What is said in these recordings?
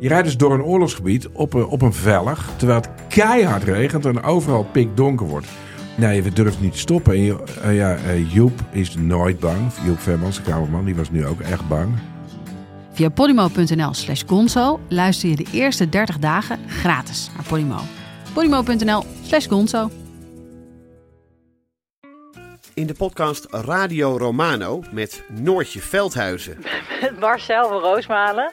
Je rijdt dus door een oorlogsgebied op een, op een vellig, terwijl het keihard regent en overal pikdonker wordt. Nee, we durven niet te stoppen. En, je- eh, ja, eh, Joep is nooit bang. Joep Vermans, de kamerman, die was nu ook echt bang. Via podimo.nl slash gonzo luister je de eerste 30 dagen gratis naar Podimo. podimo.nl slash gonzo. In de podcast Radio Romano met Noortje Veldhuizen Met Marcel van Roosmalen.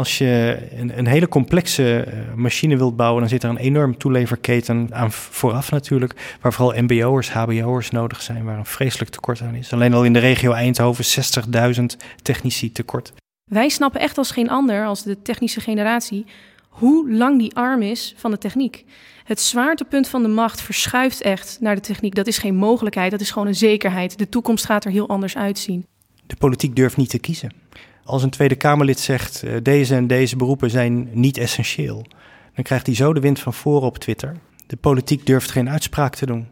Als je een, een hele complexe eh, machine wilt bouwen, dan zit er een enorm toeleverketen aan vooraf natuurlijk. Waar vooral MBO'ers, HBO'ers nodig zijn, waar een vreselijk tekort aan is. Alleen al in de regio Eindhoven 60.000 technici tekort. Wij snappen echt als geen ander, als de technische generatie, hoe lang die arm is van de techniek. Het zwaartepunt van de macht verschuift echt naar de techniek. Dat is geen mogelijkheid, dat is gewoon een zekerheid. De toekomst gaat er heel anders uitzien. De politiek durft niet te kiezen. Als een Tweede Kamerlid zegt, eh, deze en deze beroepen zijn niet essentieel, dan krijgt hij zo de wind van voren op Twitter. De politiek durft geen uitspraak te doen.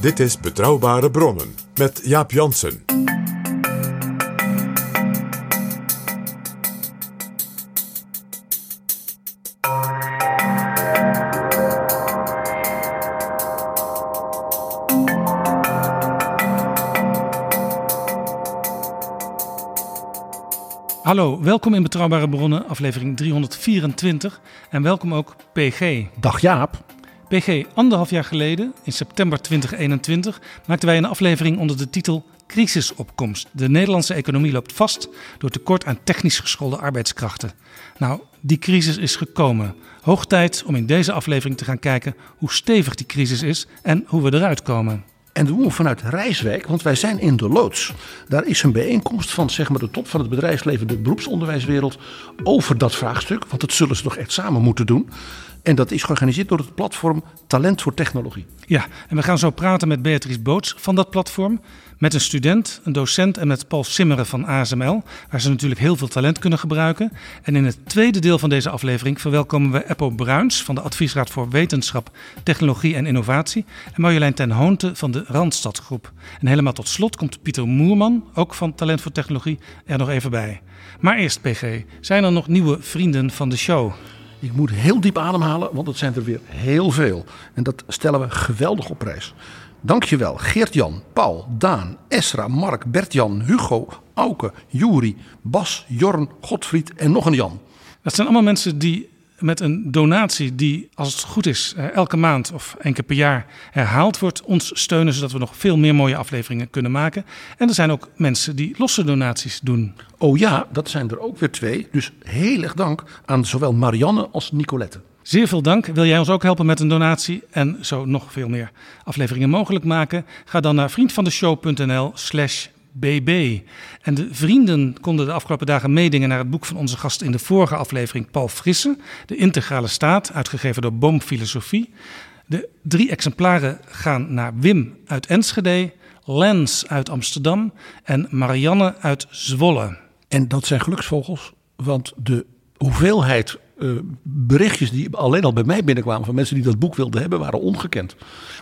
Dit is Betrouwbare Bronnen met Jaap Jansen. Hallo, welkom in Betrouwbare Bronnen, aflevering 324. En welkom ook PG. Dag Jaap. PG, anderhalf jaar geleden, in september 2021, maakten wij een aflevering onder de titel Crisisopkomst. De Nederlandse economie loopt vast door tekort aan technisch geschoolde arbeidskrachten. Nou, die crisis is gekomen. Hoog tijd om in deze aflevering te gaan kijken hoe stevig die crisis is en hoe we eruit komen. En dat doen we vanuit Rijswijk, want wij zijn in de loods. Daar is een bijeenkomst van zeg maar, de top van het bedrijfsleven, de beroepsonderwijswereld, over dat vraagstuk. Want dat zullen ze toch echt samen moeten doen. En dat is georganiseerd door het platform Talent voor Technologie. Ja, en we gaan zo praten met Beatrice Boots van dat platform. Met een student, een docent en met Paul Simmeren van ASML. Waar ze natuurlijk heel veel talent kunnen gebruiken. En in het tweede deel van deze aflevering verwelkomen we Eppo Bruins van de Adviesraad voor Wetenschap, Technologie en Innovatie. En Marjolein ten Hoonte van de Randstadgroep. En helemaal tot slot komt Pieter Moerman, ook van Talent voor Technologie, er nog even bij. Maar eerst PG, zijn er nog nieuwe vrienden van de show? Ik moet heel diep ademhalen, want het zijn er weer heel veel. En dat stellen we geweldig op prijs. Dankjewel Geert-Jan, Paul, Daan, Esra, Mark, Bert-Jan, Hugo, Auke, Juri, Bas, Jorn, Godfried en nog een Jan. Dat zijn allemaal mensen die met een donatie die, als het goed is, eh, elke maand of één keer per jaar herhaald wordt, ons steunen zodat we nog veel meer mooie afleveringen kunnen maken. En er zijn ook mensen die losse donaties doen. Oh ja, dat zijn er ook weer twee. Dus heel erg dank aan zowel Marianne als Nicolette. Zeer veel dank. Wil jij ons ook helpen met een donatie en zo nog veel meer afleveringen mogelijk maken? Ga dan naar vriendvandeshow.nl slash bb. En de vrienden konden de afgelopen dagen meedingen naar het boek van onze gast in de vorige aflevering, Paul Frisse, De Integrale Staat, uitgegeven door Boom Filosofie. De drie exemplaren gaan naar Wim uit Enschede, Lens uit Amsterdam en Marianne uit Zwolle. En dat zijn geluksvogels, want de hoeveelheid eh, berichtjes die alleen al bij mij binnenkwamen van mensen die dat boek wilden hebben, waren ongekend.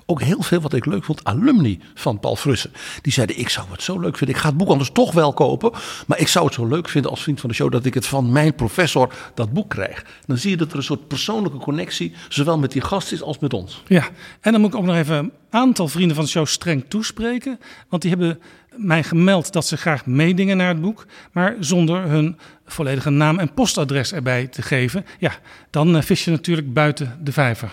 Ook heel veel wat ik leuk vond, alumni van Paul Frussen. Die zeiden: Ik zou het zo leuk vinden. Ik ga het boek anders toch wel kopen. Maar ik zou het zo leuk vinden als vriend van de show dat ik het van mijn professor dat boek krijg. Dan zie je dat er een soort persoonlijke connectie, zowel met die gast is als met ons. Ja, en dan moet ik ook nog even een aantal vrienden van de show streng toespreken. Want die hebben mij gemeld dat ze graag meedingen naar het boek, maar zonder hun volledige naam en postadres erbij te geven. Ja, dan eh, vis je natuurlijk buiten de vijver.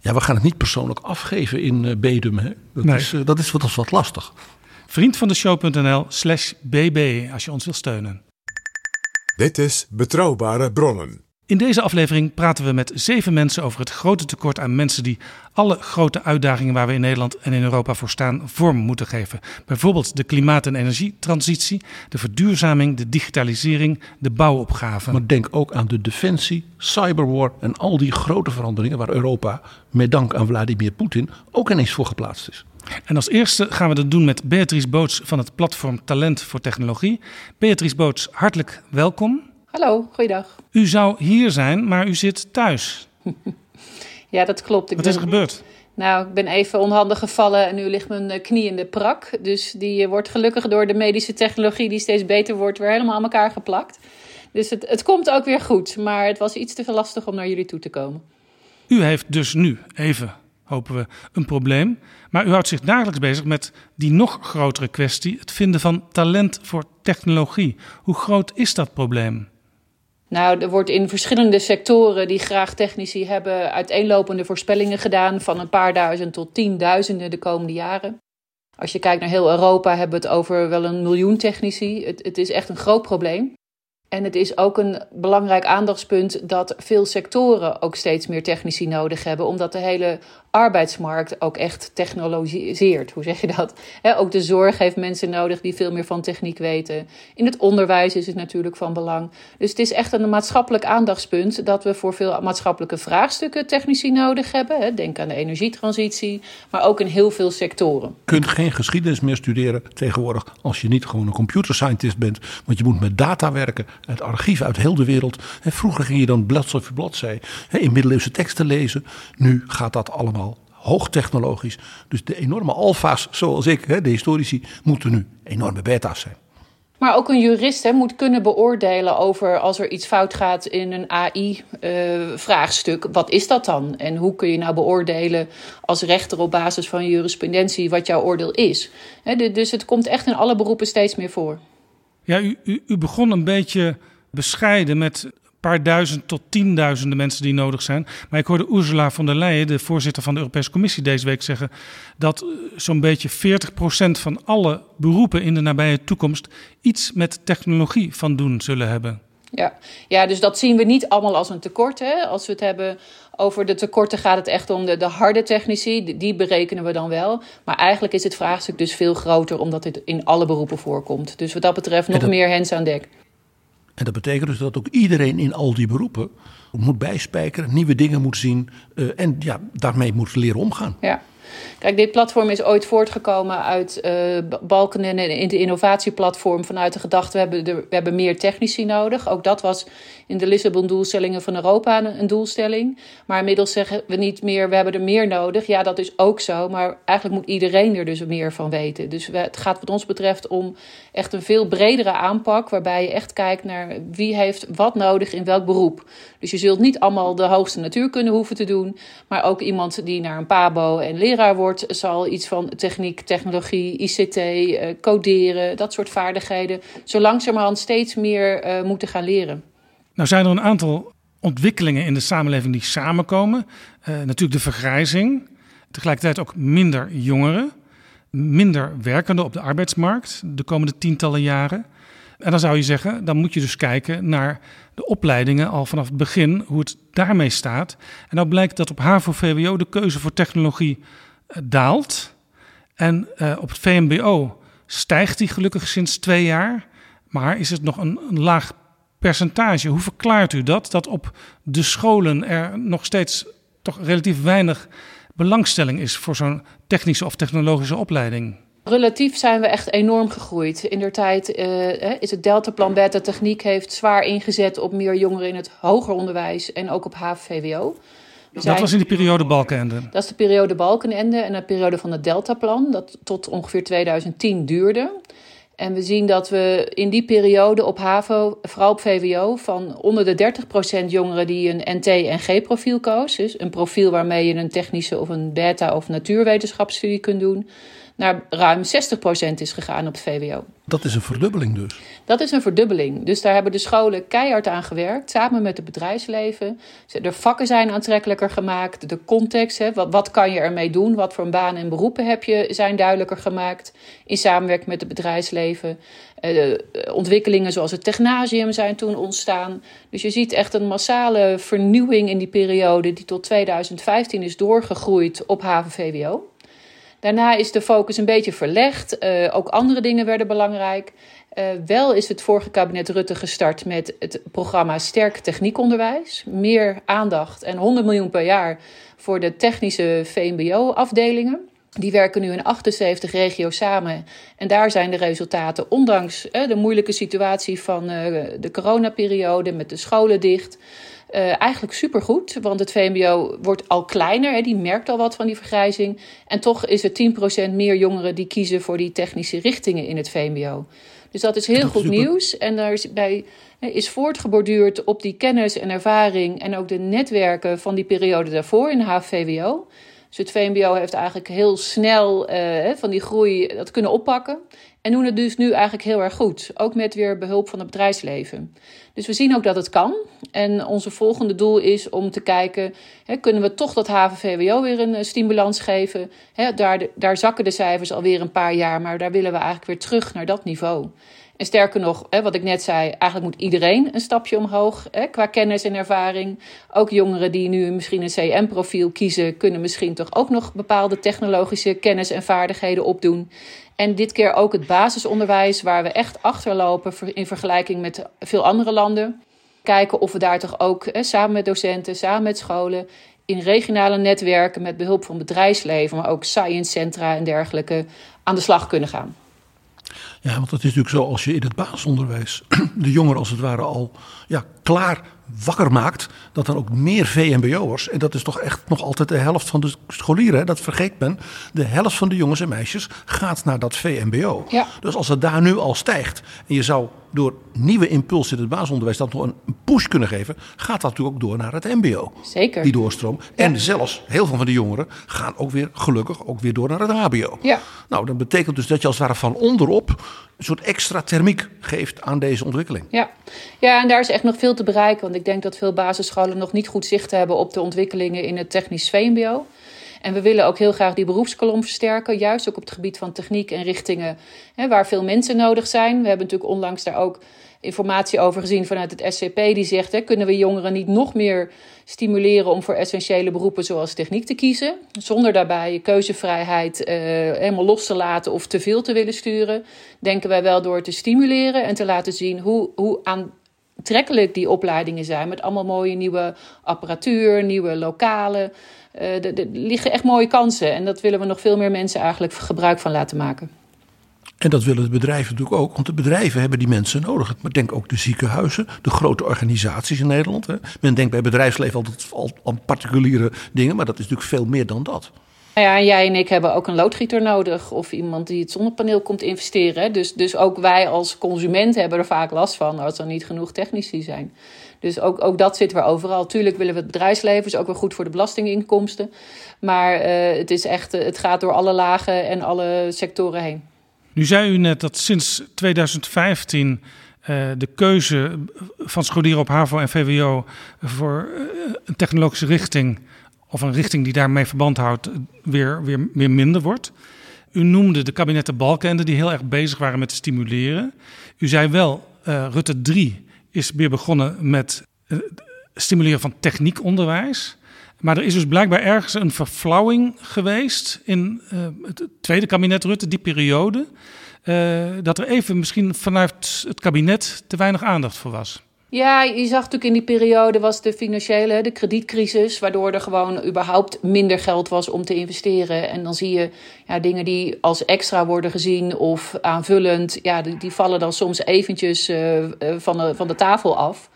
Ja, we gaan het niet persoonlijk afgeven in eh, Bedum. Hè? Dat, Nee. is, eh, dat, is, dat is wat lastig. Vriendvandeshow.nl slash bb als je ons wil steunen. Dit is Betrouwbare Bronnen. In deze aflevering praten we met zeven mensen over het grote tekort aan mensen die alle grote uitdagingen waar we in Nederland en in Europa voor staan vorm moeten geven. Bijvoorbeeld de klimaat- en energietransitie, de verduurzaming, de digitalisering, de bouwopgaven. Maar denk ook aan de defensie, cyberwar en al die grote veranderingen waar Europa met dank aan Vladimir Poetin ook ineens voor geplaatst is. En als eerste gaan we dat doen met Beatrice Boots van het platform Talent voor Technologie. Beatrice Boots, hartelijk welkom. Hallo, goeiedag. U zou hier zijn, maar u zit thuis. ja, dat klopt. Ik Wat is er gebeurd? Nou, ik ben even onhandig gevallen en nu ligt mijn eh, knie in de prak. Dus die eh, wordt gelukkig door de medische technologie, die steeds beter wordt, weer helemaal aan elkaar geplakt. Dus het, het komt ook weer goed, maar het was iets te veel lastig om naar jullie toe te komen. U heeft dus nu even, hopen we, een probleem. Maar u houdt zich dagelijks bezig met die nog grotere kwestie: het vinden van talent voor technologie. Hoe groot is dat probleem? Nou, er wordt in verschillende sectoren die graag technici hebben uiteenlopende voorspellingen gedaan van een paar duizend tot tienduizenden de komende jaren. Als je kijkt naar heel Europa hebben we het over wel een miljoen technici. Het, het is echt een groot probleem. En het is ook een belangrijk aandachtspunt dat veel sectoren ook steeds meer technici nodig hebben, omdat de hele arbeidsmarkt ook echt technologiseert. Hoe zeg je dat? ook de zorg heeft mensen nodig die veel meer van techniek weten. In het onderwijs is het natuurlijk van belang. Dus het is echt een maatschappelijk aandachtspunt dat we voor veel maatschappelijke vraagstukken technici nodig hebben. Denk aan de energietransitie, maar ook in heel veel sectoren. Je kunt geen geschiedenis meer studeren tegenwoordig als je niet gewoon een computer scientist bent. Want je moet met data werken, uit archieven uit heel de wereld. Vroeger ging je dan bladzij voor bladzij in middeleeuwse teksten lezen. Nu gaat dat allemaal hoogtechnologisch. Dus de enorme alfa's, zoals ik, de historici, moeten nu enorme beta's zijn. Maar ook een jurist hè, moet kunnen beoordelen over als er iets fout gaat in een AI-vraagstuk. Eh, wat is dat dan? En hoe kun je nou beoordelen als rechter op basis van jurisprudentie wat jouw oordeel is? dus het komt echt in alle beroepen steeds meer voor. Ja, u, u, u begon een beetje bescheiden met paar duizend tot tienduizenden mensen die nodig zijn. Maar ik hoorde Ursula von der Leyen, de voorzitter van de Europese Commissie, deze week zeggen dat eh, zo'n beetje 40% van alle beroepen in de nabije toekomst iets met technologie van doen zullen hebben. Ja. ja, dus dat zien we niet allemaal als een tekort. Hè? Als we het hebben over de tekorten, gaat het echt om de, de harde technici. Die berekenen we dan wel. Maar eigenlijk is het vraagstuk dus veel groter, omdat dit in alle beroepen voorkomt. Dus wat dat betreft nog meer hens aan dek. En dat betekent dus dat ook iedereen in al die beroepen moet bijspijkeren, nieuwe dingen moet zien uh, en ja, daarmee moet leren omgaan. Ja. Kijk, dit platform is ooit voortgekomen uit uh, Balken en de innovatieplatform vanuit de gedachte we hebben, we hebben meer technici nodig. Ook dat was in de Lissabon-doelstellingen van Europa een, doelstelling. Maar inmiddels zeggen we niet meer we hebben er meer nodig. Ja, dat is ook zo, maar eigenlijk moet iedereen er dus meer van weten. Dus het gaat wat ons betreft om echt een veel bredere aanpak waarbij je echt kijkt naar wie heeft wat nodig in welk beroep. Dus je zult niet allemaal de hoogste natuurkunde hoeven te doen, maar ook iemand die naar een pabo en leraar wordt, zal iets van techniek, technologie, ICT, eh, coderen, dat soort vaardigheden, zo langzamerhand steeds meer uh, moeten gaan leren. Nou zijn er een aantal ontwikkelingen in de samenleving die samenkomen. Uh, natuurlijk de vergrijzing, tegelijkertijd ook minder jongeren, minder werkenden op de arbeidsmarkt de komende tientallen jaren. En dan zou je zeggen, dan moet je dus kijken naar de opleidingen al vanaf het begin, hoe het daarmee staat. En nou blijkt dat op HAVO-VWO de keuze voor technologie daalt. En uh, op het VMBO stijgt die gelukkig sinds twee jaar. Maar is het nog een, een, laag percentage? Hoe verklaart u dat? Dat op de scholen er nog steeds toch relatief weinig belangstelling is voor zo'n technische of technologische opleiding? Relatief zijn we echt enorm gegroeid. In der tijd uh, is het Deltaplan Beta Techniek heeft zwaar ingezet op meer jongeren in het hoger onderwijs en ook op HVVO dat was in de periode Balkenende? Dat is de periode Balkenende en de periode van het Deltaplan, dat tot ongeveer 2010 duurde. En we zien dat we in die periode op HAVO, vooral op VWO, van onder de 30% jongeren die een NT- en G-profiel koos, dus een profiel waarmee je een technische of een beta- of natuurwetenschapsstudie kunt doen, naar ruim 60% is gegaan op het VWO. Dat is een verdubbeling dus. Dat is een verdubbeling. Dus daar hebben de scholen keihard aan gewerkt, samen met het bedrijfsleven. De vakken zijn aantrekkelijker gemaakt, de context, hè, wat, wat kan je ermee doen, wat voor banen en beroepen heb je, zijn duidelijker gemaakt in samenwerking met het bedrijfsleven. Uh, ontwikkelingen zoals het technasium zijn toen ontstaan. Dus je ziet echt een massale vernieuwing in die periode die tot 2015 is doorgegroeid op HAVO-VWO. Daarna is de focus een beetje verlegd. Uh, ook andere dingen werden belangrijk. Uh, wel is het vorige kabinet Rutte gestart met het programma Sterk Techniekonderwijs. Meer aandacht en 100 miljoen per jaar voor de technische VMBO-afdelingen. Die werken nu in 78 regio's samen. En daar zijn de resultaten, ondanks uh, de moeilijke situatie van de coronaperiode met de scholen dicht. Uh, eigenlijk supergoed, want het VMBO wordt al kleiner. Hè, die merkt al wat van die vergrijzing. En toch is er 10% meer jongeren die kiezen voor die technische richtingen in het VMBO. Dus dat is heel goed nieuws. En daarbij is voortgeborduurd op die kennis en ervaring en ook de netwerken van die periode daarvoor in HVWO. Dus het VMBO heeft eigenlijk heel snel uh, van die groei dat kunnen oppakken. En doen het dus nu eigenlijk heel erg goed. Ook met weer behulp van het bedrijfsleven. Dus we zien ook dat het kan. En onze volgende doel is om te kijken: hè, kunnen we toch dat HVVWO weer een stimulans geven? Hè, daar, daar zakken de cijfers alweer een paar jaar, maar daar willen we eigenlijk weer terug naar dat niveau. En sterker nog, hè, wat ik net zei, eigenlijk moet iedereen een stapje omhoog hè, qua kennis en ervaring. Ook jongeren die nu misschien een CM-profiel kiezen, kunnen misschien toch ook nog bepaalde technologische kennis en vaardigheden opdoen. En dit keer ook het basisonderwijs, waar we echt achterlopen in vergelijking met veel andere landen. Kijken of we daar toch ook hè, samen met docenten, samen met scholen, in regionale netwerken met behulp van bedrijfsleven, maar ook science centra en dergelijke aan de slag kunnen gaan. Ja, want het is natuurlijk zo als je in het basisonderwijs de jongeren als het ware al ja, klaar wakker maakt, dat dan ook meer VMBO'ers, en dat is toch echt nog altijd de helft van de scholieren, dat vergeet men, de helft van de jongens en meisjes gaat naar dat VMBO. Ja. Dus als het daar nu al stijgt en je zou door nieuwe impulsen in het basisonderwijs dat nog een push kunnen geven, gaat dat natuurlijk ook door naar het MBO. Zeker. Die doorstroom. En zelfs heel veel van de jongeren gaan ook weer gelukkig ook weer door naar het HBO. Ja. Nou, dat betekent dus dat je als het ware van onderop een soort extra thermiek geeft aan deze ontwikkeling. Ja. ja, en daar is echt nog veel te bereiken. Want ik denk dat veel basisscholen nog niet goed zicht hebben op de ontwikkelingen in het technisch VMBO. En we willen ook heel graag die beroepskolom versterken, juist ook op het gebied van techniek en richtingen hè, waar veel mensen nodig zijn. We hebben natuurlijk onlangs daar ook informatie over gezien vanuit het SCP, die zegt: hè, kunnen we jongeren niet nog meer stimuleren om voor essentiële beroepen zoals techniek te kiezen, zonder daarbij keuzevrijheid uh, helemaal los te laten of te veel te willen sturen? Denken wij wel door te stimuleren en te laten zien hoe, hoe aantrekkelijk die opleidingen zijn, met allemaal mooie nieuwe apparatuur, nieuwe lokalen. Er liggen echt mooie kansen en dat willen we nog veel meer mensen eigenlijk gebruik van laten maken. En dat willen de bedrijven natuurlijk ook, want de bedrijven hebben die mensen nodig. Maar denk ook de ziekenhuizen, de grote organisaties in Nederland. Hè. Men denkt bij bedrijfsleven altijd al aan particuliere dingen, maar dat is natuurlijk veel meer dan dat. Nou ja, jij en ik hebben ook een loodgieter nodig of iemand die het zonnepaneel komt investeren. Dus, dus ook wij als consument hebben er vaak last van als er niet genoeg technici zijn. Dus ook, ook dat zit weer overal. Tuurlijk willen we het bedrijfsleven, is ook weer goed voor de belastinginkomsten. Maar uh, het, is echt, het gaat door alle lagen en alle sectoren heen. Nu zei u net dat sinds 2015 uh, eh, de keuze van scholieren op HAVO en VWO voor een technologische richting of een richting die daarmee verband houdt, weer, weer, weer minder wordt. U noemde de kabinetten Balkenende die heel erg bezig waren met stimuleren. U zei wel, uh, Rutte 3 is weer begonnen met stimuleren van techniekonderwijs. Maar er is dus blijkbaar ergens een verflauwing geweest in het tweede kabinet Rutte, die periode. Dat er even misschien vanuit het kabinet te weinig aandacht voor was. Ja, je zag natuurlijk in die periode was de financiële, de kredietcrisis, waardoor er gewoon überhaupt minder geld was om te investeren. En dan zie je ja, dingen die als extra worden gezien of aanvullend, ja, die, die vallen dan soms eventjes uh, van, de, van de tafel af.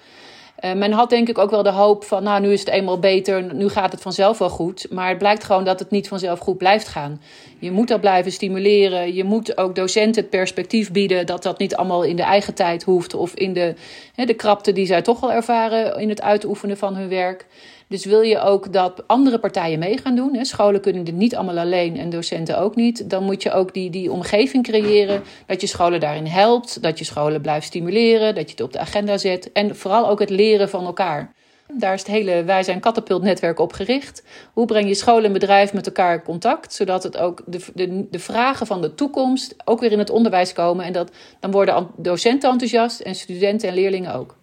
Uh, men had denk ik ook wel de hoop van, nou nu is het eenmaal beter, nu gaat het vanzelf wel goed. Maar het blijkt gewoon dat het niet vanzelf goed blijft gaan. Je moet dat blijven stimuleren. Je moet ook docenten het perspectief bieden dat dat niet allemaal in de eigen tijd hoeft. Of in de, hè, de krapte die zij toch wel ervaren in het uitoefenen van hun werk. Dus wil je ook dat andere partijen mee gaan doen, hè, scholen kunnen dit niet allemaal alleen en docenten ook niet, dan moet je ook die, die omgeving creëren dat je scholen daarin helpt, dat je scholen blijft stimuleren, dat je het op de agenda zet en vooral ook het leren van elkaar. Daar is het hele Wij zijn Katapult-netwerk op gericht. Hoe breng je school en bedrijf met elkaar in contact, zodat het ook de, de, de vragen van de toekomst ook weer in het onderwijs komen en dat, dan worden docenten enthousiast en studenten en leerlingen ook.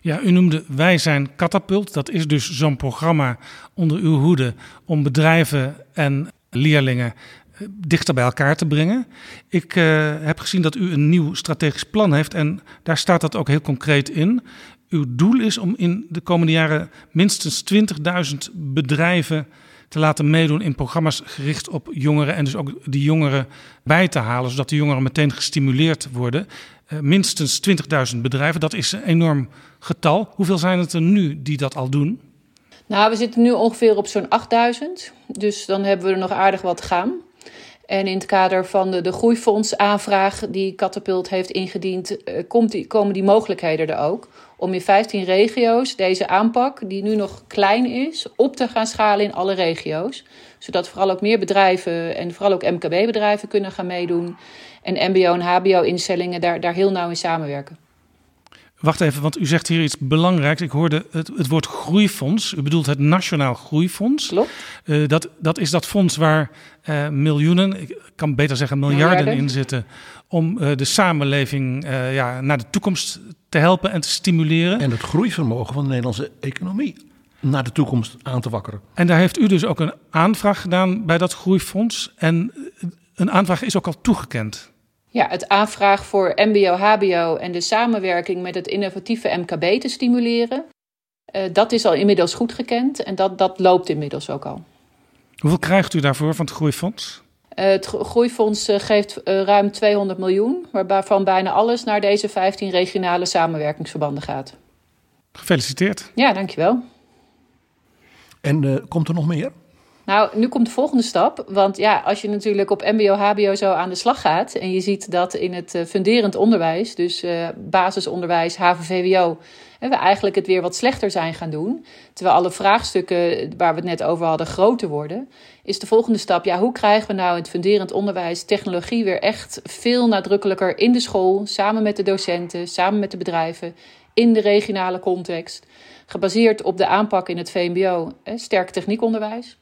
Ja, u noemde Wij zijn Katapult. Dat is dus zo'n programma onder uw hoede om bedrijven en leerlingen eh, dichter bij elkaar te brengen. Ik uh, heb gezien dat u een nieuw strategisch plan heeft en daar staat dat ook heel concreet in. Uw doel is om in de komende jaren minstens 20.000 bedrijven te laten meedoen in programma's gericht op jongeren en dus ook die jongeren bij te halen, zodat de jongeren meteen gestimuleerd worden. Uh, minstens 20.000 bedrijven, dat is een enorm getal. Hoeveel zijn het er nu die dat al doen? Nou, we zitten nu ongeveer op zo'n 8000. Dus dan hebben we er nog aardig wat gaan. En in het kader van de, de groeifondsaanvraag die Catapult heeft ingediend, uh, komt die, komen die mogelijkheden er ook. Om in 15 regio's deze aanpak, die nu nog klein is, op te gaan schalen in alle regio's. Zodat vooral ook meer bedrijven en vooral ook MKB-bedrijven kunnen gaan meedoen. En MBO- en HBO-instellingen daar, daar heel nauw in samenwerken. Wacht even, want u zegt hier iets belangrijks. Ik hoorde het, het woord groeifonds. U bedoelt het Nationaal Groeifonds. Klopt. Uh, dat, dat is dat fonds waar uh, miljoenen, ik kan beter zeggen miljarden, miljarden. in zitten. om uh, de samenleving ja, naar de toekomst te helpen en te stimuleren. En het groeivermogen van de Nederlandse economie naar de toekomst aan te wakkeren. En daar heeft u dus ook een aanvraag gedaan bij dat groeifonds. En een aanvraag is ook al toegekend. Ja, het aanvraag voor MBO-HBO en de samenwerking met het innovatieve MKB te stimuleren. Uh, dat is al inmiddels goed gekend en dat, dat loopt inmiddels ook al. Hoeveel krijgt u daarvoor van het Groeifonds? Uh, het Groeifonds uh, geeft ruim 200 miljoen, waarvan bijna alles naar deze 15 regionale samenwerkingsverbanden gaat. Gefeliciteerd. Ja, dankjewel. En komt er nog meer? Nou, nu komt de volgende stap. Want ja, als je natuurlijk op MBO, HBO zo aan de slag gaat. en je ziet dat in het uh, funderend onderwijs, dus uh, basisonderwijs, HAVO-VWO. we eigenlijk het weer wat slechter zijn gaan doen. Terwijl alle vraagstukken waar we het net over hadden groter worden. Is de volgende stap, ja, hoe krijgen we nou in het funderend onderwijs technologie weer echt veel nadrukkelijker in de school. Samen met de docenten, samen met de bedrijven, in de regionale context. Gebaseerd op de aanpak in het VMBO, sterk techniekonderwijs.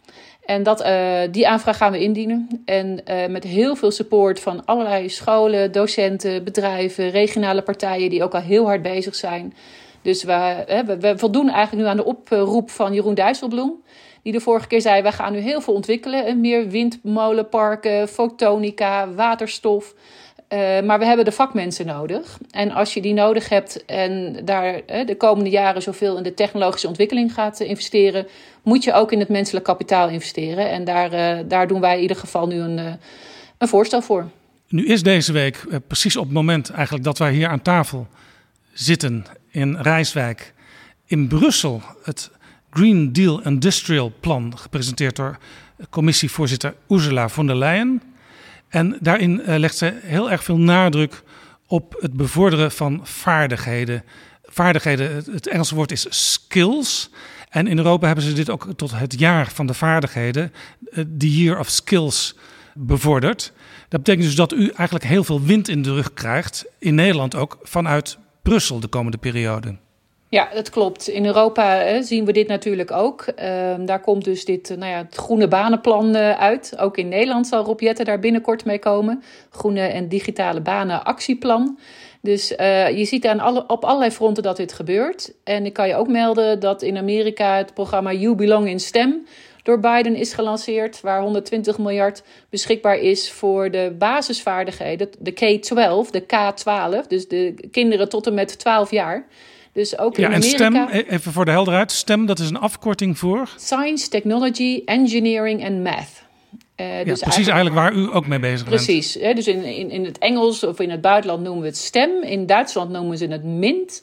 En dat, uh, die aanvraag gaan we indienen. En uh, met heel veel support van allerlei scholen, docenten, bedrijven, regionale partijen die ook al heel hard bezig zijn. Dus we, we, we voldoen eigenlijk nu aan de oproep van Jeroen Dijsselbloem. Die de vorige keer zei: wij gaan nu heel veel ontwikkelen. Meer windmolenparken, fotonica, waterstof. Uh, maar we hebben de vakmensen nodig. En als je die nodig hebt en daar de komende jaren zoveel in de technologische ontwikkeling gaat uh, investeren, moet je ook in het menselijk kapitaal investeren. En daar, daar doen wij in ieder geval nu een, een voorstel voor. Nu is deze week precies op het moment eigenlijk dat wij hier aan tafel zitten in Rijswijk in Brussel het Green Deal Industrial Plan gepresenteerd door commissievoorzitter Ursula von der Leyen. En daarin uh, legt ze heel erg veel nadruk op het bevorderen van vaardigheden. Vaardigheden, het Engelse woord is skills. En in Europa hebben ze dit ook tot het jaar van de vaardigheden, the Year of Skills, bevorderd. Dat betekent dus dat u eigenlijk heel veel wind in de rug krijgt, in Nederland ook, vanuit Brussel de komende periode. Ja, dat klopt. In Europa hè, zien we dit natuurlijk ook. Uh, daar komt dus dit nou ja, het groene banenplan uh, uit. Ook in Nederland zal Rob Jetten daar binnenkort mee komen. Groene en digitale banen actieplan. Dus je ziet aan alle, op allerlei fronten dat dit gebeurt. En ik kan je ook melden dat in Amerika het programma You Belong in STEM door Biden is gelanceerd, waar 120 miljard beschikbaar is voor de basisvaardigheden, de K-12, de K-12, dus de kinderen tot en met 12 jaar. Dus ook ja, in en Amerika. STEM, even voor de helderheid, STEM dat is een afkorting voor? Science, Technology, Engineering en Math. Uh, ja, dus precies eigenlijk, waar u ook mee bezig bent. Precies. Dus in, in, in het Engels of in het buitenland noemen we het STEM. In Duitsland noemen ze het MINT.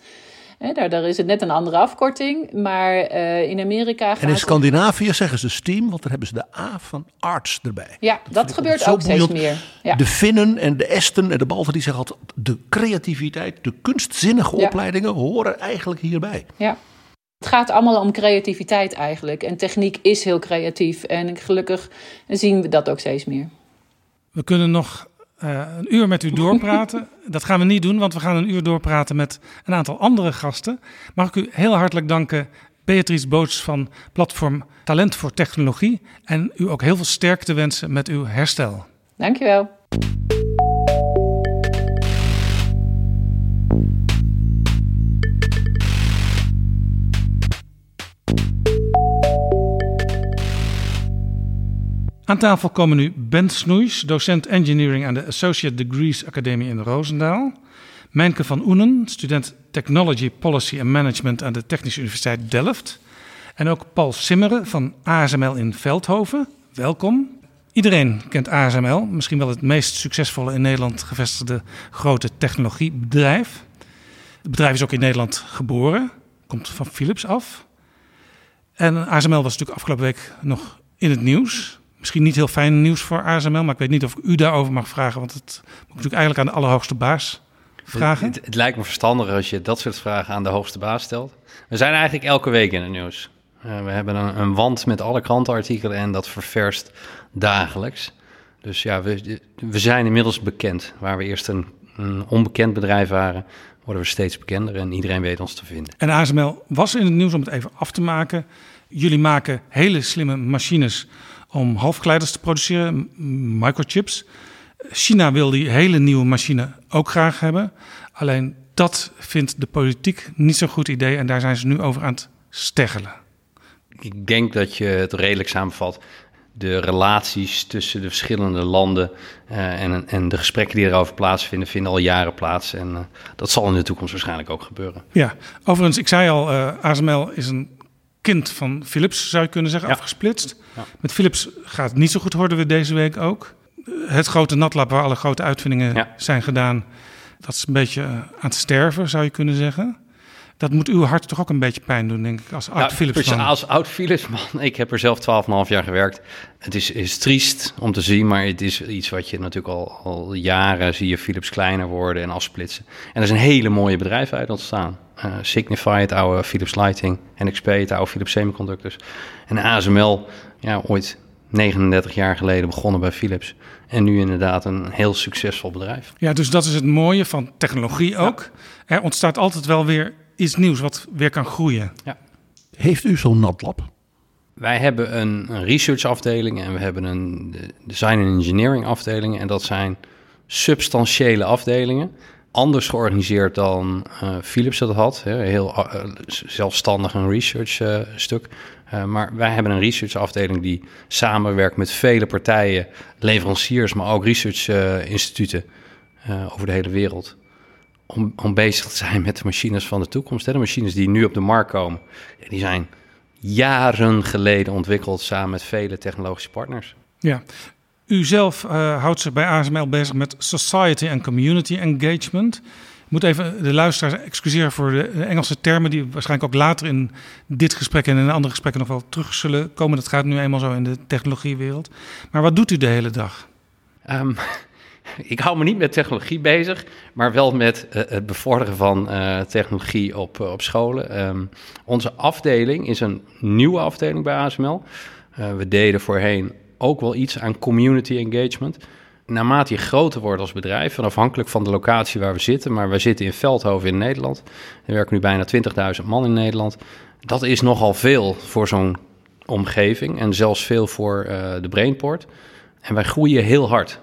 Hè, daar, daar is het net een andere afkorting. Maar uh, in Amerika gaat En in Scandinavië zeggen ze STEAM, want daar hebben ze de A van arts erbij. Ja, dat, dat gebeurt ook steeds meer. Ja. De Finnen en de Esten en de Balten die zeggen altijd... de creativiteit, de kunstzinnige ja. opleidingen horen eigenlijk hierbij. Ja. Het gaat allemaal om creativiteit eigenlijk. En techniek is heel creatief. En gelukkig zien we dat ook steeds meer. We kunnen nog uh, een uur met u doorpraten. dat gaan we niet doen, want we gaan een uur doorpraten met een aantal andere gasten. Mag ik u heel hartelijk danken, Beatrice Boots van platform Talent voor Technologie. En u ook heel veel sterkte wensen met uw herstel. Dankjewel. Aan tafel komen nu Ben Snoeis, docent engineering aan de Associate Degrees Academie in Roosendaal. Mijnke van Oenen, student Technology Policy and Management aan de Technische Universiteit Delft. En ook Paul Simmeren van ASML in Veldhoven. Welkom. Iedereen kent ASML, misschien wel het meest succesvolle in Nederland gevestigde grote technologiebedrijf. Het bedrijf is ook in Nederland geboren, komt van Philips af. En ASML was natuurlijk afgelopen week nog in het nieuws misschien niet heel fijn nieuws voor ASML, maar ik weet niet of ik u daarover mag vragen, want het moet natuurlijk eigenlijk aan de allerhoogste baas vragen. Het, het, lijkt me verstandiger als je dat soort vragen aan de hoogste baas stelt. We zijn eigenlijk elke week in het nieuws. Uh, we hebben een, een, wand met alle krantenartikelen en dat ververst dagelijks. Dus ja, we, we zijn inmiddels bekend. Waar we eerst een, een onbekend bedrijf waren, worden we steeds bekender en iedereen weet ons te vinden. En ASML was in het nieuws om het even af te maken. Jullie maken hele slimme machines om halfgeleiders te produceren, microchips. China wil die hele nieuwe machine ook graag hebben. Alleen dat vindt de politiek niet zo'n goed idee en daar zijn ze nu over aan het steggelen. Ik denk dat je het redelijk samenvat. De relaties tussen de verschillende landen uh, en, en de gesprekken die erover plaatsvinden, vinden al jaren plaats. En uh, dat zal in de toekomst waarschijnlijk ook gebeuren. Ja, overigens, ik zei al, uh, ASML is een kind van Philips, zou je kunnen zeggen, afgesplitst. Ja. Met Philips gaat het niet zo goed, hoorden we deze week ook. Het grote natlab waar alle grote uitvindingen zijn gedaan, dat is een beetje aan het sterven, zou je kunnen zeggen. Dat moet uw hart toch ook een beetje pijn doen, denk ik, als oud Philipsman. Als oud Philipsman, ik heb er zelf 12,5 jaar gewerkt. Het is, is triest om te zien, maar het is iets wat je natuurlijk al, al jaren zie je Philips kleiner worden en afsplitsen. En er is een hele mooie bedrijf uit ontstaan. Uh, Signify, het oude Philips Lighting, NXP, het oude Philips Semiconductors. En ASML, ja, ooit 39 jaar geleden begonnen bij Philips. En nu inderdaad een heel succesvol bedrijf. Ja, dus dat is het mooie van technologie ook. Er ontstaat altijd wel weer iets nieuws wat weer kan groeien. Ja. Heeft u zo'n natlab? Wij hebben een, een research afdeling en we hebben een design en engineering afdeling. En dat zijn substantiële afdelingen. Anders georganiseerd dan uh, Philips dat had. Hè, heel uh, zelfstandig een research uh, stuk. maar wij hebben een research afdeling die samenwerkt met vele partijen, leveranciers, maar ook research instituten over de hele wereld om, om bezig te zijn met de machines van de toekomst. Hè? De machines die nu op de markt komen, die zijn jaren geleden ontwikkeld samen met vele technologische partners. Ja, u zelf uh, houdt zich bij ASML bezig met society en community engagement. Ik moet even de luisteraars excuseren voor de Engelse termen, die waarschijnlijk ook later in dit gesprek en in andere gesprekken nog wel terug zullen komen. Dat gaat nu eenmaal zo in de technologiewereld. Maar wat doet u de hele dag? Um, ik hou me niet met technologie bezig, maar wel met uh, het bevorderen van uh, technologie op, op scholen. Um, onze afdeling is een nieuwe afdeling bij ASML. we deden voorheen ook wel iets aan community engagement. Naarmate je groter wordt als bedrijf, en afhankelijk van de locatie waar we zitten, maar we zitten in Veldhoven in Nederland. Er werken nu bijna 20.000 man in Nederland. Dat is nogal veel voor zo'n omgeving en zelfs veel voor de Brainport. En wij groeien heel hard.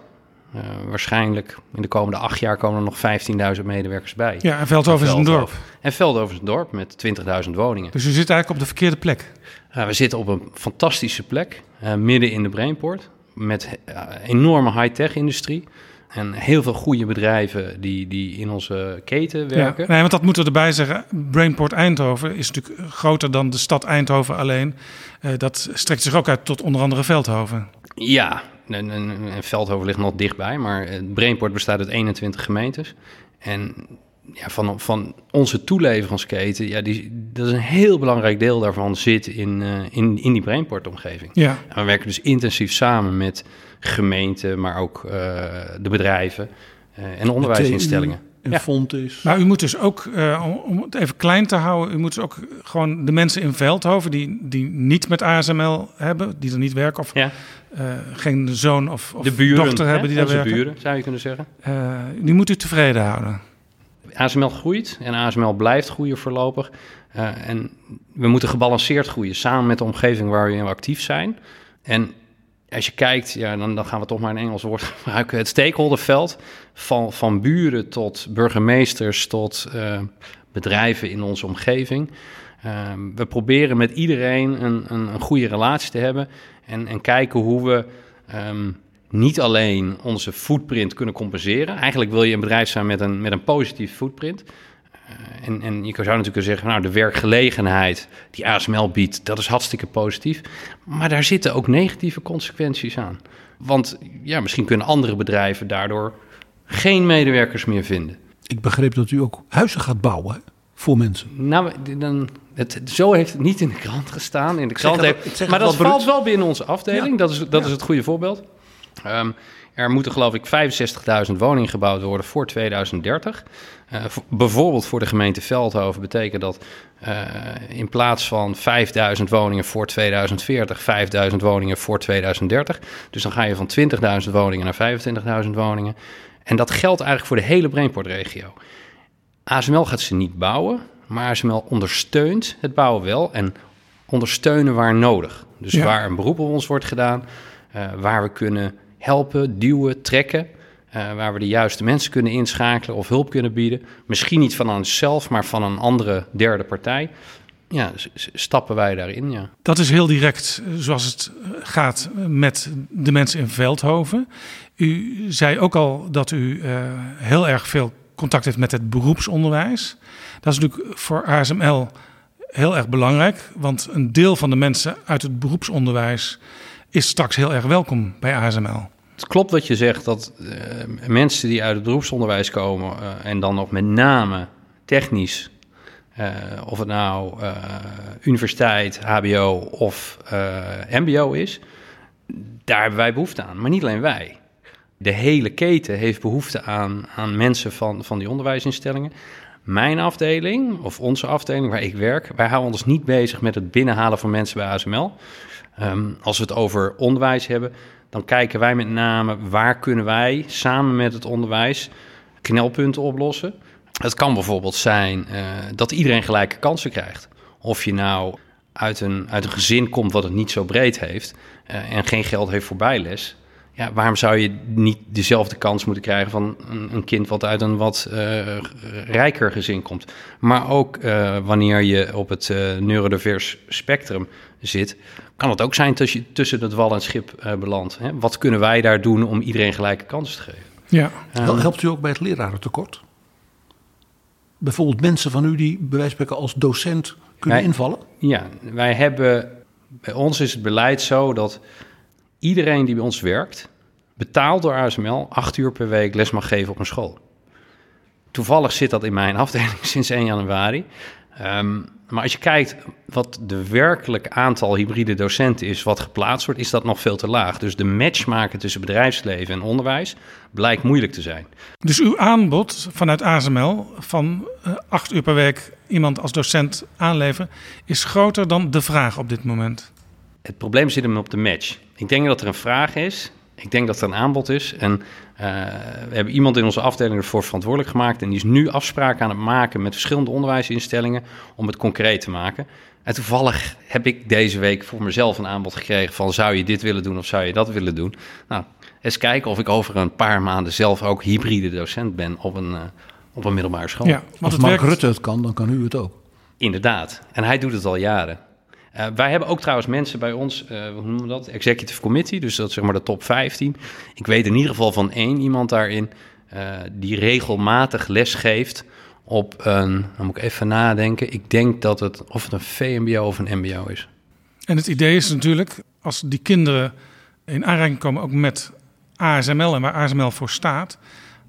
Uh, waarschijnlijk in de komende acht jaar komen er nog 15.000 medewerkers bij. Ja, en Veldhoven is een dorp. En Veldhoven is een dorp met 20.000 woningen. Dus u zit eigenlijk op de verkeerde plek? Uh, we zitten op een fantastische plek, uh, midden in de Brainport. Met enorme high-tech industrie. En heel veel goede bedrijven die, die in onze keten werken. Ja, nee, want dat moeten we erbij zeggen. Brainport Eindhoven is natuurlijk groter dan de stad Eindhoven alleen. dat strekt zich ook uit tot onder andere Veldhoven. Ja, en, en, Veldhoven ligt nog dichtbij, maar Brainport bestaat uit 21 gemeentes. En ja, van, van onze toeleveringsketen, ja, die, dat is een heel belangrijk deel daarvan zit in, uh, in, in die brainport-omgeving. Ja. En we werken dus intensief samen met gemeenten, maar ook uh, de bedrijven uh, en onderwijsinstellingen. En Ja. Fontis. Maar u moet dus ook, eh, om, het even klein te houden, u moet dus ook gewoon de mensen in Veldhoven die, die niet met ASML hebben, die er niet werken, of Ja. eh, geen zoon of, of de buren, dochter hè, hebben die daar werken. buren, zou je kunnen zeggen. Eh, die moet u tevreden houden. ASML groeit en ASML blijft groeien voorlopig. Uh, en we moeten gebalanceerd groeien, samen met de omgeving waar we in actief zijn. En als je kijkt, ja, dan, dan gaan we toch maar een Engels woord gebruiken. Het stakeholderveld van, van buren tot burgemeesters tot uh, bedrijven in onze omgeving. Uh, we proberen met iedereen een, een, een, goede relatie te hebben en, en kijken hoe we um, niet alleen onze footprint kunnen compenseren. Eigenlijk wil je een bedrijf zijn met een, met een positieve footprint. Uh, en, en je zou natuurlijk zeggen, nou, de werkgelegenheid die ASML biedt, dat is hartstikke positief. Maar daar zitten ook negatieve consequenties aan. Want ja, misschien kunnen andere bedrijven daardoor geen medewerkers meer vinden. Ik begreep dat u ook huizen gaat bouwen voor mensen. Nou, dan, het, zo heeft het niet in de krant gestaan. In de krant zeg heeft, het, maar dat bruut. valt wel binnen onze afdeling. Ja. Dat, is, dat Ja. is het goede voorbeeld. Um, er moeten geloof ik 65.000 woningen gebouwd worden voor 2030. Uh, bijvoorbeeld voor de gemeente Veldhoven betekent dat uh, in plaats van 5.000 woningen voor 2040, 5.000 woningen voor 2030. Dus dan ga je van 20.000 woningen naar 25.000 woningen. En dat geldt eigenlijk voor de hele Brainport-regio. ASML gaat ze niet bouwen, maar ASML ondersteunt het bouwen wel en ondersteunen waar nodig. Dus Ja. waar een beroep op ons wordt gedaan, uh, waar we kunnen helpen, duwen, trekken. Uh, waar we de juiste mensen kunnen inschakelen of hulp kunnen bieden. Misschien niet van onszelf, maar van een andere derde partij. Ja, stappen wij daarin, ja. Dat is heel direct eh, zoals het eh, gaat met de mensen in Veldhoven. U zei ook al dat u heel erg veel contact heeft met het beroepsonderwijs. Dat is natuurlijk voor ASML heel erg belangrijk, want een deel van de mensen uit het beroepsonderwijs is straks heel erg welkom bij ASML. Het klopt wat je zegt, dat uh, mensen die uit het beroepsonderwijs komen uh, en dan nog met name technisch, uh, of het nou universiteit, HBO of MBO is, daar hebben wij behoefte aan. Maar niet alleen wij. De hele keten heeft behoefte aan, aan mensen van, van die onderwijsinstellingen. Mijn afdeling, of onze afdeling waar ik werk, wij houden ons niet bezig met het binnenhalen van mensen bij ASML. Um, als we het over onderwijs hebben, dan kijken wij met name waar kunnen wij samen met het onderwijs knelpunten oplossen. Het kan bijvoorbeeld zijn uh, dat iedereen gelijke kansen krijgt. Of je nou uit een, uit een gezin komt wat het niet zo breed heeft uh, en geen geld heeft voor bijles. Ja, waarom zou je niet dezelfde kans moeten krijgen van een, een kind wat uit een wat uh, rijker gezin komt? Maar ook wanneer je op het neurodivers spectrum zit, kan het ook zijn dat je tussen het wal en het schip uh, belandt. Hè? Wat kunnen wij daar doen om iedereen gelijke kansen te geven? Ja. Um, Helpt u ook bij het lerarentekort? Bijvoorbeeld mensen van u die bij wijze van spreken als docent kunnen wij, invallen? Ja, wij hebben, bij ons is het beleid zo dat iedereen die bij ons werkt, betaald door ASML, acht uur per week les mag geven op een school. Toevallig zit dat in mijn afdeling sinds 1 januari. Um, maar als je kijkt wat de werkelijk aantal hybride docenten is wat geplaatst wordt, is dat nog veel te laag. Dus de match maken tussen bedrijfsleven en onderwijs blijkt moeilijk te zijn. Dus uw aanbod vanuit ASML van uh, acht uur per week iemand als docent aanleveren is groter dan de vraag op dit moment. Het probleem zit hem op de match. Ik denk dat er een vraag is. Ik denk dat er een aanbod is. En uh, we hebben iemand in onze afdeling ervoor verantwoordelijk gemaakt. En die is nu afspraken aan het maken met verschillende onderwijsinstellingen om het concreet te maken. En toevallig heb ik deze week voor mezelf een aanbod gekregen van zou je dit willen doen of zou je dat willen doen. Nou, eens kijken of ik over een paar maanden zelf ook hybride docent ben op een, uh, op een middelbare school. Ja, Als Mark werkt... Rutte het kan, dan kan u het ook. Inderdaad. En hij doet het al jaren. Uh, wij hebben ook trouwens mensen bij ons, uh, hoe noemen we dat? Executive Committee, dus dat is zeg maar de top 15. Ik weet in ieder geval van één iemand daarin uh, die regelmatig les geeft op een, dan moet ik even nadenken, ik denk dat het of het een VMBO of een MBO is. En het idee is natuurlijk, als die kinderen in aanraking komen ook met ASML en waar ASML voor staat,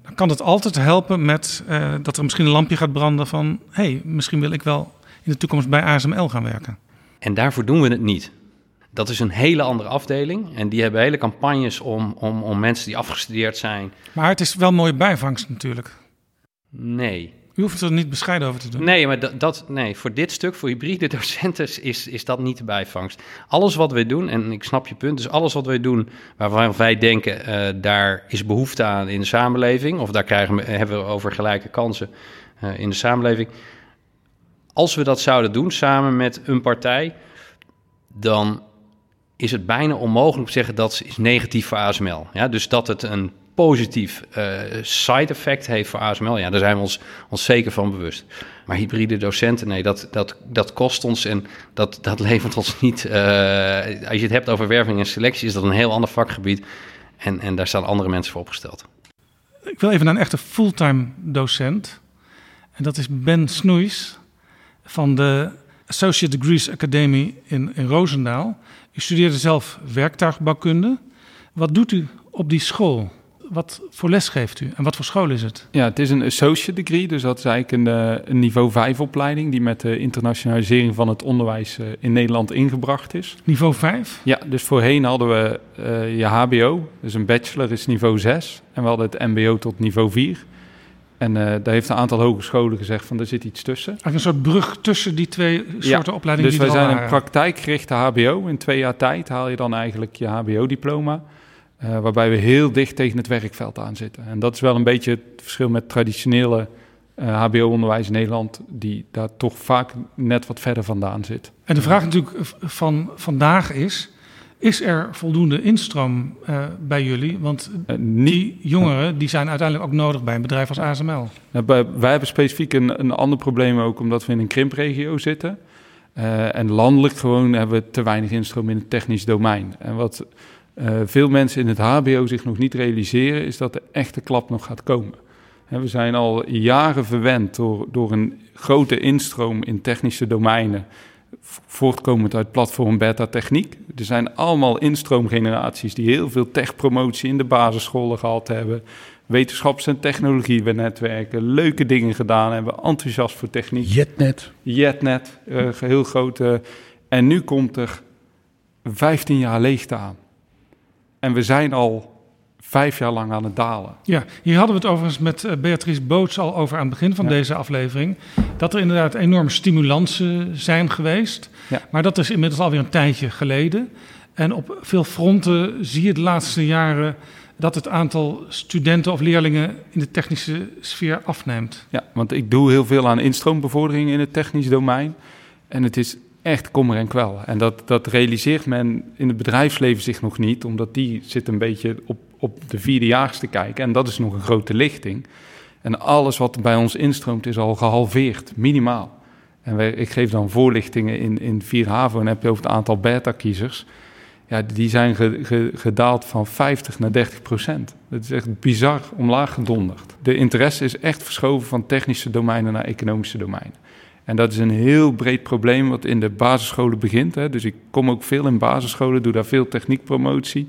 dan kan het altijd helpen met dat er misschien een lampje gaat branden van... hé, hey, misschien wil ik wel in de toekomst bij ASML gaan werken. En daarvoor doen we het niet. Dat is een hele andere afdeling. En die hebben hele campagnes om, om, om mensen die afgestudeerd zijn. Maar het is wel mooie bijvangst natuurlijk. Nee. U hoeft er niet bescheiden over te doen. Nee, maar dat, dat, nee, voor dit stuk, voor hybride docenten, is, is dat niet de bijvangst. Alles wat wij doen, en ik snap je punt, dus alles wat wij doen waarvan wij denken, uh, daar is behoefte aan in de samenleving, of daar krijgen we, hebben we over gelijke kansen uh, in de samenleving. Als we dat zouden doen samen met een partij, dan is het bijna onmogelijk te zeggen dat is negatief voor ASML. Ja, dus dat het een positief uh, side effect heeft voor ASML, ja, daar zijn we ons, ons zeker van bewust. Maar hybride docenten, nee, dat, dat, dat kost ons en dat, dat levert ons niet. Uh, als je het hebt over werving en selectie, is dat een heel ander vakgebied. En, en daar staan andere mensen voor opgesteld. Ik wil even naar een echte fulltime docent. En dat is Ben Snoeis van de Associate Degrees Academy in, in Roosendaal. U studeerde zelf werktuigbouwkunde. Wat doet u op die school? Wat voor les geeft u en wat voor school is het? Ja, het is een associate degree, dus dat is eigenlijk een, eh, een niveau 5 opleiding die met de internationalisering van het onderwijs eh, in Nederland ingebracht is. Niveau 5? Ja, dus voorheen hadden we uh, je HBO, dus een bachelor is niveau 6 en we hadden het MBO tot niveau 4. En uh, daar heeft een aantal hogescholen gezegd van er zit iets tussen. Eigenlijk een soort brug tussen die twee soorten ja, opleidingen. Dus die wij zijn waren. een praktijkgerichte HBO. In twee jaar tijd haal je dan eigenlijk je HBO-diploma. Uh, waarbij we heel dicht tegen het werkveld aan zitten. En dat is wel een beetje het verschil met traditionele uh, HBO-onderwijs in Nederland, die daar toch vaak net wat verder vandaan zit. En de vraag natuurlijk van vandaag is: is er voldoende instroom uh, bij jullie? Want uh, die jongeren die zijn uiteindelijk ook nodig bij een bedrijf als ASML. Nou, wij hebben specifiek een, een ander probleem ook omdat we in een krimpregio zitten. Uh, en landelijk gewoon hebben we te weinig instroom in het technisch domein. En wat veel mensen in het HBO zich nog niet realiseren, is dat de echte klap nog gaat komen. we zijn al jaren verwend door, door een grote instroom in technische domeinen voortkomend uit platform beta techniek. Er zijn allemaal instroomgeneraties die heel veel techpromotie in de basisscholen gehad hebben. Wetenschaps- en technologienetwerken, leuke dingen gedaan hebben, enthousiast voor techniek. Jetnet. Jetnet, uh, heel grote. En nu komt er 15 jaar leegte aan. En we zijn al vijf jaar lang aan het dalen. Ja, hier hadden we het overigens met uh, Beatrice Boots al over aan het begin van ja. deze aflevering. Dat er inderdaad enorme stimulansen zijn geweest. Ja. Maar dat is inmiddels alweer een tijdje geleden. En op veel fronten zie je de laatste jaren dat het aantal studenten of leerlingen in de technische sfeer afneemt. Ja, want ik doe heel veel aan instroombevordering in het technisch domein. En het is echt kommer en kwel. En dat, dat realiseert men in het bedrijfsleven zich nog niet, omdat die zit een beetje op, op de vierdejaars te kijken. En dat is nog een grote lichting. En alles wat bij ons instroomt is al gehalveerd, minimaal. En wij, ik geef dan voorlichtingen in, in 4 HAVO en heb je over het aantal beta-kiezers. Ja, die zijn ge, ge, gedaald van 50 naar 30 procent. Dat is echt bizar omlaag gedonderd. De interesse is echt verschoven van technische domeinen naar economische domeinen. En dat is een heel breed probleem wat in de basisscholen begint. Hè. Dus ik kom ook veel in basisscholen, doe daar veel techniekpromotie.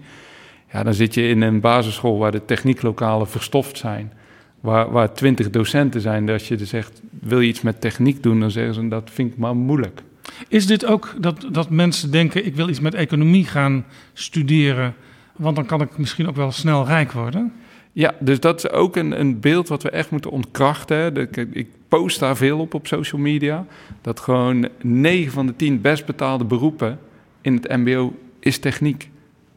Ja, dan zit je in een basisschool waar de technieklokalen verstoft zijn. Waar, waar twintig docenten zijn. Dat je dus zegt, wil je iets met techniek doen? Dan zeggen ze, dat vind ik maar moeilijk. Is dit ook dat, dat mensen denken, ik wil iets met economie gaan studeren... want dan kan ik misschien ook wel snel rijk worden? Ja, dus dat is ook een, een beeld wat we echt moeten ontkrachten. De, ik post daar veel op op social media. Dat gewoon 9 van de 10 best betaalde beroepen in het MBO is techniek.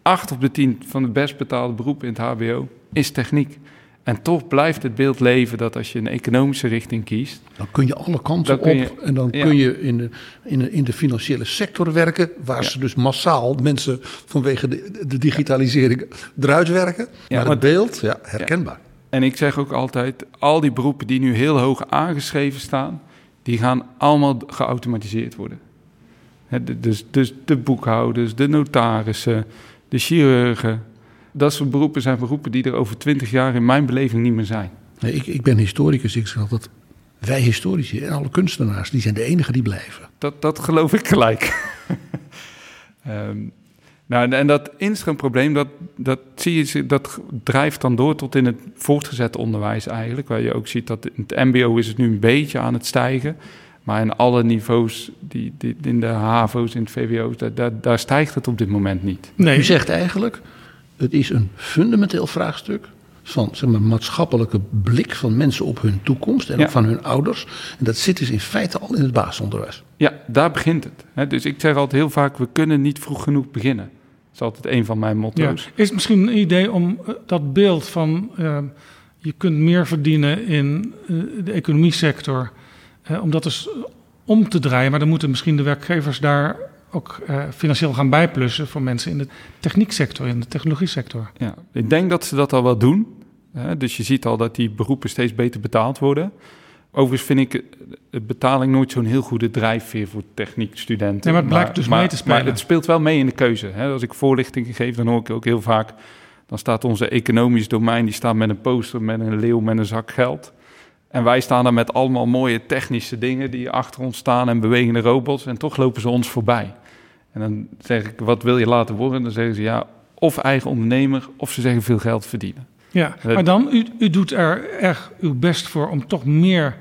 8 op de 10 van de best betaalde beroepen in het HBO is techniek. En toch blijft het beeld leven dat als je een economische richting kiest. Dan kun je alle kanten op. Je, en dan ja. kun je in de, in, de, in de financiële sector werken. Waar ja. ze dus massaal mensen vanwege de, de digitalisering eruit werken. Ja, maar, maar het beeld, ja, herkenbaar. En ik zeg ook altijd: al die beroepen die nu heel hoog aangeschreven staan. die gaan allemaal geautomatiseerd worden. Dus, dus de boekhouders, de notarissen, de chirurgen dat soort beroepen zijn beroepen die er over twintig jaar in mijn beleving niet meer zijn. Nee, ik, ik ben historicus, ik zeg altijd, wij historici en alle kunstenaars, die zijn de enigen die blijven. Dat, dat geloof ik gelijk. um, Nou, en dat instroomprobleem, dat, dat, zie je, dat drijft dan door tot in het voortgezet onderwijs eigenlijk. Waar je ook ziet dat in het mbo is het nu een beetje aan het stijgen. Maar in alle niveaus, die, die, in de HAVO's, in het VWO's, daar, daar, daar stijgt het op dit moment niet. Nee. U zegt eigenlijk, het is een fundamenteel vraagstuk van zeg maar, maatschappelijke blik van mensen op hun toekomst en ook van hun ouders. En dat zit dus in feite al in het basisonderwijs. Ja, daar begint het. Dus ik zeg altijd heel vaak, we kunnen niet vroeg genoeg beginnen. Dat is altijd een van mijn motto's. Ja. Is het misschien een idee om eh, dat beeld van uh, je kunt meer verdienen in uh, de economiesector, uh, om dat dus om te draaien, maar dan moeten misschien de werkgevers daar ook uh, financieel gaan bijplussen voor mensen in de technieksector, in de technologiesector. Ja, ik denk dat ze dat al wel doen. Hè? Dus je ziet al dat die beroepen steeds beter betaald worden. Overigens vind ik de betaling nooit zo'n heel goede drijfveer voor techniekstudenten. Nee, maar het blijkt dus maar, mee te spelen. Maar het speelt wel mee in de keuze. Hè? Als ik voorlichting geef, dan hoor ik ook heel vaak... dan staat onze economisch domein, die staat met een poster, met een leeuw, met een zak geld... En wij staan daar met allemaal mooie technische dingen die achter ons staan en bewegende robots. En toch lopen ze ons voorbij. En dan zeg ik, wat wil je laten worden? Dan zeggen ze ja, of eigen ondernemer, of ze zeggen veel geld verdienen. Ja, maar dan, u, u doet er erg uw best voor om toch meer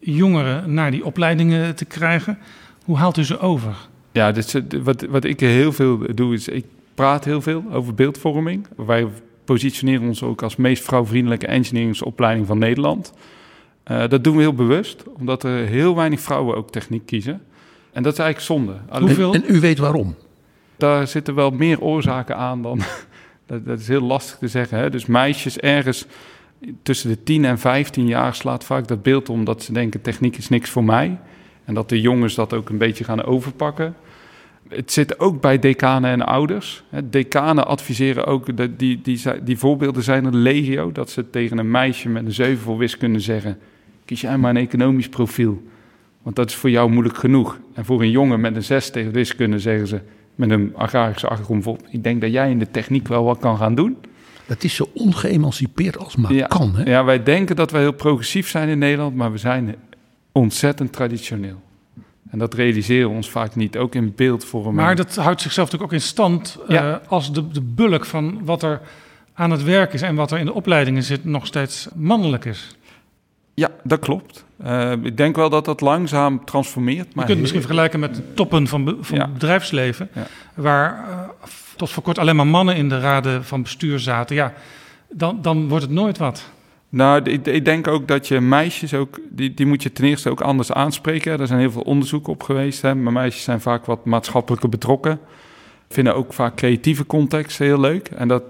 jongeren naar die opleidingen te krijgen. Hoe haalt u ze over? Ja, dus, wat, wat ik heel veel doe, is ik praat heel veel over beeldvorming. Wij positioneren ons ook als meest vrouwvriendelijke engineeringsopleiding van Nederland. Uh, dat doen we heel bewust, omdat er heel weinig vrouwen ook techniek kiezen. En dat is eigenlijk zonde. Hoeveel? En, en u weet waarom? Daar zitten wel meer oorzaken aan dan. dat, dat, is heel lastig te zeggen. Hè? Dus meisjes ergens tussen de 10 en 15 jaar slaat vaak dat beeld om dat ze denken: techniek is niks voor mij. En dat de jongens dat ook een beetje gaan overpakken. Het zit ook bij decanen en ouders. Decanen adviseren ook, die, die, die, die voorbeelden zijn er legio, dat ze tegen een meisje met een 7 voor wiskunde zeggen: kies jij maar een economisch profiel. Want dat is voor jou moeilijk genoeg. En voor een jongen met een 6 tegen wiskunde zeggen ze, met een agrarische achtergrond, ik denk dat jij in de techniek wel wat kan gaan doen. Dat is zo ongeëmancipeerd als maar ja, kan. Hè? Ja, wij denken dat wij heel progressief zijn in Nederland, maar we zijn ontzettend traditioneel. En dat realiseren we ons vaak niet, ook in beeldvorming. Maar dat houdt zichzelf natuurlijk ook in stand ja. uh, als de, de bulk van wat er aan het werk is en wat er in de opleidingen zit nog steeds mannelijk is. Ja, dat klopt. Uh, ik denk wel dat dat langzaam transformeert. Maar je kunt het misschien vergelijken met de toppen van, van ja. het bedrijfsleven, ja. waar uh, tot voor kort alleen maar mannen in de raden van bestuur zaten. Ja, dan, dan wordt het nooit wat. Nou, ik, ik, denk ook dat je meisjes ook, die, die moet je ten eerste ook anders aanspreken. Er zijn heel veel onderzoeken op geweest. Hè. Maar meisjes zijn vaak wat maatschappelijker betrokken. Vinden ook vaak creatieve contexten heel leuk. En dat,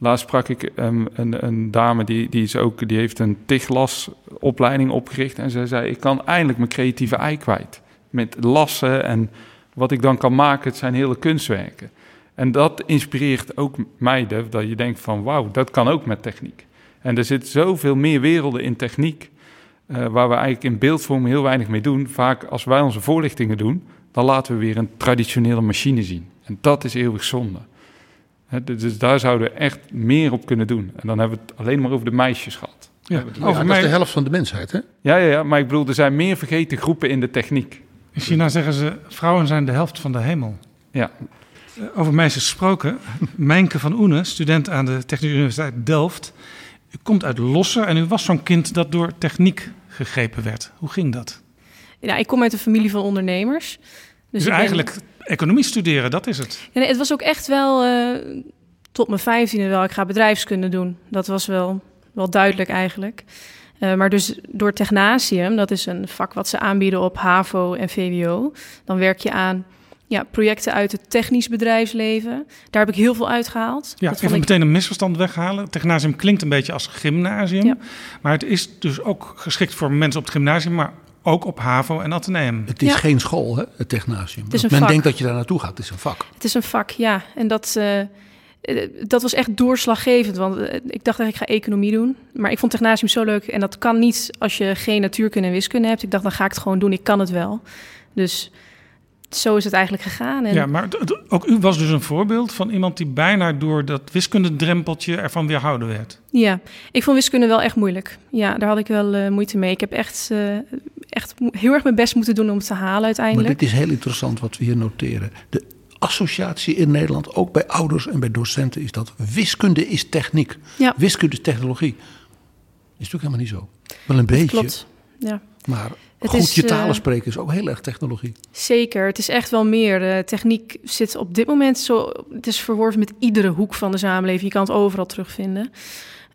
Laatst sprak ik um, een, een, dame die, die, is ook, die heeft een opleiding opgericht. En ze zei, ik kan eindelijk mijn creatieve ei kwijt. Met lassen en wat ik dan kan maken, het zijn hele kunstwerken. En dat inspireert ook mij, dat je denkt van wauw, dat kan ook met techniek. En er zit zoveel meer werelden in techniek, uh, waar we eigenlijk in beeldvorming heel weinig mee doen. Vaak als wij onze voorlichtingen doen, dan laten we weer een traditionele machine zien. En dat is eeuwig zonde. Dus daar zouden we echt meer op kunnen doen. En dan hebben we het alleen maar over de meisjes gehad. Ja, ja dat is de helft van de mensheid, hè? Ja, ja, ja, maar ik bedoel, er zijn meer vergeten groepen in de techniek. In China zeggen ze, vrouwen zijn de helft van de hemel. Ja. Eh, over meisjes gesproken, Mijnke van Oene, student aan de Technische Universiteit Delft. U komt uit Losser en u was zo'n kind dat door techniek gegrepen werd. Hoe ging dat? Ja, ik kom uit een familie van ondernemers. Dus, dus eigenlijk economie studeren, dat is het. Ja, nee, het was ook echt wel uh, tot mijn vijftiende wel. Ik ga bedrijfskunde doen. Dat was wel, wel duidelijk eigenlijk. Uh, maar dus door Technasium, dat is een vak wat ze aanbieden op HAVO en VWO. Dan werk je aan ja, projecten uit het technisch bedrijfsleven. Daar heb ik heel veel uitgehaald. Ja, even ik... meteen een misverstand weghalen. Technasium klinkt een beetje als gymnasium. Ja. Maar het is dus ook geschikt voor mensen op het gymnasium, maar ook op HAVO en Atheneum. Het is Ja. geen school, hè, het technasium. Het is Dat een men vak. denkt dat je daar naartoe gaat, het is een vak. Het is een vak, ja. En dat, eh, eh, dat was echt doorslaggevend. Want eh, ik dacht dat ik ga economie doen. Maar ik vond technasium zo leuk. En dat kan niet als je geen natuurkunde en wiskunde hebt. Ik dacht, dan ga ik het gewoon doen. Ik kan het wel. Dus zo is het eigenlijk gegaan. En Ja, maar ook u was dus een voorbeeld van iemand die bijna door dat wiskundedrempeltje ervan weerhouden werd. Ja, ik vond wiskunde wel echt moeilijk. Ja, daar had ik wel eh, moeite mee. Ik heb echt, eh, echt heel erg mijn best moeten doen om het te halen Maar uiteindelijk. dit is heel interessant wat we hier noteren. De associatie in Nederland, ook bij ouders en bij docenten, is dat wiskunde is techniek. Ja. Wiskunde is technologie. Is natuurlijk helemaal niet zo. Wel een beetje. Klopt. Ja. Maar Het goed is, je eh, talen spreken is ook heel erg technologie. Zeker, het is echt wel meer. De techniek zit op dit moment zo. Het is verworven met iedere hoek van de samenleving. Je kan het overal terugvinden.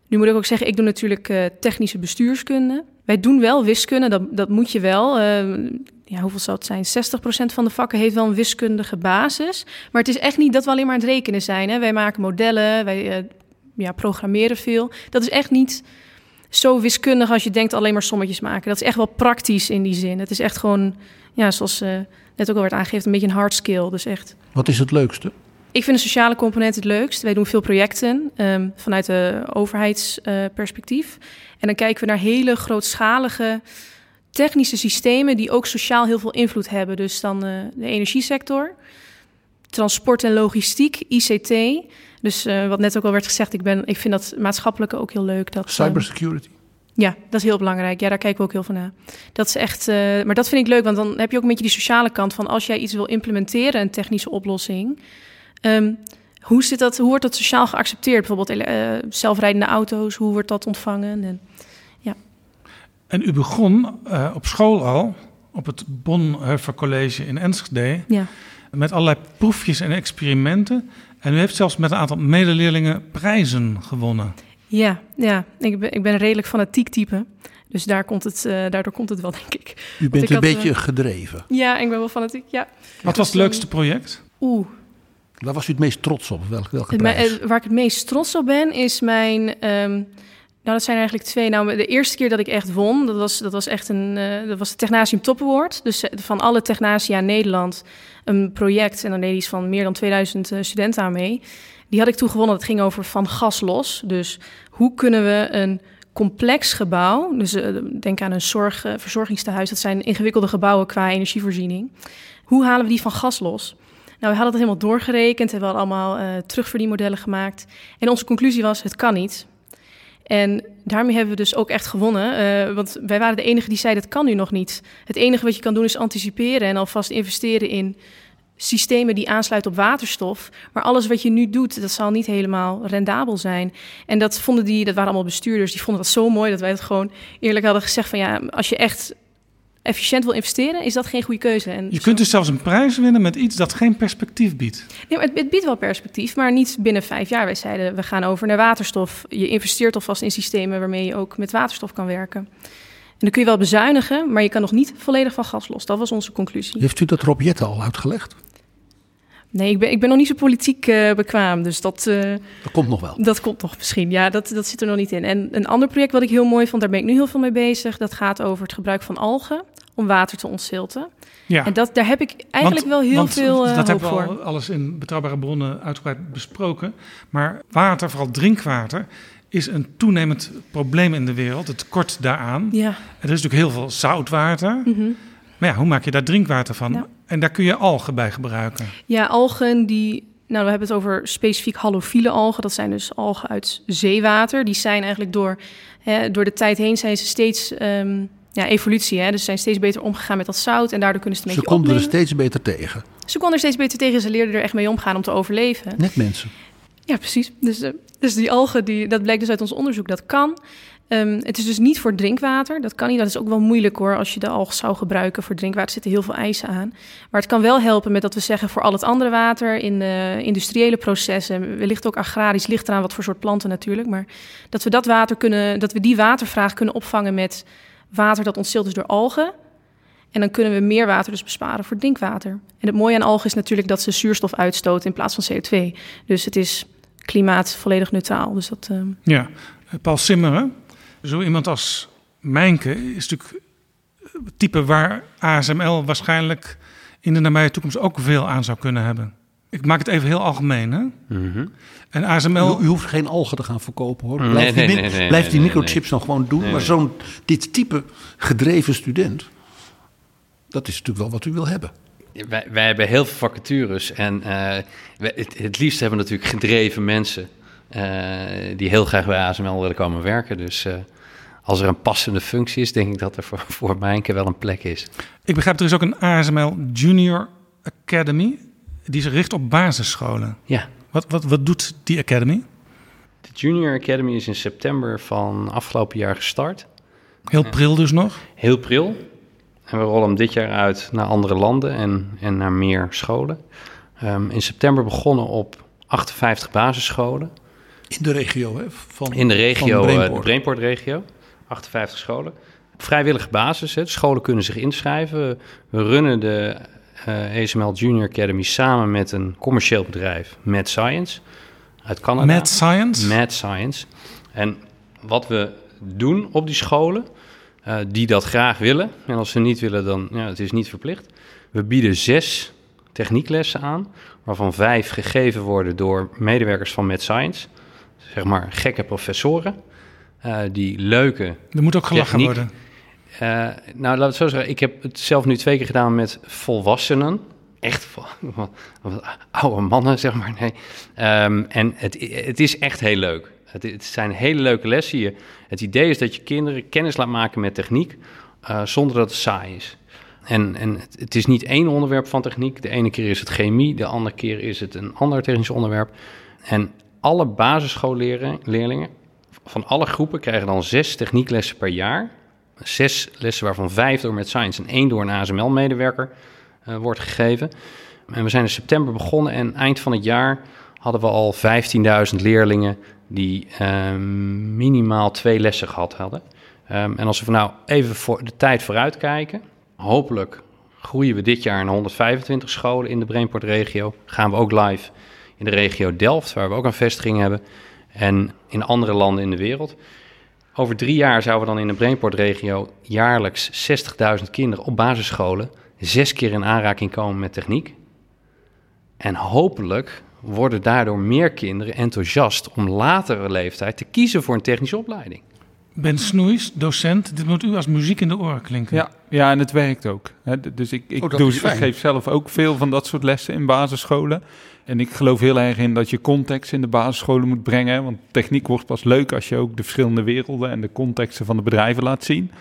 Nu moet ik ook zeggen, ik doe natuurlijk eh, technische bestuurskunde. Wij doen wel wiskunde, dat, dat moet je wel. Eh, ja, hoeveel zou het zijn? 60% van de vakken heeft wel een wiskundige basis. Maar het is echt niet dat we alleen maar aan het rekenen zijn. Hè? Wij maken modellen, wij ja, programmeren veel. Dat is echt niet zo wiskundig als je denkt alleen maar sommetjes maken. Dat is echt wel praktisch in die zin. Het is echt gewoon, ja, zoals eh, net ook al werd aangegeven, een beetje een hard skill. Dus echt. Wat is het leukste? Ik vind de sociale component het leukst. Wij doen veel projecten ehm, vanuit de overheidsperspectief. en dan kijken we naar hele grootschalige technische systemen die ook sociaal heel veel invloed hebben. Dus dan eh, de energiesector, transport en logistiek, ICT. Dus eh, wat net ook al werd gezegd, ik, ben, ik vind dat maatschappelijke ook heel leuk. Dat, ehm, Cybersecurity. ja, dat is heel belangrijk. Ja, daar kijken we ook heel van naar. Dat is echt, eh, maar dat vind ik leuk, want dan heb je ook een beetje die sociale kant van als jij iets wil implementeren, een technische oplossing. ehm, hoe, zit dat, hoe wordt dat sociaal geaccepteerd? Bijvoorbeeld eh, zelfrijdende auto's, hoe wordt dat ontvangen? En, ja. En u begon eh, op school al, op het Bonhoeffer College in Enschede, Ja. met allerlei proefjes en experimenten. En u heeft zelfs met een aantal medeleerlingen prijzen gewonnen. Ja, ja. Ik, ben, ik ben een redelijk fanatiek type. Dus daar komt het, eh, daardoor komt het wel, denk ik. U bent ik een beetje eh, gedreven. ja, ik ben wel fanatiek, ja. Wat was het leukste project? Oeh, Waar was u het meest trots op? Welke, Het prijs? eh, waar ik het meest trots op ben, is mijn. ehm, nou, dat zijn eigenlijk twee. Nou, de eerste keer dat ik echt won, dat was, dat was echt een. eh, dat was de Technasium Top Award. Dus eh, van alle Technasia Nederland een project. En dan deed iets van meer dan 2000 eh, studenten aan mee. Die had ik toen gewonnen. Dat ging over van gas los. Dus hoe kunnen we een complex gebouw, dus eh, denk aan een eh, verzorgingstehuis, dat zijn ingewikkelde gebouwen qua energievoorziening. Hoe halen we die van gas los? Nou, we hadden dat helemaal doorgerekend en we allemaal eh terugverdienmodellen gemaakt. En onze conclusie was, het kan niet. En daarmee hebben we dus ook echt gewonnen. eh, want wij waren de enige die zeiden, het kan nu nog niet. Het enige wat je kan doen is anticiperen en alvast investeren in systemen die aansluiten op waterstof. Maar alles wat je nu doet, dat zal niet helemaal rendabel zijn. En dat vonden die, dat waren allemaal bestuurders, die vonden dat zo mooi dat wij het gewoon eerlijk hadden gezegd van ja, als je echt efficiënt wil investeren, is dat geen goede keuze. En Je kunt dus zelfs een prijs winnen met iets dat geen perspectief biedt. Nee, maar het, het biedt wel perspectief, maar niet binnen vijf jaar. Wij zeiden, we gaan over naar waterstof. Je investeert alvast in systemen waarmee je ook met waterstof kan werken. En dan kun je wel bezuinigen, maar je kan nog niet volledig van gas los. Dat was onze conclusie. Heeft u dat Rob Jetten al uitgelegd? Nee, ik ben, ik ben nog niet zo politiek eh, bekwaam, dus dat, eh, Dat komt nog wel. dat komt nog misschien. Ja, dat, dat zit er nog niet in. En een ander project wat ik heel mooi vond, daar ben ik nu heel veel mee bezig. Dat gaat over het gebruik van algen om water te ontzilten. Ja. En dat, daar heb ik eigenlijk Want- wel heel want veel eh, Dat hoop hebben we voor. al alles in betrouwbare bronnen uitgebreid besproken. Maar water, vooral drinkwater, is een toenemend probleem in de wereld. Het tekort daaraan. Ja. Er is natuurlijk heel veel zoutwater. Mhm. Maar ja, hoe maak je daar drinkwater van? Ja. En daar kun je algen bij gebruiken. Ja, algen die. Nou, we hebben het over specifiek halofiele algen. Dat zijn dus algen uit zeewater. Die zijn eigenlijk door, hè, door de tijd heen zijn ze steeds. ehm, ja, evolutie. Hè? Dus ze zijn steeds beter omgegaan met dat zout. En daardoor kunnen ze het een Ze beetje konden er steeds beter tegen. Ze konden er steeds beter tegen. Ze leerden er echt mee omgaan om te overleven. Net mensen. Ja, precies. Dus, eh, dus die algen, die, dat blijkt dus uit ons onderzoek, dat kan. Ehm, het is dus niet voor drinkwater. Dat kan niet. Dat is ook wel moeilijk hoor. Als je de alg zou gebruiken voor drinkwater, zitten heel veel eisen aan. Maar het kan wel helpen met dat we zeggen voor al het andere water in eh, industriële processen, wellicht ook agrarisch, ligt eraan wat voor soort planten natuurlijk. Maar dat we dat water kunnen, dat we die watervraag kunnen opvangen met water dat ontzilt is door algen. En dan kunnen we meer water dus besparen voor drinkwater. En het mooie aan algen is natuurlijk dat ze zuurstof uitstoten in plaats van CO2. Dus het is klimaat volledig neutraal. Dus dat, ehm, Ja, Paul Simmeren, zo iemand als Mijnke is natuurlijk het type waar ASML waarschijnlijk in de nabije toekomst ook veel aan zou kunnen hebben. Ik maak het even heel algemeen, hè? En ASML... U, u hoeft geen algen te gaan verkopen hoor. Blijf nee, die, nee, nee, blijf die nee, microchips nog gewoon doen. Nee, maar zo'n dit type gedreven student, dat is natuurlijk wel wat u wil hebben. Wij, wij hebben heel veel vacatures en eh, wij- het, het liefst hebben we natuurlijk gedreven mensen eh, die heel graag bij ASML willen komen werken. Dus eh, als er een passende functie is, denk ik dat er voor, voor Mijnke wel een plek is. Ik begrijp, er is ook een ASML Junior Academy. die zich richt op basisscholen. Ja. Wat, wat, wat doet die Academy? De Junior Academy is in september van afgelopen jaar gestart. Heel pril dus nog? Heel pril. En we rollen hem dit jaar uit naar andere landen en, en naar meer scholen. Um, in september begonnen op 58 basisscholen. In de regio, hè? Van, in de regio, van Brainport. de Brainport-regio. 58 scholen. Op vrijwillige basis. Hè. Scholen kunnen zich inschrijven. We runnen de uh, ESML Junior Academy samen met een commercieel bedrijf, Mad Science, uit Canada. Mad Science? Mad Science. En wat we doen op die scholen, uh, die dat graag willen, en als ze niet willen, dan ja, het is niet verplicht. We bieden zes technieklessen aan, waarvan vijf gegeven worden door medewerkers van Mad Science. Zeg maar gekke professoren. Uh, die leuke. Er moet ook gelachen techniek, worden. Uh, nou, laat het zo zeggen. Ik heb het zelf nu twee keer gedaan met volwassenen. Echt oude mannen, zeg maar. Nee. Um, en het, het is echt heel leuk. Het, het, zijn hele leuke lessen. Je, het idee is dat je kinderen kennis laat maken met techniek uh, zonder dat het saai is. En, en het, het, is niet één onderwerp van techniek. De ene keer is het chemie, de andere keer is het een ander technisch onderwerp. En alle basisschoolleerlingen van alle groepen krijgen dan zes technieklessen per jaar zes lessen, waarvan vijf door met Science en één door een ASML-medewerker uh, wordt gegeven. En we zijn in september begonnen en eind van het jaar hadden we al 15.000 leerlingen die uh, minimaal twee lessen gehad hadden. Um, en als we nou even voor de tijd vooruit kijken, hopelijk groeien we dit jaar naar 125 scholen in de Brainport-regio. Gaan we ook live in de regio Delft, waar we ook een vestiging hebben, en in andere landen in de wereld. Over drie jaar zouden we dan in de Brainport-regio jaarlijks 60.000 kinderen op basisscholen zes keer in aanraking komen met techniek. En hopelijk worden daardoor meer kinderen enthousiast om latere leeftijd te kiezen voor een technische opleiding. Ben Snoeis, docent. Dit moet u als muziek in de oren klinken. Ja, ja en het werkt ook. Dus ik, ik, Oh, doe, ik geef zelf ook veel van dat soort lessen in basisscholen. En ik geloof heel erg in dat je context in de basisscholen moet brengen. Want techniek wordt pas leuk als je ook de verschillende werelden en de contexten van de bedrijven laat zien.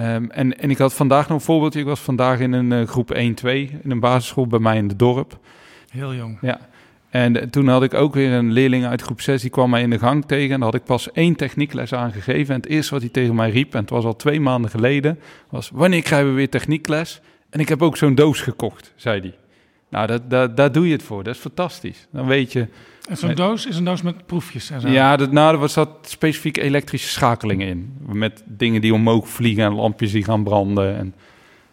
Um, en, en ik had vandaag nog een voorbeeldje. Ik was vandaag in een uh, groep 1-2 in een basisschool bij mij in het dorp. Heel jong. Ja. En toen had ik ook weer een leerling uit groep 6, die kwam mij in de gang tegen. En daar had ik pas één techniekles aangegeven. En het eerste wat hij tegen mij riep, en het was al twee maanden geleden, was: Wanneer krijgen we weer techniekles? En ik heb ook zo'n doos gekocht, zei hij. Nou, dat, dat, daar doe je het voor. Dat is fantastisch. Dan weet je. En zo'n doos is een doos met proefjes en zo? Ja, dat, nou, er zat specifiek elektrische schakelingen in. Met dingen die omhoog vliegen en lampjes die gaan branden. En,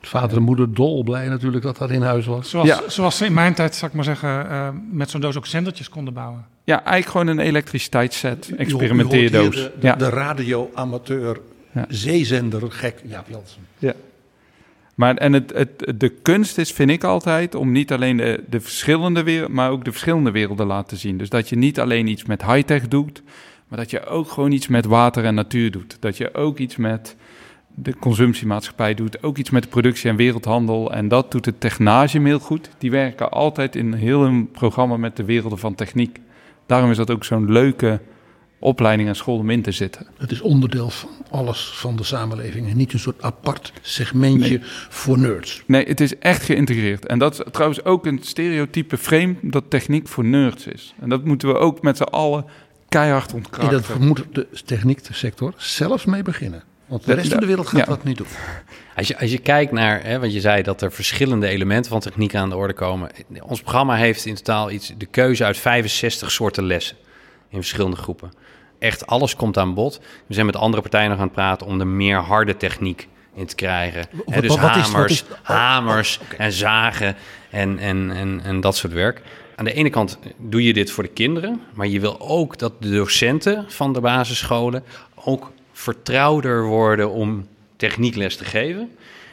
Vader en moeder dol blij natuurlijk dat dat in huis was. Zoals, ja. zoals ze in mijn tijd, zal ik maar zeggen, uh, met zo'n doos ook zendertjes konden bouwen. Ja, eigenlijk gewoon een elektriciteitsset, experimenteerdoos. De, de, ja. de radio-amateur ja. zeezender gek Jaap Jansen. Ja. Maar en het, het, de kunst is, vind ik altijd, om niet alleen de, de verschillende werelden, maar ook de verschillende werelden laten zien. Dus dat je niet alleen iets met high-tech doet, maar dat je ook gewoon iets met water en natuur doet. Dat je ook iets met de consumptiemaatschappij doet, ook iets met de productie en wereldhandel. En dat doet het Technage heel goed. Die werken altijd in heel een programma met de werelden van techniek. Daarom is dat ook zo'n leuke opleiding en school om in te zitten. Het is onderdeel van alles van de samenleving en niet een soort apart segmentje nee. voor nerds. Nee, het is echt geïntegreerd. En dat is trouwens ook een stereotype frame dat techniek voor nerds is. En dat moeten we ook met z'n allen keihard ontkrachten. En dat moet de technieksector zelfs mee beginnen. Want de rest van de wereld gaat ja. dat niet doen. Als je, als je kijkt naar, hè, want je zei dat er verschillende elementen van techniek aan de orde komen. Ons programma heeft in totaal iets, de keuze uit 65 soorten lessen in verschillende groepen. Echt alles komt aan bod. We zijn met andere partijen nog aan het praten om er meer harde techniek in te krijgen. Wat, Hè, dus wat, wat is, hamers, is, oh, hamers oh, okay. en zagen en, en, en, en dat soort werk. Aan de ene kant doe je dit voor de kinderen, maar je wil ook dat de docenten van de basisscholen ook vertrouwder worden om techniekles te geven.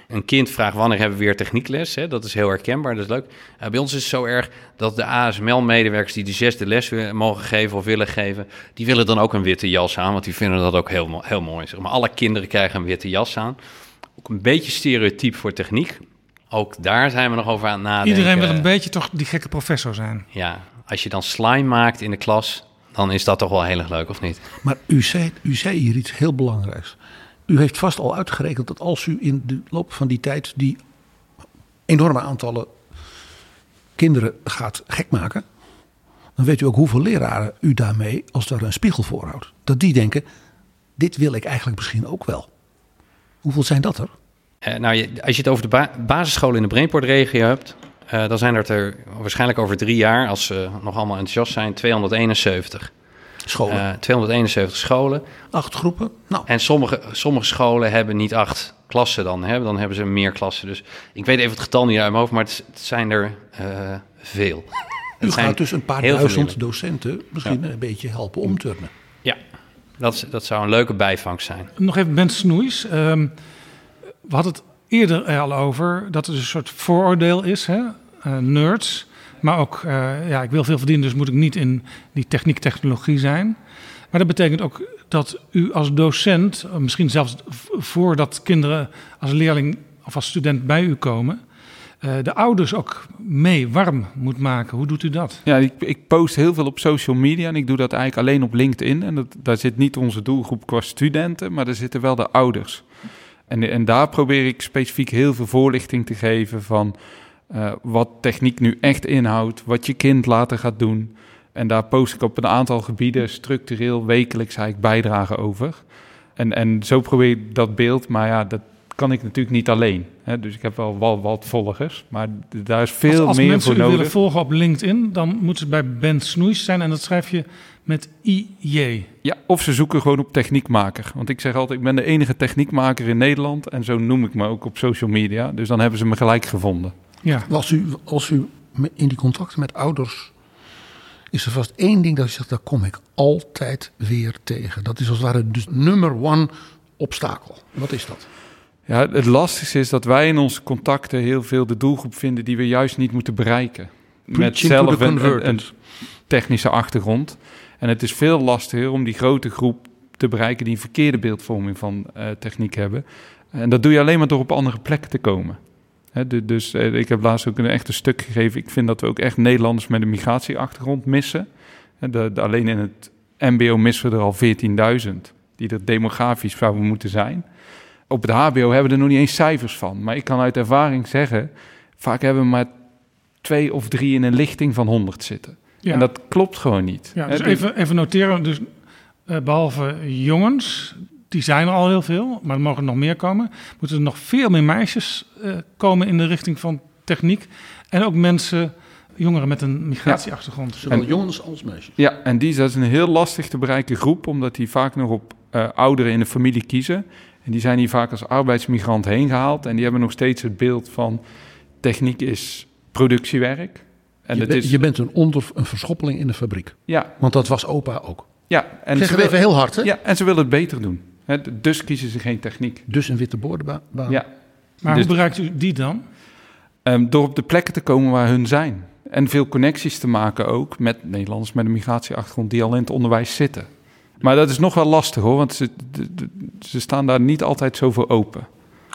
Een kind vraagt wanneer hebben we weer techniekles. Hè? Dat is heel herkenbaar, dat is leuk. Uh, bij ons is het zo erg dat de ASML-medewerkers die de zesde les mogen geven of willen geven, die willen dan ook een witte jas aan, want die vinden dat ook heel, heel mooi. Zeg maar alle kinderen krijgen een witte jas aan. Ook een beetje stereotyp voor techniek. Ook daar zijn we nog over aan het nadenken. Iedereen wil een beetje toch die gekke professor zijn. Ja, als je dan slime maakt in de klas, dan is dat toch wel heel erg leuk, of niet? Maar u zei, u zei hier iets heel belangrijks. U heeft vast al uitgerekend dat als u in de loop van die tijd die enorme aantallen kinderen gaat gek maken, dan weet u ook hoeveel leraren u daarmee, als daar een spiegel voor houdt, dat die denken: dit wil ik eigenlijk misschien ook wel. Hoeveel zijn dat er? Uh, nou, als je het over de ba basisscholen in de Brainport-regio hebt, uh, dan zijn er, er waarschijnlijk over drie jaar, als ze nog allemaal enthousiast zijn, 271. Scholen. Uh, 271 scholen. Acht groepen. Nou. En sommige, sommige scholen hebben niet acht klassen dan. Hè? Dan hebben ze meer klassen. Dus ik weet even het getal niet uit mijn hoofd, maar het, het zijn er uh, veel. U gaat dus een paar duizend docenten misschien ja. een beetje helpen omturnen. Ja, dat, dat zou een leuke bijvangst zijn. Nog even Ben Snoeis. Um, we hadden het eerder al over dat er een soort vooroordeel is. Hè? Uh, nerds. Maar ook, uh, ja, ik wil veel verdienen, dus moet ik niet in die techniek, technologie zijn. Maar dat betekent ook dat u als docent, misschien zelfs voordat kinderen als leerling of als student bij u komen, de ouders ook mee warm moet maken. Hoe doet u dat? Ja, ik, ik, post heel veel op social media en ik doe dat eigenlijk alleen op LinkedIn. En daar zit niet onze doelgroep qua studenten, maar daar zitten wel de ouders. En, en daar probeer ik specifiek heel veel voorlichting te geven van uh, wat techniek nu echt inhoudt, wat je kind later gaat doen. En daar post ik op een aantal gebieden structureel wekelijks eigenlijk bijdragen over. En, en zo probeer ik dat beeld, maar ja, dat kan ik natuurlijk niet alleen. Hè? Dus ik heb wel wat, wat volgers, maar daar is veel als, als meer mensen voor nodig. willen volgen op LinkedIn, dan moeten ze bij Ben Snoeis zijn en dat schrijf je met IJ. Ja, of ze zoeken gewoon op techniekmaker. Want ik zeg altijd, ik ben de enige techniekmaker in Nederland en zo noem ik me ook op social media. Dus dan hebben ze me gelijk gevonden. Ja. Als u, als u in die contacten met ouders. is er vast één ding dat u zegt. daar kom ik altijd weer tegen. Dat is als het ware dus nummer one obstakel. Wat is dat? Ja, het lastigste is dat wij in onze contacten heel veel de doelgroep vinden die we juist niet moeten bereiken. Met Preaching zelf een technische achtergrond. En het is veel lastiger om die grote groep te bereiken die een verkeerde beeldvorming van eh, techniek hebben. En dat doe je alleen maar door op andere plekken te komen. Dus eh, ik heb laatst ook een echt een stuk gegeven. Ik vind dat we ook echt Nederlanders met een migratieachtergrond missen. De- alleen in het MBO missen we er al 14.000 die er demografisch zouden moeten zijn. Op het HBO hebben we er nog niet eens cijfers van. Maar ik kan uit ervaring zeggen, vaak hebben we maar twee of drie in een lichting van 100 zitten. Ja. En dat klopt gewoon niet. Ja, dus dus- even, even noteren. Dus eh, behalve jongens, die zijn er al heel veel, maar er mogen nog meer komen. Moeten er nog veel meer meisjes eh, komen in de richting van techniek. En ook mensen, jongeren met een migratieachtergrond. Zowel En- jongens als meisjes. Ja, en die dat is een heel lastig te bereiken groep, omdat die vaak nog op eh, ouderen in de familie kiezen. En die zijn hier vaak als arbeidsmigrant heen gehaald. En die hebben nog steeds het beeld van techniek is productiewerk. En je, bent- is, je bent een, onder, een verschoppeling in de fabriek. ja, Want dat was opa ook. ja, en Zeg ze het even heel hard, hè? Ja, en ze willen het beter doen. Hè, dus kiezen ze geen techniek. Dus een witte boordenbaan. Ja. Maar Dus- hoe bereikt u die dan? Ehm, door op de plekken te komen waar hun zijn. En veel connecties te maken ook met Nederlanders met een migratieachtergrond die al in het onderwijs zitten. Maar dat is nog wel lastig hoor, want ze, de- de- ze staan daar niet altijd zo voor open.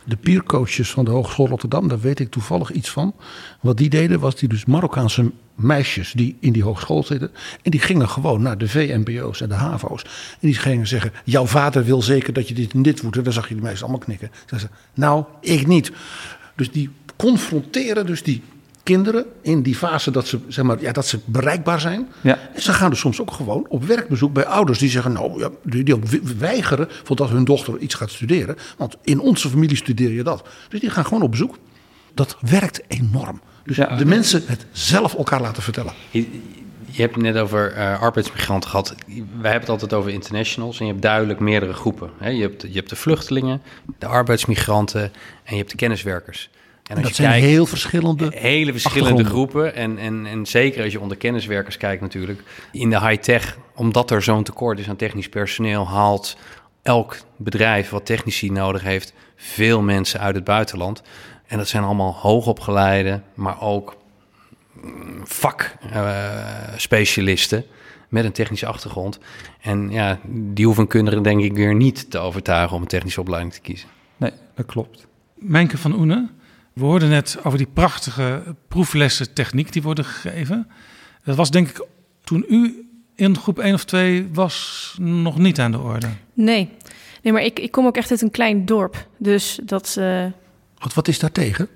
De peercoaches van de Hogeschool Rotterdam, daar weet ik toevallig iets van. Wat die deden was die dus Marokkaanse meisjes die in die hogeschool zitten. En die gingen gewoon naar de VMBO's en de HAVO's. En die gingen zeggen, jouw vader wil zeker dat je dit en dit moet. En dan zag je die meisjes allemaal knikken. Zeiden ze, nou, ik niet. Dus die confronteren dus die kinderen in die fase dat ze, zeg maar, ja, dat ze bereikbaar zijn. Ja. En ze gaan dus soms ook gewoon op werkbezoek bij ouders die zeggen, nou, ja, die, die weigeren voordat hun dochter iets gaat studeren. Want in onze familie studeer je dat. Dus die gaan gewoon op bezoek. Dat werkt enorm. Dus Ja. de mensen het zelf elkaar laten vertellen. Je, hebt het net over eh, arbeidsmigranten gehad. Wij hebben het altijd over internationals en je hebt duidelijk meerdere groepen. Hè? Je, hebt, je hebt de vluchtelingen, de arbeidsmigranten en je hebt de kenniswerkers. En als dat je zijn kijkt, heel verschillende hele verschillende groepen. En, en, en zeker als je onder kenniswerkers kijkt natuurlijk. In de high-tech, omdat er zo'n tekort is aan technisch personeel... haalt elk bedrijf wat technici nodig heeft... veel mensen uit het buitenland. En dat zijn allemaal hoogopgeleide, maar ook mm, vakspecialisten... met een technische achtergrond. En ja, die hoeven kinderen denk ik weer niet te overtuigen... om een technische opleiding te kiezen. Nee, dat klopt. Mijnke van Oenen, we hoorden net over die prachtige proeflessen techniek die worden gegeven. Dat was denk ik toen u in groep 1 of 2 was nog niet aan de orde. Nee. Nee, maar ik, ik kom ook echt uit een klein dorp. Dus dat... eh, Wat, wat is daar tegen?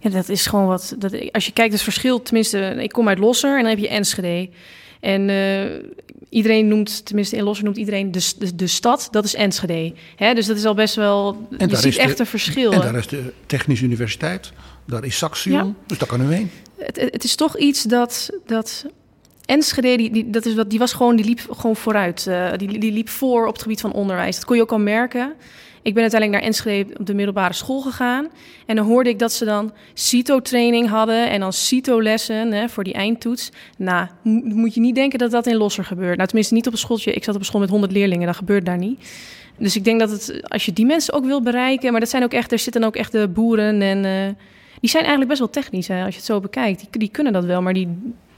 Ja, dat is gewoon wat. Dat, als je kijkt, het verschil, tenminste, ik kom uit Losser en dan heb je Enschede. En uh, iedereen noemt, tenminste in Losser noemt iedereen de, de, de stad, dat is Enschede. Hè, dus dat is al best wel, en je ziet echt een verschil. En daar is de Technische Universiteit, daar is Saxion, ja. dus daar kan u heen. Het, het, is toch iets dat, dat Enschede, die, die, dat is wat, die was gewoon, die liep gewoon vooruit. Uh, die, die liep voor op het gebied van onderwijs. Dat kon je ook al merken. Ik ben uiteindelijk naar Enschede op de middelbare school gegaan. En dan hoorde ik dat ze dan CITO-training hadden en dan CITO-lessen voor die eindtoets. Nou, moet je niet denken dat dat in Losser gebeurt. Nou, tenminste niet op een schooltje. Ik zat op een school met 100 leerlingen, dat gebeurt daar niet. Dus ik denk dat het, als je die mensen ook wil bereiken, maar dat zijn ook echt, er zitten ook echt de boeren en uh, die zijn eigenlijk best wel technisch, hè, als je het zo bekijkt. Die, die kunnen dat wel, maar die...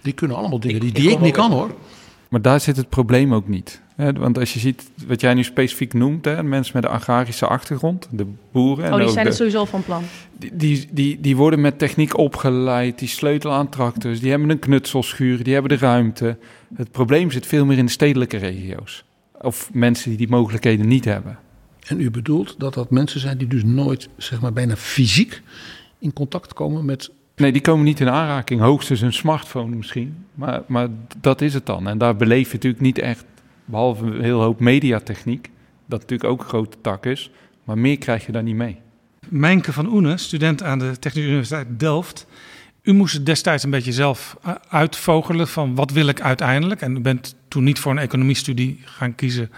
Die kunnen allemaal dingen die, die ik, ik niet kan, hoor. Maar daar zit het probleem ook niet. Want als je ziet wat jij nu specifiek noemt, hè, mensen met een agrarische achtergrond, de boeren. Oh, die zijn het sowieso van plan. Die, die, die, worden met techniek opgeleid, die sleutelen aan tractors, die hebben een knutselschuur, die hebben de ruimte. Het probleem zit veel meer in de stedelijke regio's. Of mensen die die mogelijkheden niet hebben. En u bedoelt dat dat mensen zijn die dus nooit, zeg maar, bijna fysiek in contact komen met Nee, die komen niet in aanraking. Hoogstens een smartphone misschien. Maar, maar dat is het dan. En daar beleef je natuurlijk niet echt, behalve een heel hoop mediatechniek, dat natuurlijk ook een grote tak is. Maar meer krijg je daar niet mee. Mijnke van Oene, student aan de Technische Universiteit Delft. U moest destijds een beetje zelf uitvogelen van wat wil ik uiteindelijk. En u bent toen niet voor een economiestudie gaan kiezen,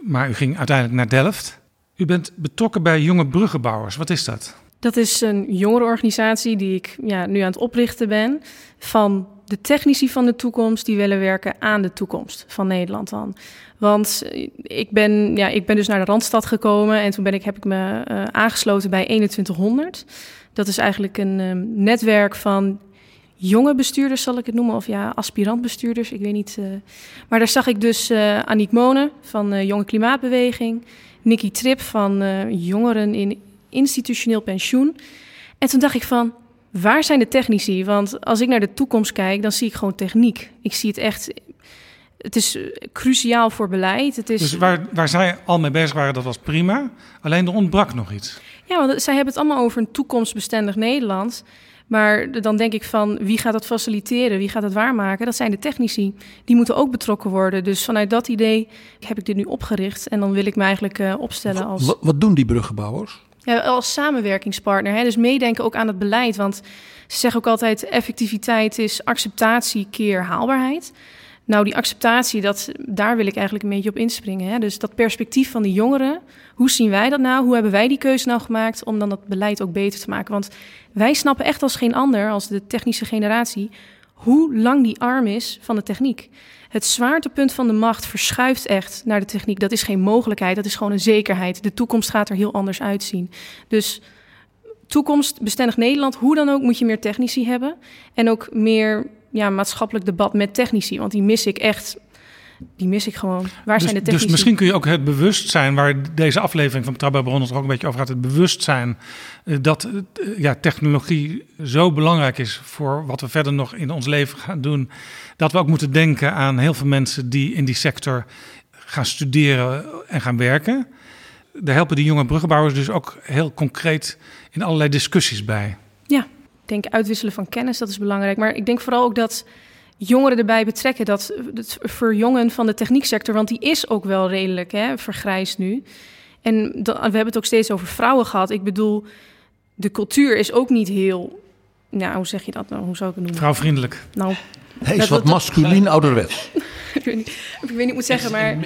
maar u ging uiteindelijk naar Delft. U bent betrokken bij jonge bruggenbouwers. Wat is dat? Dat is een jongerenorganisatie die ik ja, nu aan het oprichten ben. Van de technici van de toekomst die willen werken aan de toekomst van Nederland dan. Want ik ben, ja, ik ben dus naar de Randstad gekomen en toen ben ik, heb ik me uh, aangesloten bij 2100. Dat is eigenlijk een um, netwerk van jonge bestuurders, zal ik het noemen. Of ja, aspirantbestuurders, ik weet niet. Uh, maar daar zag ik dus uh, Aniek Monen van Jonge Klimaatbeweging. Nikki Trip van Jongeren in institutioneel pensioen. En toen dacht ik van, waar zijn de technici? Want als ik naar de toekomst kijk, dan zie ik gewoon techniek. Ik zie het echt. Het is cruciaal voor beleid. Het is... Dus waar, waar zij al mee bezig waren, dat was prima. Alleen er ontbrak nog iets. Ja, want zij hebben het allemaal over een toekomstbestendig Nederland. Maar dan denk ik van wie gaat dat faciliteren? Wie gaat het waarmaken? Dat zijn de technici. Die moeten ook betrokken worden. Dus vanuit dat idee heb ik dit nu opgericht. En dan wil ik me eigenlijk uh, opstellen als. Wat, wat doen die bruggenbouwers? Ja, als samenwerkingspartner. Hè? Dus meedenken ook aan het beleid. Want ze zeggen ook altijd: effectiviteit is acceptatie keer haalbaarheid. Nou, die acceptatie, dat, daar wil ik eigenlijk een beetje op inspringen. Hè? Dus dat perspectief van de jongeren, hoe zien wij dat nou? Hoe hebben wij die keuze nou gemaakt om dan dat beleid ook beter te maken? Want wij snappen echt als geen ander, als de technische generatie, hoe lang die arm is van de techniek. Het zwaartepunt van de macht verschuift echt naar de techniek. Dat is geen mogelijkheid, dat is gewoon een zekerheid. De toekomst gaat er heel anders uitzien. Dus toekomstbestendig Nederland, hoe dan ook, moet je meer technici hebben. En ook meer ja, maatschappelijk debat met technici. Want die mis ik echt die mis ik gewoon. Waar dus, zijn de technici? Dus misschien kun je ook het bewustzijn, waar deze aflevering van Betrouwbaar Bronnen ook een beetje over gaat, het bewustzijn uh, dat uh, ja, technologie zo belangrijk is voor wat we verder nog in ons leven gaan doen, dat we ook moeten denken aan heel veel mensen die in die sector gaan studeren en gaan werken. Daar helpen die jonge bruggenbouwers dus ook heel concreet in allerlei discussies bij. Ja, ik denk uitwisselen van kennis, dat is belangrijk. Maar ik denk vooral ook dat jongeren erbij betrekken. Dat het verjongen van de technieksector, want die is ook wel redelijk hè, vergrijsd nu. En we hebben het ook steeds over vrouwen gehad. Ik bedoel, de cultuur is ook niet heel. Nou, hoe zeg je dat nou? Hoe zou ik het noemen? Vrouwvriendelijk. Nou, Hij is wat masculien ouderwets. ik, weet niet, ik weet niet, moet zeggen, maar.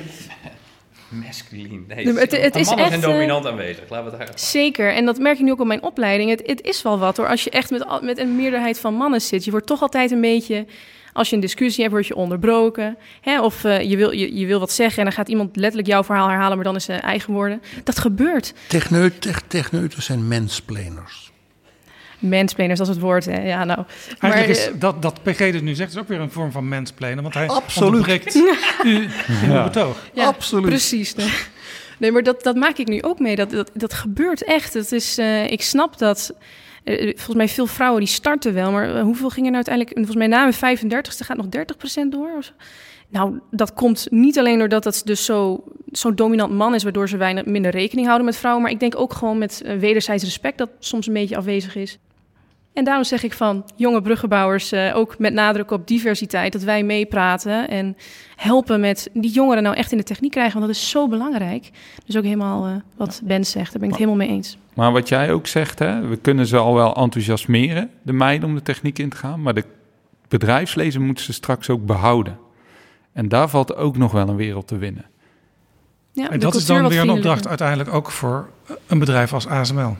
Masculien. Nee, het, het is echt en dominant aanwezig. Laten we het daar Zeker. En dat merk je nu ook op mijn opleiding. Het, het is wel wat hoor. Als je echt met, met een meerderheid van mannen zit, je wordt toch altijd een beetje als je een discussie hebt, word je onderbroken. Hè? Of uh, je, wil, je, je wil wat zeggen en dan gaat iemand letterlijk jouw verhaal herhalen, maar dan is zijn eigen woorden. Dat gebeurt. Techneut, tech, techneuten zijn mensplaners. Mensplaners, dat is het woord. Hè? Ja, nou. Eigenlijk maar, is dat, dat PG dit nu zegt, is ook weer een vorm van mensplanen. Want hij Absoluut. onderbreekt u in ja. betoog. Ja, Absoluut. Precies. Nee. nee, maar dat, dat maak ik nu ook mee. Dat, dat, dat gebeurt echt. Het is, uh, ik snap dat volgens mij veel vrouwen die starten wel, maar uh, hoeveel gingen nou uiteindelijk? Volgens mij na mijn 35ste gaat nog 30% door. Of zo. Nou, dat komt niet alleen doordat dat dus zo, zo dominant man is, waardoor ze weinig minder rekening houden met vrouwen, maar ik denk ook gewoon met wederzijds respect dat soms een beetje afwezig is. En daarom zeg ik van jonge bruggenbouwers, ook met nadruk op diversiteit, dat wij meepraten en helpen met die jongeren nou echt in de techniek krijgen, want dat is zo belangrijk. Dus ook helemaal wat Ben zegt, daar ben ik het helemaal mee eens. Maar wat jij ook zegt, hè, we kunnen ze al wel enthousiasmeren, de meiden, om de techniek in te gaan, maar de bedrijfslezen moeten ze straks ook behouden. En daar valt ook nog wel een wereld te winnen. Ja, en dat is dan weer een opdracht uiteindelijk ook voor een bedrijf als ASML.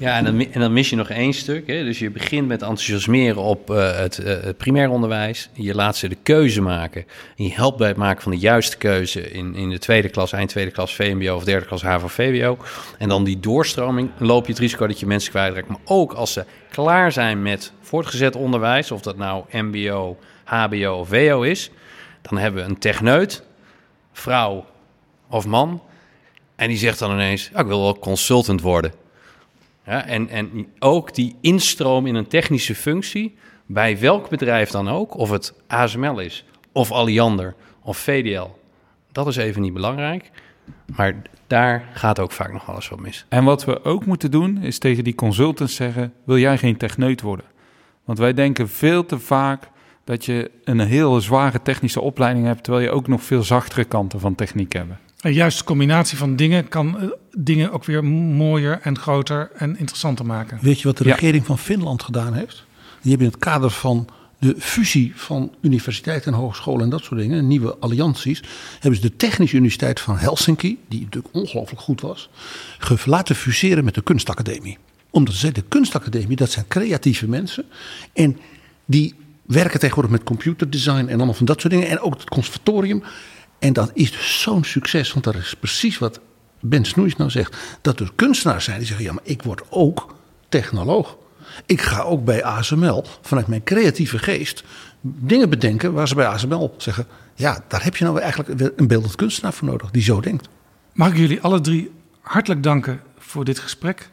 Ja, en dan, en dan mis je nog één stuk. Hè? Dus je begint met enthousiasmeren op het, uh, het primair onderwijs. Je laat ze de keuze maken. En je helpt bij het maken van de juiste keuze in, in de tweede klas, eind tweede klas VMBO of derde klas HAVO-VWO. En dan die doorstroming, loop je het risico dat je mensen kwijtraakt. Maar ook als ze klaar zijn met voortgezet onderwijs, of dat nou MBO, HBO of WO is, dan hebben we een techneut, vrouw of man. En die zegt dan ineens, ik wil wel consultant worden. En, en ook die instroom in een technische functie, bij welk bedrijf dan ook, of het ASML is, of Alliander, of VDL, dat is even niet belangrijk. Maar daar gaat ook vaak nog alles wat mis. En wat we ook moeten doen, is tegen die consultants zeggen: wil jij geen techneut worden? Want wij denken veel te vaak dat je een heel zware technische opleiding hebt, terwijl je ook nog veel zachtere kanten van techniek hebt. Een juiste combinatie van dingen kan eh, dingen ook weer mooier en groter en interessanter maken. Weet je wat de regering van Finland gedaan heeft? Die hebben in het kader van de fusie van universiteiten en hogescholen en dat soort dingen, nieuwe allianties, hebben ze de Technische Universiteit van Helsinki, die natuurlijk ongelooflijk goed was, laten fuseren met de kunstacademie. Omdat ze de kunstacademie, dat zijn creatieve mensen en die werken tegenwoordig met computerdesign en allemaal van dat soort dingen. En ook het conservatorium. En dat is dus zo'n succes, want dat is precies wat Ben Snoeis nou zegt. Dat er kunstenaars zijn die zeggen: ja, maar ik word ook technoloog. Ik ga ook bij ASML vanuit mijn creatieve geest dingen bedenken waar ze bij ASML zeggen: ja, daar heb je nou eigenlijk een beeldend kunstenaar voor nodig die zo denkt. Mag ik jullie alle drie hartelijk danken voor dit gesprek?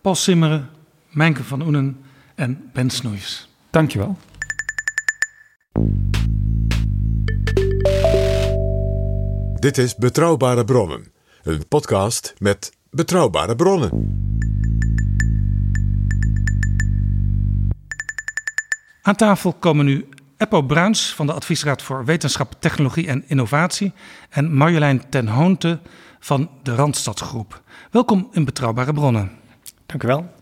Paul Simmeren, Mijnke van Oenen en Ben Snoeis. Dankjewel. Dit is Betrouwbare Bronnen, een podcast met betrouwbare bronnen. Aan tafel komen nu Eppo Bruins van de Adviesraad voor Wetenschap, Technologie en Innovatie en Marjolein ten Hoonte van de Randstadgroep. Welkom in Betrouwbare Bronnen. Dank u wel.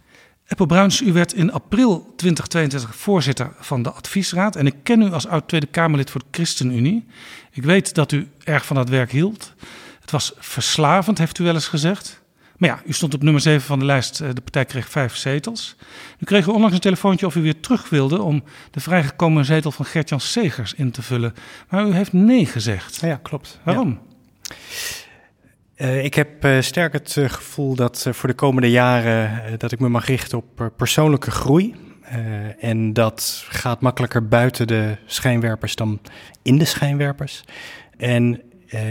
Eppo Bruins, u werd in april 2022 voorzitter van de adviesraad. En ik ken u als oud Tweede Kamerlid voor de ChristenUnie. Ik weet dat u erg van dat werk hield. Het was verslavend, heeft u wel eens gezegd. Maar ja, u stond op nummer 7 van de lijst. Eh, de partij kreeg vijf zetels. Nu kreeg u onlangs een telefoontje of u weer terug wilde om de vrijgekomen zetel van Gert-Jan Segers in te vullen. Maar u heeft nee gezegd. Ja, klopt. Waarom? Uh, ik heb uh, sterk het uh, gevoel dat voor de komende jaren dat ik me mag richten op persoonlijke groei. en dat gaat makkelijker buiten de schijnwerpers dan in de schijnwerpers. En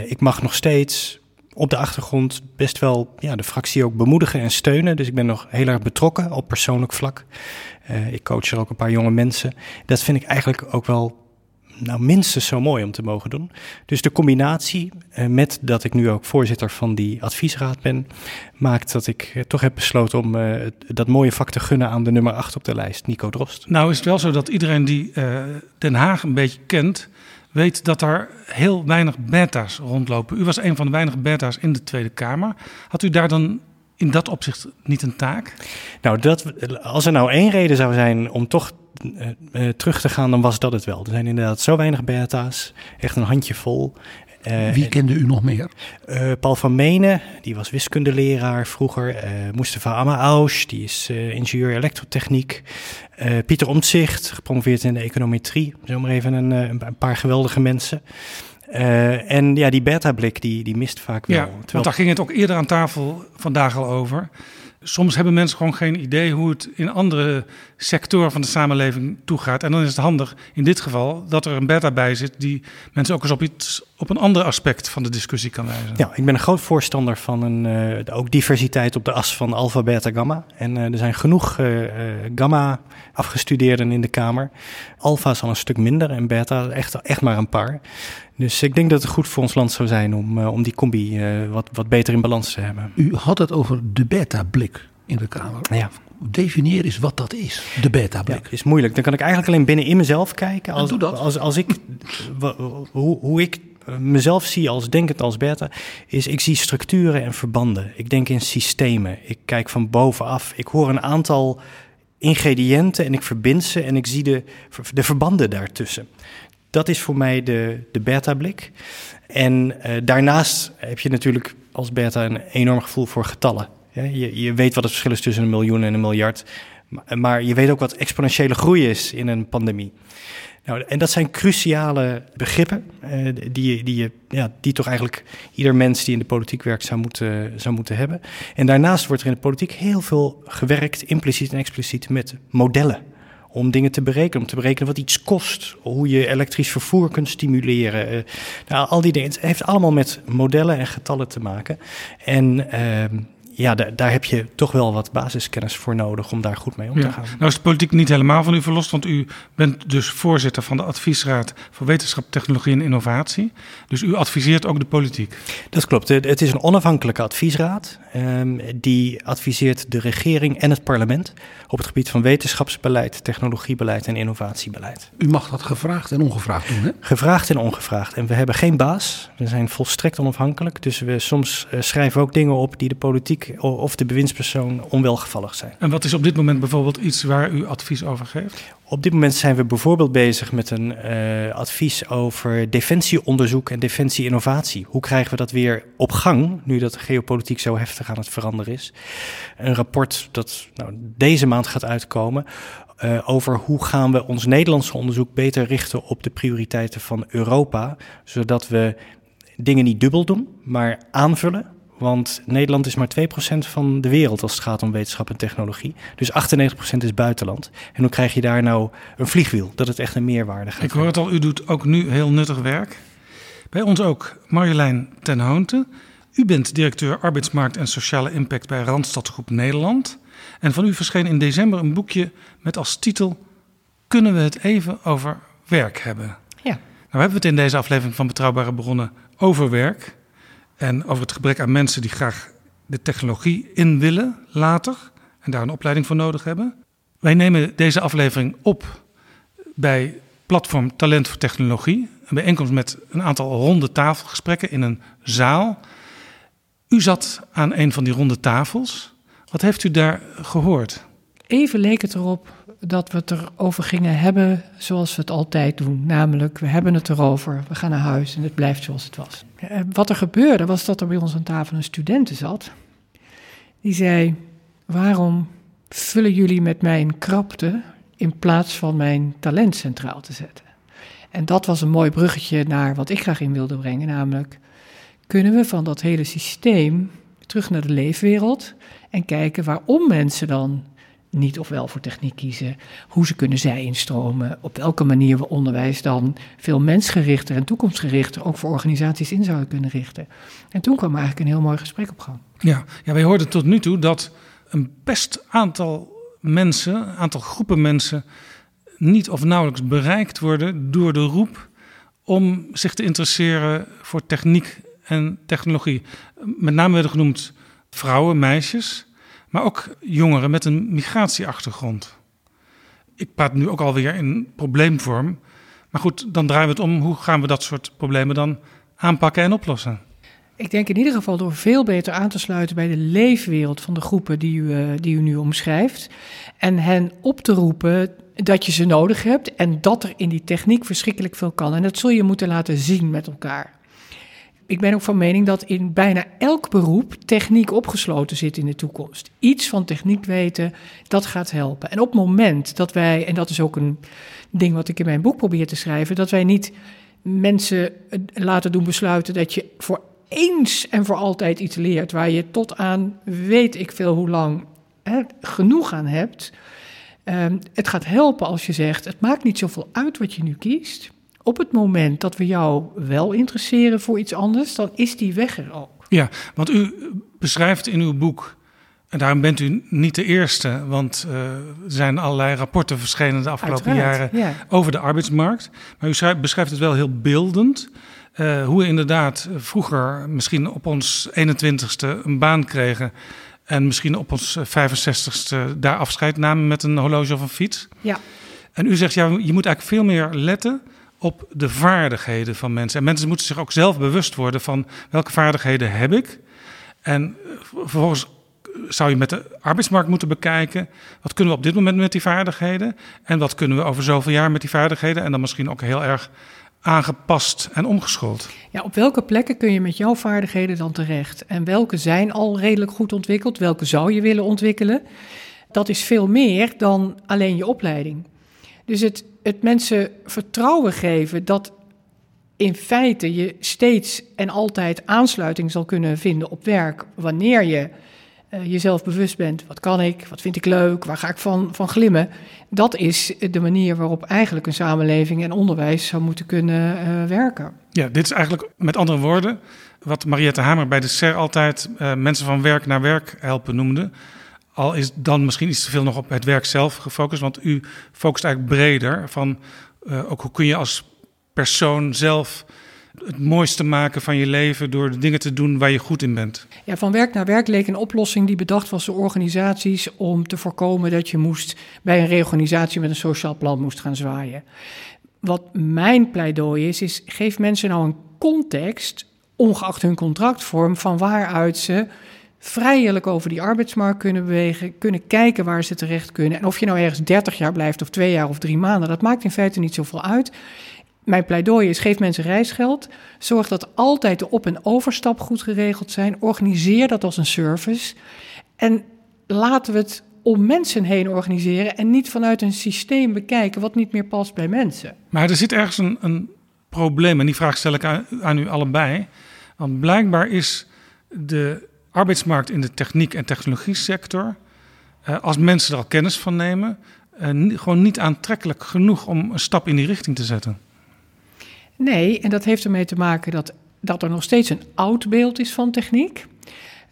ik mag nog steeds op de achtergrond best wel ja, de fractie ook bemoedigen en steunen. Dus ik ben nog heel erg betrokken op persoonlijk vlak. ik coach er ook een paar jonge mensen. Dat vind ik eigenlijk ook wel nou, minstens zo mooi om te mogen doen. Dus de combinatie eh, met dat ik nu ook voorzitter van die adviesraad ben, maakt dat ik eh, toch heb besloten om uh, dat mooie vak te gunnen aan de nummer 8 op de lijst, Nico Drost. Nou is het wel zo dat iedereen die Den Haag een beetje kent, weet dat er heel weinig beta's rondlopen. U was een van de weinige beta's in de Tweede Kamer. Had u daar dan in dat opzicht niet een taak? Nou, dat, als er nou één reden zou zijn om toch uh, terug te gaan, dan was dat het wel. Er zijn inderdaad zo weinig beta's, echt een handje vol. Uh, Wie kende u nog meer? Uh, Paul van Menen, die was wiskundeleraar vroeger. Uh, Mustafa Amaaus, die is ingenieur elektrotechniek. Pieter Omtzigt, gepromoveerd in de econometrie. Zomaar even een, een paar geweldige mensen. En ja, die beta-blik, die, die mist vaak wel. Ja, terwijl... want daar ging het ook eerder aan tafel vandaag al over soms hebben mensen gewoon geen idee hoe het in andere sectoren van de samenleving toegaat. En dan is het handig in dit geval dat er een beta bij zit die mensen ook eens op, iets, op een ander aspect van de discussie kan wijzen. Ja, ik ben een groot voorstander van een, uh, ook diversiteit op de as van alpha, beta, gamma. En uh, er zijn genoeg uh, gamma afgestudeerden in de Kamer. Alpha is al een stuk minder en beta echt, echt maar een paar. Dus ik denk dat het goed voor ons land zou zijn om, om die combi wat, wat beter in balans te hebben. U had het over de beta-blik in de Kamer. Ja. definieer eens wat dat is, de beta-blik. Ja, is moeilijk. Dan kan ik eigenlijk alleen binnen in mezelf kijken. Als, doe dat. Als, als ik, hoe, hoe ik mezelf zie als denkend als beta, is ik zie structuren en verbanden. Ik denk in systemen. Ik kijk van bovenaf. Ik hoor een aantal ingrediënten en ik verbind ze en ik zie de, de verbanden daartussen. Dat is voor mij de, de beta-blik. En uh, daarnaast heb je natuurlijk als beta een enorm gevoel voor getallen. Je, je weet wat het verschil is tussen een miljoen en een miljard. Maar je weet ook wat exponentiële groei is in een pandemie. Nou, en dat zijn cruciale begrippen uh, die, die, ja, die toch eigenlijk ieder mens die in de politiek werkt zou moeten, zou moeten hebben. En daarnaast wordt er in de politiek heel veel gewerkt, impliciet en expliciet, met modellen. Om dingen te berekenen, om te berekenen wat iets kost, hoe je elektrisch vervoer kunt stimuleren. Uh, nou, al die dingen. Het heeft allemaal met modellen en getallen te maken. En uh, ja, daar heb je toch wel wat basiskennis voor nodig om daar goed mee om te gaan. Nou is de politiek niet helemaal van u verlost, want u bent dus voorzitter van de Adviesraad voor Wetenschap, Technologie en Innovatie. Dus u adviseert ook de politiek. Dat klopt. Het is een onafhankelijke adviesraad. Um, die adviseert de regering en het parlement op het gebied van wetenschapsbeleid, technologiebeleid en innovatiebeleid. U mag dat gevraagd en ongevraagd doen, hè? Gevraagd en ongevraagd. En we hebben geen baas. We zijn volstrekt onafhankelijk. Dus we soms uh, schrijven ook dingen op die de politiek of de bewindspersoon onwelgevallig zijn. En wat is op dit moment bijvoorbeeld iets waar u advies over geeft? Op dit moment zijn we bijvoorbeeld bezig met een uh, advies over defensieonderzoek en defensieinnovatie. Hoe krijgen we dat weer op gang, nu dat de geopolitiek zo heftig aan het veranderen is? Een rapport dat nou, deze maand gaat uitkomen uh, over hoe gaan we ons Nederlandse onderzoek beter richten op de prioriteiten van Europa, zodat we dingen niet dubbel doen, maar aanvullen want Nederland is maar 2% van de wereld als het gaat om wetenschap en technologie. Dus 98% is buitenland. En hoe krijg je daar nou een vliegwiel? Dat het echt een meerwaarde gaat. Ik hoor het al, u doet ook nu heel nuttig werk. Bij ons ook Marjolein ten Hoonte. U bent directeur arbeidsmarkt en sociale impact bij Randstad Groep Nederland. En van u verscheen in december een boekje met als titel Kunnen we het even over werk hebben? Ja. Nou hebben we het in deze aflevering van Betrouwbare Bronnen over werk. En over het gebrek aan mensen die graag de technologie in willen later en daar een opleiding voor nodig hebben. Wij nemen deze aflevering op bij platform Talent voor Technologie. Een bijeenkomst met een aantal ronde tafelgesprekken in een zaal. U zat aan een van die ronde tafels. Wat heeft u daar gehoord? Even leek het erop dat we het erover gingen hebben zoals we het altijd doen. Namelijk, we hebben het erover, we gaan naar huis en het blijft zoals het was. Eh, wat er gebeurde was dat er bij ons aan tafel een student zat. Die zei, waarom vullen jullie met mijn krapte in plaats van mijn talent centraal te zetten? En dat was een mooi bruggetje naar wat ik graag in wilde brengen, namelijk kunnen we van dat hele systeem terug naar de leefwereld en kijken waarom mensen dan niet of wel voor techniek kiezen, hoe ze kunnen zij instromen, op welke manier we onderwijs dan veel mensgerichter en toekomstgerichter ook voor organisaties in zouden kunnen richten. En toen kwam eigenlijk een heel mooi gesprek op gang. Ja, ja wij hoorden tot nu toe dat een best aantal mensen, een aantal groepen mensen, niet of nauwelijks bereikt worden door de roep om zich te interesseren voor techniek en technologie. Met name werden genoemd vrouwen, meisjes maar ook jongeren met een migratieachtergrond. Ik praat nu ook alweer in probleemvorm. Maar goed, dan draaien we het om. Hoe gaan we dat soort problemen dan aanpakken en oplossen? Ik denk in ieder geval door veel beter aan te sluiten bij de leefwereld van de groepen die u, uh, die u nu omschrijft. En hen op te roepen dat je ze nodig hebt en dat er in die techniek verschrikkelijk veel kan. En dat zul je moeten laten zien met elkaar ik ben ook van mening dat in bijna elk beroep techniek opgesloten zit in de toekomst. Iets van techniek weten, dat gaat helpen. En op het moment dat wij, en dat is ook een ding wat ik in mijn boek probeer te schrijven, dat wij niet mensen laten doen besluiten dat je voor eens en voor altijd iets leert waar je tot aan weet ik veel hoe lang hè, genoeg aan hebt. Um, het gaat helpen als je zegt: het maakt niet zoveel uit wat je nu kiest op het moment dat we jou wel interesseren voor iets anders, dan is die weg er ook. Ja, want u beschrijft in uw boek, en daarom bent u niet de eerste, want uh, er zijn allerlei rapporten verschenen de afgelopen jaren over de arbeidsmarkt. Maar u beschrijft het wel heel beeldend. Uh, hoe we inderdaad vroeger misschien op ons 21ste een baan kregen En misschien op ons 65ste daar afscheid namen met een horloge of een fiets. Ja. En u zegt, ja, je moet eigenlijk veel meer letten op de vaardigheden van mensen. En mensen moeten zich ook zelf bewust worden van welke vaardigheden heb ik. En vervolgens zou je met de arbeidsmarkt moeten bekijken. Wat kunnen we op dit moment met die vaardigheden? En wat kunnen we over zoveel jaar met die vaardigheden? En dan misschien ook heel erg aangepast en omgeschoold. Ja, op welke plekken kun je met jouw vaardigheden dan terecht? En welke zijn al redelijk goed ontwikkeld? Welke zou je willen ontwikkelen? Dat is veel meer dan alleen je opleiding. Dus het, het mensen vertrouwen geven dat in feite je steeds en altijd aansluiting zal kunnen vinden op werk wanneer je uh, jezelf bewust bent. Wat kan ik? Wat vind ik leuk? Waar ga ik van, van glimmen? Dat is de manier waarop eigenlijk een samenleving en onderwijs zou moeten kunnen uh, werken. Ja, dit is eigenlijk met andere woorden wat Mariette Hamer bij de SER altijd uh, mensen van werk naar werk helpen noemde. Al is dan misschien iets te veel nog op het werk zelf gefocust, want u focust eigenlijk breder van ook hoe kun je als persoon zelf het mooiste maken van je leven door de dingen te doen waar je goed in bent? Ja, van werk naar werk leek een oplossing die bedacht was door organisaties om te voorkomen dat je moest bij een reorganisatie met een sociaal plan moest gaan zwaaien. Wat mijn pleidooi is, is geef mensen nou een context, ongeacht hun contractvorm, van waaruit ze vrijelijk over die arbeidsmarkt kunnen bewegen, kunnen kijken waar ze terecht kunnen. En of je nou ergens 30 jaar blijft of twee jaar of drie maanden, dat maakt in feite niet zoveel uit mijn pleidooi is: geef mensen reisgeld. Zorg dat altijd de op- en overstap goed geregeld zijn. Organiseer dat als een service. En laten we het om mensen heen organiseren en niet vanuit een systeem bekijken wat niet meer past bij mensen. Maar er zit ergens een, een probleem en die vraag stel ik aan, aan u allebei. Want blijkbaar is de arbeidsmarkt in de techniek- en technologie sector, eh, als mensen er al kennis van nemen, eh, gewoon niet aantrekkelijk genoeg om een stap in die richting te zetten. Nee, en dat heeft ermee te maken dat, dat er nog steeds een oud beeld is van techniek.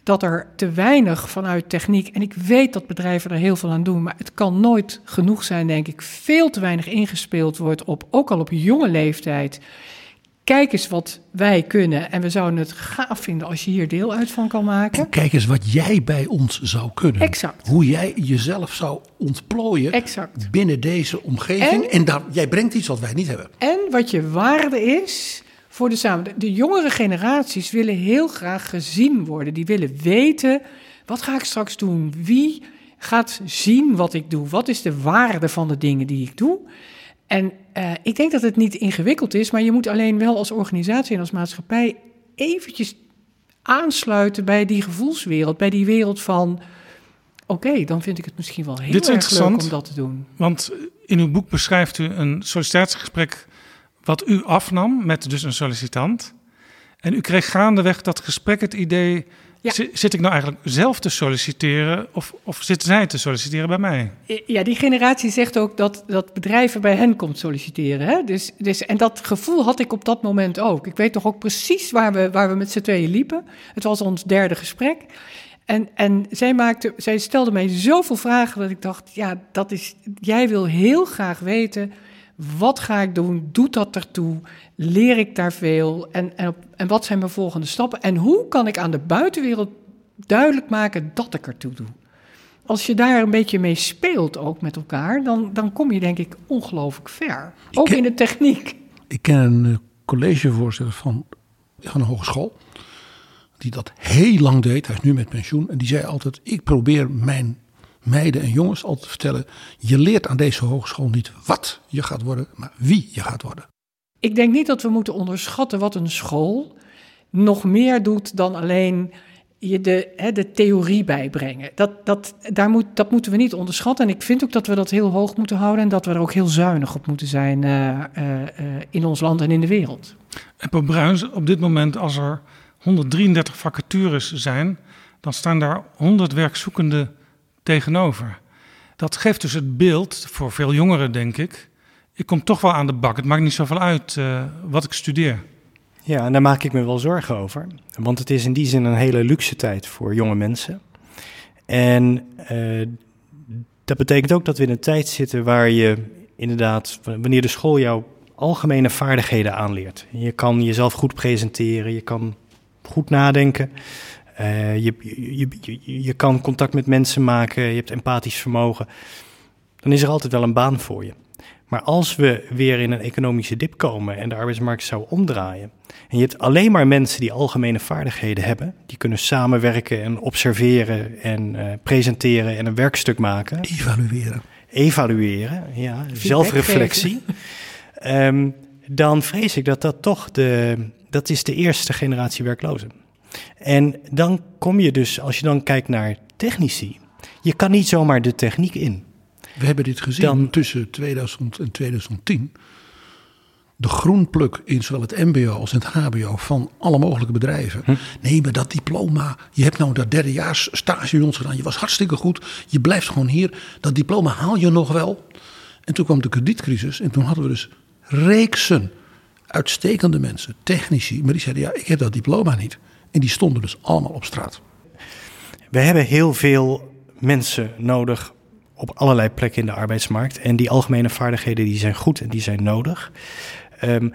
Dat er te weinig vanuit techniek, en ik weet dat bedrijven er heel veel aan doen, maar het kan nooit genoeg zijn, denk ik, veel te weinig ingespeeld wordt op, ook al op jonge leeftijd, kijk eens wat wij kunnen. En we zouden het gaaf vinden als je hier deel uit van kan maken. En kijk eens wat jij bij ons zou kunnen. Exact. Hoe jij jezelf zou ontplooien exact. binnen deze omgeving. En, en daar, jij brengt iets wat wij niet hebben. En wat je waarde is voor de samenleving. De jongere generaties willen heel graag gezien worden. Die willen weten, wat ga ik straks doen? Wie gaat zien wat ik doe? Wat is de waarde van de dingen die ik doe? En uh, ik denk dat het niet ingewikkeld is, maar je moet alleen wel als organisatie en als maatschappij eventjes aansluiten bij die gevoelswereld, bij die wereld van. Oké, dan vind ik het misschien wel heel Dit erg leuk om dat te doen. Want in uw boek beschrijft u een sollicitatiegesprek wat u afnam met dus een sollicitant. En u kreeg gaandeweg dat gesprek het idee ja. Zit ik nou eigenlijk zelf te solliciteren of, of zitten zij te solliciteren bij mij? Ja, die generatie zegt ook dat, dat bedrijven bij hen komt solliciteren. Hè? Dus, dus, en dat gevoel had ik op dat moment ook. Ik weet toch ook precies waar we, waar we met z'n tweeën liepen. Het was ons derde gesprek. En, en zij, maakte, zij stelde mij zoveel vragen dat ik dacht, ja, dat is, jij wil heel graag weten wat ga ik doen? Doet dat ertoe? Leer ik daar veel? En, en, en wat zijn mijn volgende stappen? En hoe kan ik aan de buitenwereld duidelijk maken dat ik ertoe doe? Als je daar een beetje mee speelt ook met elkaar, dan, dan kom je denk ik ongelooflijk ver. Ook in de techniek. Ik ken een uh, collegevoorzitter van, van een hogeschool. Die dat heel lang deed. Hij is nu met pensioen. En die zei altijd: Ik probeer mijn meiden en jongens altijd te vertellen: je leert aan deze hogeschool niet wat je gaat worden, maar wie je gaat worden. Ik denk niet dat we moeten onderschatten wat een school nog meer doet dan alleen je de, hè, de theorie bijbrengen. Dat, dat, daar moet, dat moeten we niet onderschatten. En ik vind ook dat we dat heel hoog moeten houden en dat we er ook heel zuinig op moeten zijn uh, uh, in ons land en in de wereld. En op Bruins, op dit moment als er 133 vacatures zijn, dan staan daar 100 werkzoekenden tegenover. Dat geeft dus het beeld voor veel jongeren, denk ik. Ik kom toch wel aan de bak. Het maakt niet zoveel uit uh, wat ik studeer. Ja, en daar maak ik me wel zorgen over. Want het is in die zin een hele luxe tijd voor jonge mensen. En uh, dat betekent ook dat we in een tijd zitten waar je inderdaad, wanneer de school jou algemene vaardigheden aanleert. Je kan jezelf goed presenteren, je kan goed nadenken. Uh, je, je, je, je kan contact met mensen maken, je hebt empathisch vermogen. Dan is er altijd wel een baan voor je. Maar als we weer in een economische dip komen en de arbeidsmarkt zou omdraaien. en je hebt alleen maar mensen die algemene vaardigheden hebben. die kunnen samenwerken en observeren en uh, presenteren en een werkstuk maken. Evalueren. Evalueren, ja, zelfreflectie. Um, dan vrees ik dat dat toch de, dat is de eerste generatie werklozen. En dan kom je dus, als je dan kijkt naar technici, je kan niet zomaar de techniek in. We hebben dit gezien dan, tussen 2000 en 2010. De groenpluk in zowel het MBO als het HBO van alle mogelijke bedrijven. Hm? Nee, maar dat diploma. Je hebt nou dat derdejaars stage bij ons gedaan. Je was hartstikke goed. Je blijft gewoon hier. Dat diploma haal je nog wel. En toen kwam de kredietcrisis. En toen hadden we dus reeksen uitstekende mensen, technici, maar die zeiden ja, ik heb dat diploma niet. En die stonden dus allemaal op straat. We hebben heel veel mensen nodig op allerlei plekken in de arbeidsmarkt. En die algemene vaardigheden die zijn goed en die zijn nodig. Um,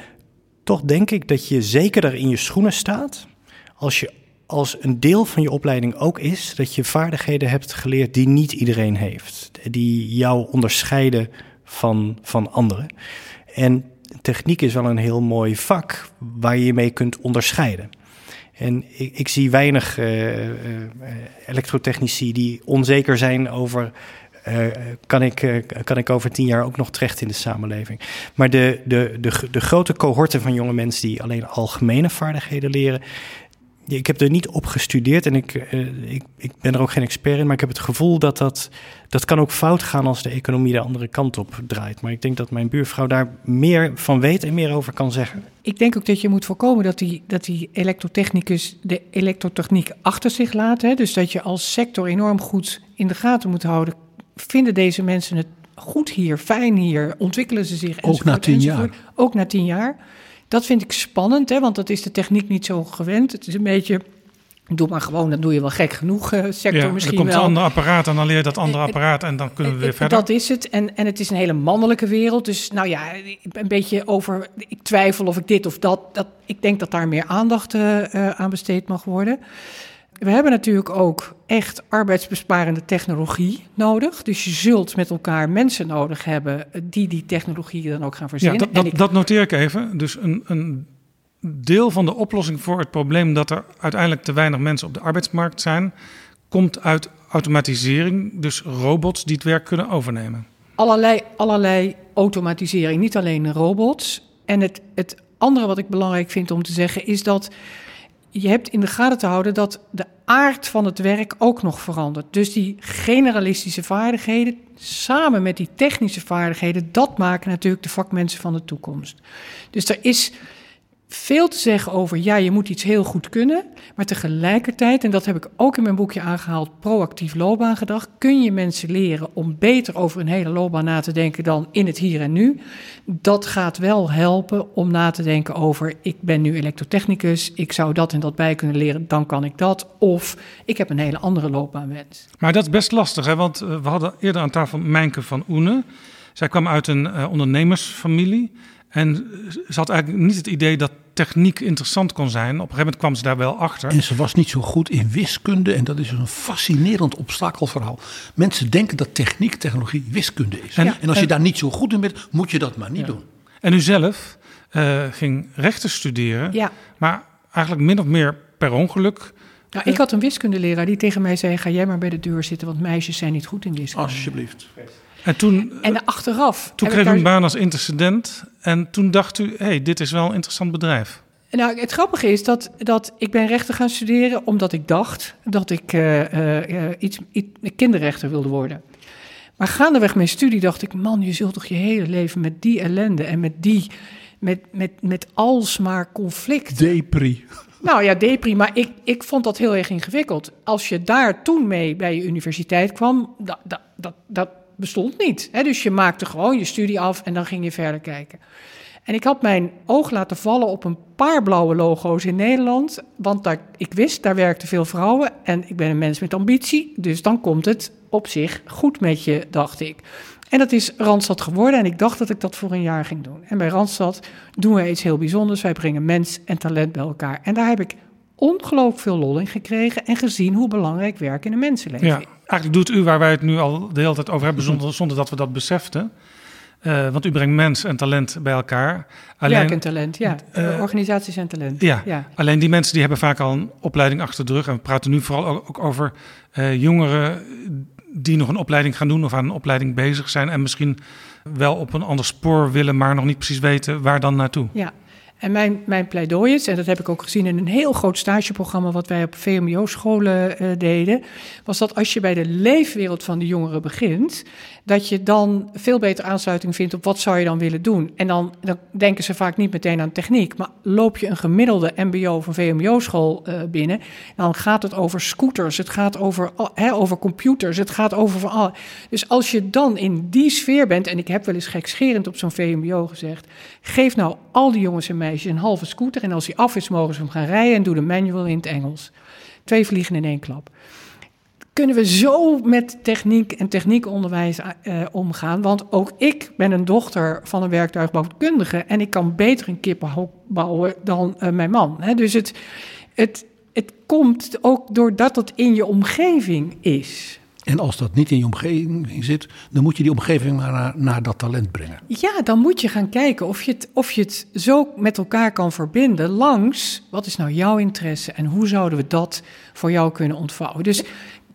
toch denk ik dat je zekerder in je schoenen staat als je als een deel van je opleiding ook is dat je vaardigheden hebt geleerd die niet iedereen heeft. Die jou onderscheiden van, van anderen. En techniek is wel een heel mooi vak waar je je mee kunt onderscheiden. En ik, zie weinig uh, uh, elektrotechnici die onzeker zijn over. Uh, kan, ik, kan ik over tien jaar ook nog terecht in de samenleving? Maar de, de, de, de grote cohorten van jonge mensen die alleen algemene vaardigheden leren, ik heb er niet op gestudeerd en ik, uh, ik, ik, ben er ook geen expert in, maar ik heb het gevoel dat dat, dat kan ook fout gaan als de economie de andere kant op draait. Maar ik denk dat mijn buurvrouw daar meer van weet en meer over kan zeggen. Ik denk ook dat je moet voorkomen dat die, dat die elektrotechnicus de elektrotechniek achter zich laat. Hè? Dus dat je als sector enorm goed in de gaten moet houden. Vinden deze mensen het goed hier, fijn hier? Ontwikkelen ze zich? Ook na tien jaar. Ook na tien jaar. Dat vind ik spannend, hè, want dat is de techniek niet zo gewend. Het is een beetje Doe maar gewoon, dan doe je wel gek genoeg uh, sector ja, misschien wel. Er komt een ander apparaat en dan leer je dat andere apparaat en dan kunnen we weer verder. Dat is het. En, en het is een hele mannelijke wereld. Dus nou ja, een beetje over... Ik twijfel of ik dit of dat... dat ik denk dat daar meer aandacht uh, aan besteed mag worden. We hebben natuurlijk ook echt arbeidsbesparende technologie nodig. Dus je zult met elkaar mensen nodig hebben die die technologie dan ook gaan verzinnen. Ja, dat, dat, dat noteer ik even. Dus een, een deel van de oplossing voor het probleem dat er uiteindelijk te weinig mensen op de arbeidsmarkt zijn, komt uit automatisering, dus robots die het werk kunnen overnemen. Allerlei, allerlei automatisering, niet alleen robots. En het, het andere wat ik belangrijk vind om te zeggen is dat je hebt in de gaten te houden dat de aard van het werk ook nog verandert. Dus die generalistische vaardigheden samen met die technische vaardigheden, dat maken natuurlijk de vakmensen van de toekomst. Dus er is veel te zeggen over, ja, je moet iets heel goed kunnen, maar tegelijkertijd, en dat heb ik ook in mijn boekje aangehaald, proactief loopbaangedrag, kun je mensen leren om beter over een hele loopbaan na te denken dan in het hier en nu. Dat gaat wel helpen om na te denken over, ik ben nu elektrotechnicus, ik zou dat en dat bij kunnen leren, dan kan ik dat. Of ik heb een hele andere loopbaanwens. Maar dat is best lastig, hè? want eh, we hadden eerder aan tafel Mijnke van Oene. Zij kwam uit een uh, ondernemersfamilie. En ze had eigenlijk niet het idee dat techniek interessant kon zijn. Op een gegeven moment kwam ze daar wel achter. En ze was niet zo goed in wiskunde. En dat is een fascinerend obstakelverhaal. Mensen denken dat techniek, technologie wiskunde is. En, en als je daar niet zo goed in bent, moet je dat maar niet doen. En u zelf uh, ging rechten studeren. Ja. Maar eigenlijk min of meer per ongeluk. Nou, ik had een wiskundeleraar die tegen mij zei: Ga jij maar bij de deur zitten, want meisjes zijn niet goed in wiskunde. Alsjeblieft. En toen, en achteraf. Toen kreeg u een baan als intercedent. En toen dacht u: hé, hey, dit is wel een interessant bedrijf. Nou, het grappige is dat, dat ik ben rechten gaan studeren omdat ik dacht dat ik uh, uh, iets, iets, kinderrechter wilde worden. Maar gaandeweg mijn studie dacht ik, man, je zult toch je hele leven met die ellende en met die, met, met, met alsmaar conflict. Depri. Nou ja, depri, maar ik, ik vond dat heel erg ingewikkeld. Als je daar toen mee bij je universiteit kwam, dat, dat, dat, dat bestond niet. Hè? Dus je maakte gewoon je studie af en dan ging je verder kijken. En ik had mijn oog laten vallen op een paar blauwe logo's in Nederland. Want daar, ik wist, daar werkten veel vrouwen. En ik ben een mens met ambitie. Dus dan komt het op zich goed met je, dacht ik. En dat is Randstad geworden. En ik dacht dat ik dat voor een jaar ging doen. En bij Randstad doen we iets heel bijzonders. Wij brengen mens en talent bij elkaar. En daar heb ik ongelooflijk veel lol in gekregen en gezien hoe belangrijk werk in een mensenleven Ja, eigenlijk doet u waar wij het nu al de hele tijd over hebben, zonder, zonder dat we dat beseften. Eh, want u brengt mens en talent bij elkaar. Werk en talent, ja. eh, Organisaties en talent. Ja, ja. alleen die mensen die hebben vaak al een opleiding achter de rug. En we praten nu vooral ook, ook over eh, jongeren die nog een opleiding gaan doen of aan een opleiding bezig zijn. En misschien wel op een ander spoor willen, maar nog niet precies weten waar dan naartoe. Ja, en mijn, mijn pleidooi is, en dat heb ik ook gezien in een heel groot stageprogramma wat wij op VMBO-scholen eh, deden, was dat als je bij de leefwereld van de jongeren begint, dat je dan veel beter aansluiting vindt op wat zou je dan willen doen. En dan, dan denken ze vaak niet meteen aan techniek, maar loop je een gemiddelde MBO of een VMBO-school eh, binnen, dan gaat het over scooters, het gaat over, over computers, het gaat over van alle. Dus als je dan in die sfeer bent, en ik heb wel eens gekscherend op zo'n VMBO gezegd, geef nou al die jongens en meisjes een halve scooter en als hij af is, mogen ze hem gaan rijden en doe de manual in het Engels. Twee vliegen in één klap kunnen we zo met techniek en techniekonderwijs eh, omgaan. Want ook ik ben een dochter van een werktuigbouwkundige en ik kan beter een kippenhok bouwen dan eh, mijn man. Hè? Dus het, het, het komt ook doordat het in je omgeving is. En als dat niet in je omgeving zit, dan moet je die omgeving maar naar, naar dat talent brengen. Ja, dan moet je gaan kijken of je, het, of je het zo met elkaar kan verbinden langs wat is nou jouw interesse en hoe zouden we dat voor jou kunnen ontvouwen. Dus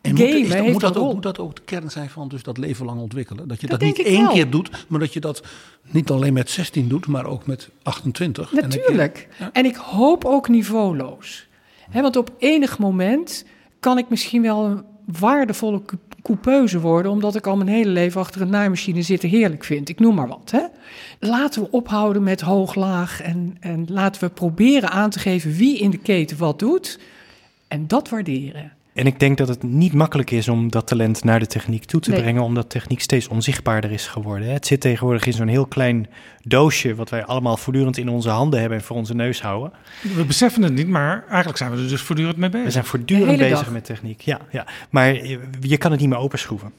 En moet, is dat- moet, dat ook, moet dat ook de kern zijn van dus dat leven lang ontwikkelen? Dat je Dat dat, niet één wel. keer doet, maar dat je dat niet alleen met 16 doet, maar ook met 28. En een keer- Natuurlijk. En ik hoop ook niveauloos. Want op enig moment kan ik misschien wel waardevolle cou- coupeuse worden, omdat ik al mijn hele leven achter een naaimachine zitten heerlijk vind. Ik noem maar wat. Hè. Laten we ophouden met hoog-laag en, en laten we proberen aan te geven wie in de keten wat doet en dat waarderen. En ik denk dat het niet makkelijk is om dat talent naar de techniek toe te Nee. brengen, omdat techniek steeds onzichtbaarder is geworden. Het zit tegenwoordig in zo'n heel klein doosje, wat wij allemaal voortdurend in onze handen hebben en voor onze neus houden. We beseffen het niet, maar eigenlijk zijn we er dus voortdurend mee bezig. We zijn voortdurend bezig dag. met techniek, ja, ja. Maar je, je kan het niet meer openschroeven.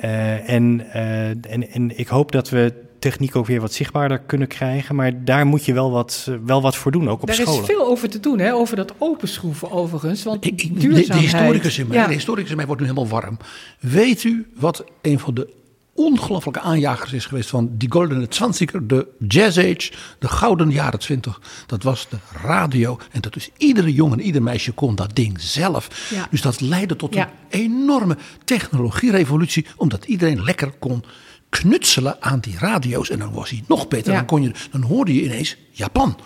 Eh, en, eh, en, en ik hoop dat we techniek ook weer wat zichtbaarder kunnen krijgen, maar daar moet je wel wat, eh, wel wat voor doen, ook op Daar scholen. is veel over te doen, hè, over dat openschroeven overigens. Want Ik- ik- de, duurzaamheid... de historicus in mij, Ja. de historicus in mij wordt nu helemaal warm. Weet u wat een van de ongelofelijke aanjagers is geweest van die goldene zwanziger, de jazz age, de gouden jaren twintig. Dat was de radio. En dat dus iedere jongen en ieder meisje kon dat ding zelf. Ja. Dus dat leidde tot Ja. een enorme technologierevolutie, omdat iedereen lekker kon knutselen aan die radio's. En dan was hij nog beter. Ja. Dan, kon je, dan hoorde je ineens Japan.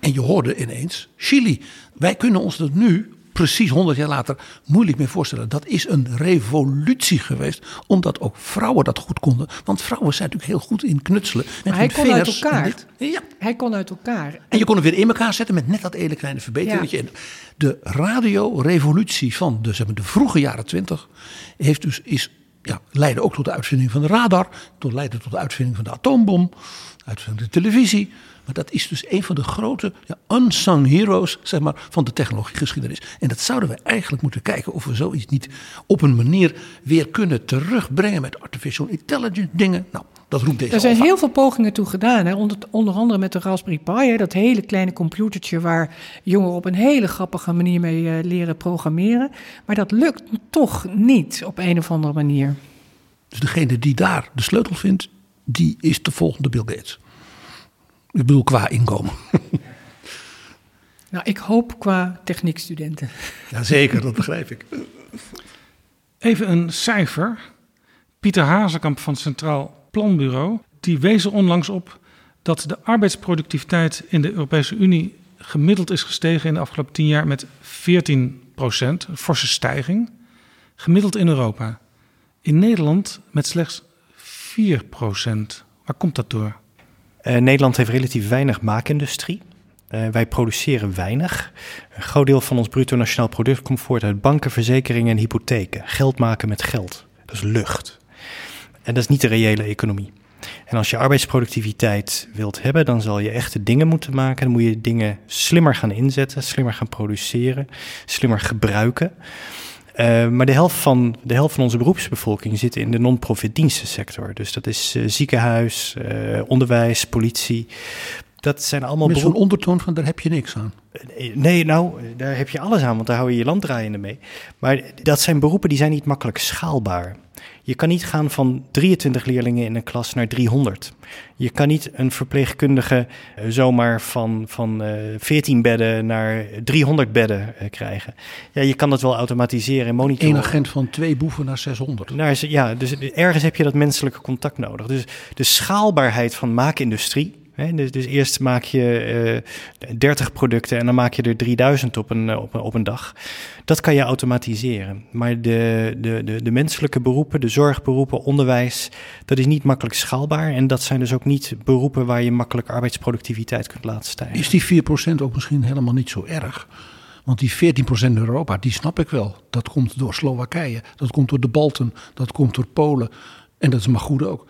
En je hoorde ineens Chili. Wij kunnen ons dat nu, precies 100 jaar later, moeilijk meer voorstellen. Dat is een revolutie geweest, omdat ook vrouwen dat goed konden. Want vrouwen zijn natuurlijk heel goed in knutselen. Met Maar hij kon uit vingers elkaar. Ja. Hij kon uit elkaar. En je kon hem weer in elkaar zetten met net dat ene kleine verbeteringetje. En de radiorevolutie van de, zeg maar, de vroege jaren twintig heeft dus, is, ja, leidde ook tot de uitvinding van de radar. Tot leidde tot de uitvinding van de atoombom. Uitvinding van de televisie. Maar dat is dus een van de grote ja, unsung heroes zeg maar, van de technologiegeschiedenis. En dat zouden we eigenlijk moeten kijken of we zoiets niet op een manier weer kunnen terugbrengen met artificial intelligence dingen. Nou, dat roept deze Er zijn heel veel pogingen toe gedaan. Hè? Onder, onder andere met de Raspberry Pi. Hè? Dat hele kleine computertje waar jongeren op een hele grappige manier mee eh, leren programmeren. Maar dat lukt toch niet op een of andere manier. Dus degene die daar de sleutel vindt, die is de volgende Bill Gates. Ik bedoel qua inkomen. Nou, ik hoop qua techniekstudenten. Jazeker, dat begrijp ik. Even een cijfer. Pieter Hazekamp van het Centraal Planbureau, die wees er onlangs op dat de arbeidsproductiviteit in de Europese Unie gemiddeld is gestegen in de afgelopen tien jaar met 14 procent, een forse stijging. Gemiddeld in Europa. In Nederland met slechts 4 procent. Waar komt dat door? Eh, Nederland heeft relatief weinig maakindustrie. Eh, wij produceren weinig. Een groot deel van ons bruto nationaal product komt voort uit banken, verzekeringen en hypotheken. Geld maken met geld. Dat is lucht. En dat is niet de reële economie. En als je arbeidsproductiviteit wilt hebben, dan zal je echte dingen moeten maken. Dan moet je dingen slimmer gaan inzetten, slimmer gaan produceren, slimmer gebruiken. Uh, maar de helft, van, de helft van onze beroepsbevolking zit in de non-profit dienstensector. Dus dat is uh, ziekenhuis, uh, onderwijs, politie. Dat zijn allemaal Met zo'n ondertoon van daar heb je niks aan. Nee, nou, daar heb je alles aan, want daar hou je je land draaiende mee. Maar dat zijn beroepen die zijn niet makkelijk schaalbaar. Je kan niet gaan van 23 leerlingen in een klas naar 300. Je kan niet een verpleegkundige eh, zomaar van, van eh 14 bedden naar 300 bedden eh, krijgen. Ja, je kan dat wel automatiseren en monitoren. Eén agent van twee boeven naar 600. Naar, ja, dus ergens heb je dat menselijke contact nodig. Dus de schaalbaarheid van maakindustrie. Dus, dus eerst maak je eh 30 producten en dan maak je er 3000 op een, eh, op, een- op een dag. Dat kan je automatiseren. Maar de, de, de, de menselijke beroepen, de zorgberoepen, onderwijs, dat is niet makkelijk schaalbaar. En dat zijn dus ook niet beroepen waar je makkelijk arbeidsproductiviteit kunt laten stijgen. Is die 4% ook misschien helemaal niet zo erg? Want die 14% in Europa, die snap ik wel. Dat komt door Slowakije, dat komt door de Balten, dat komt door Polen. En dat is maar goed ook.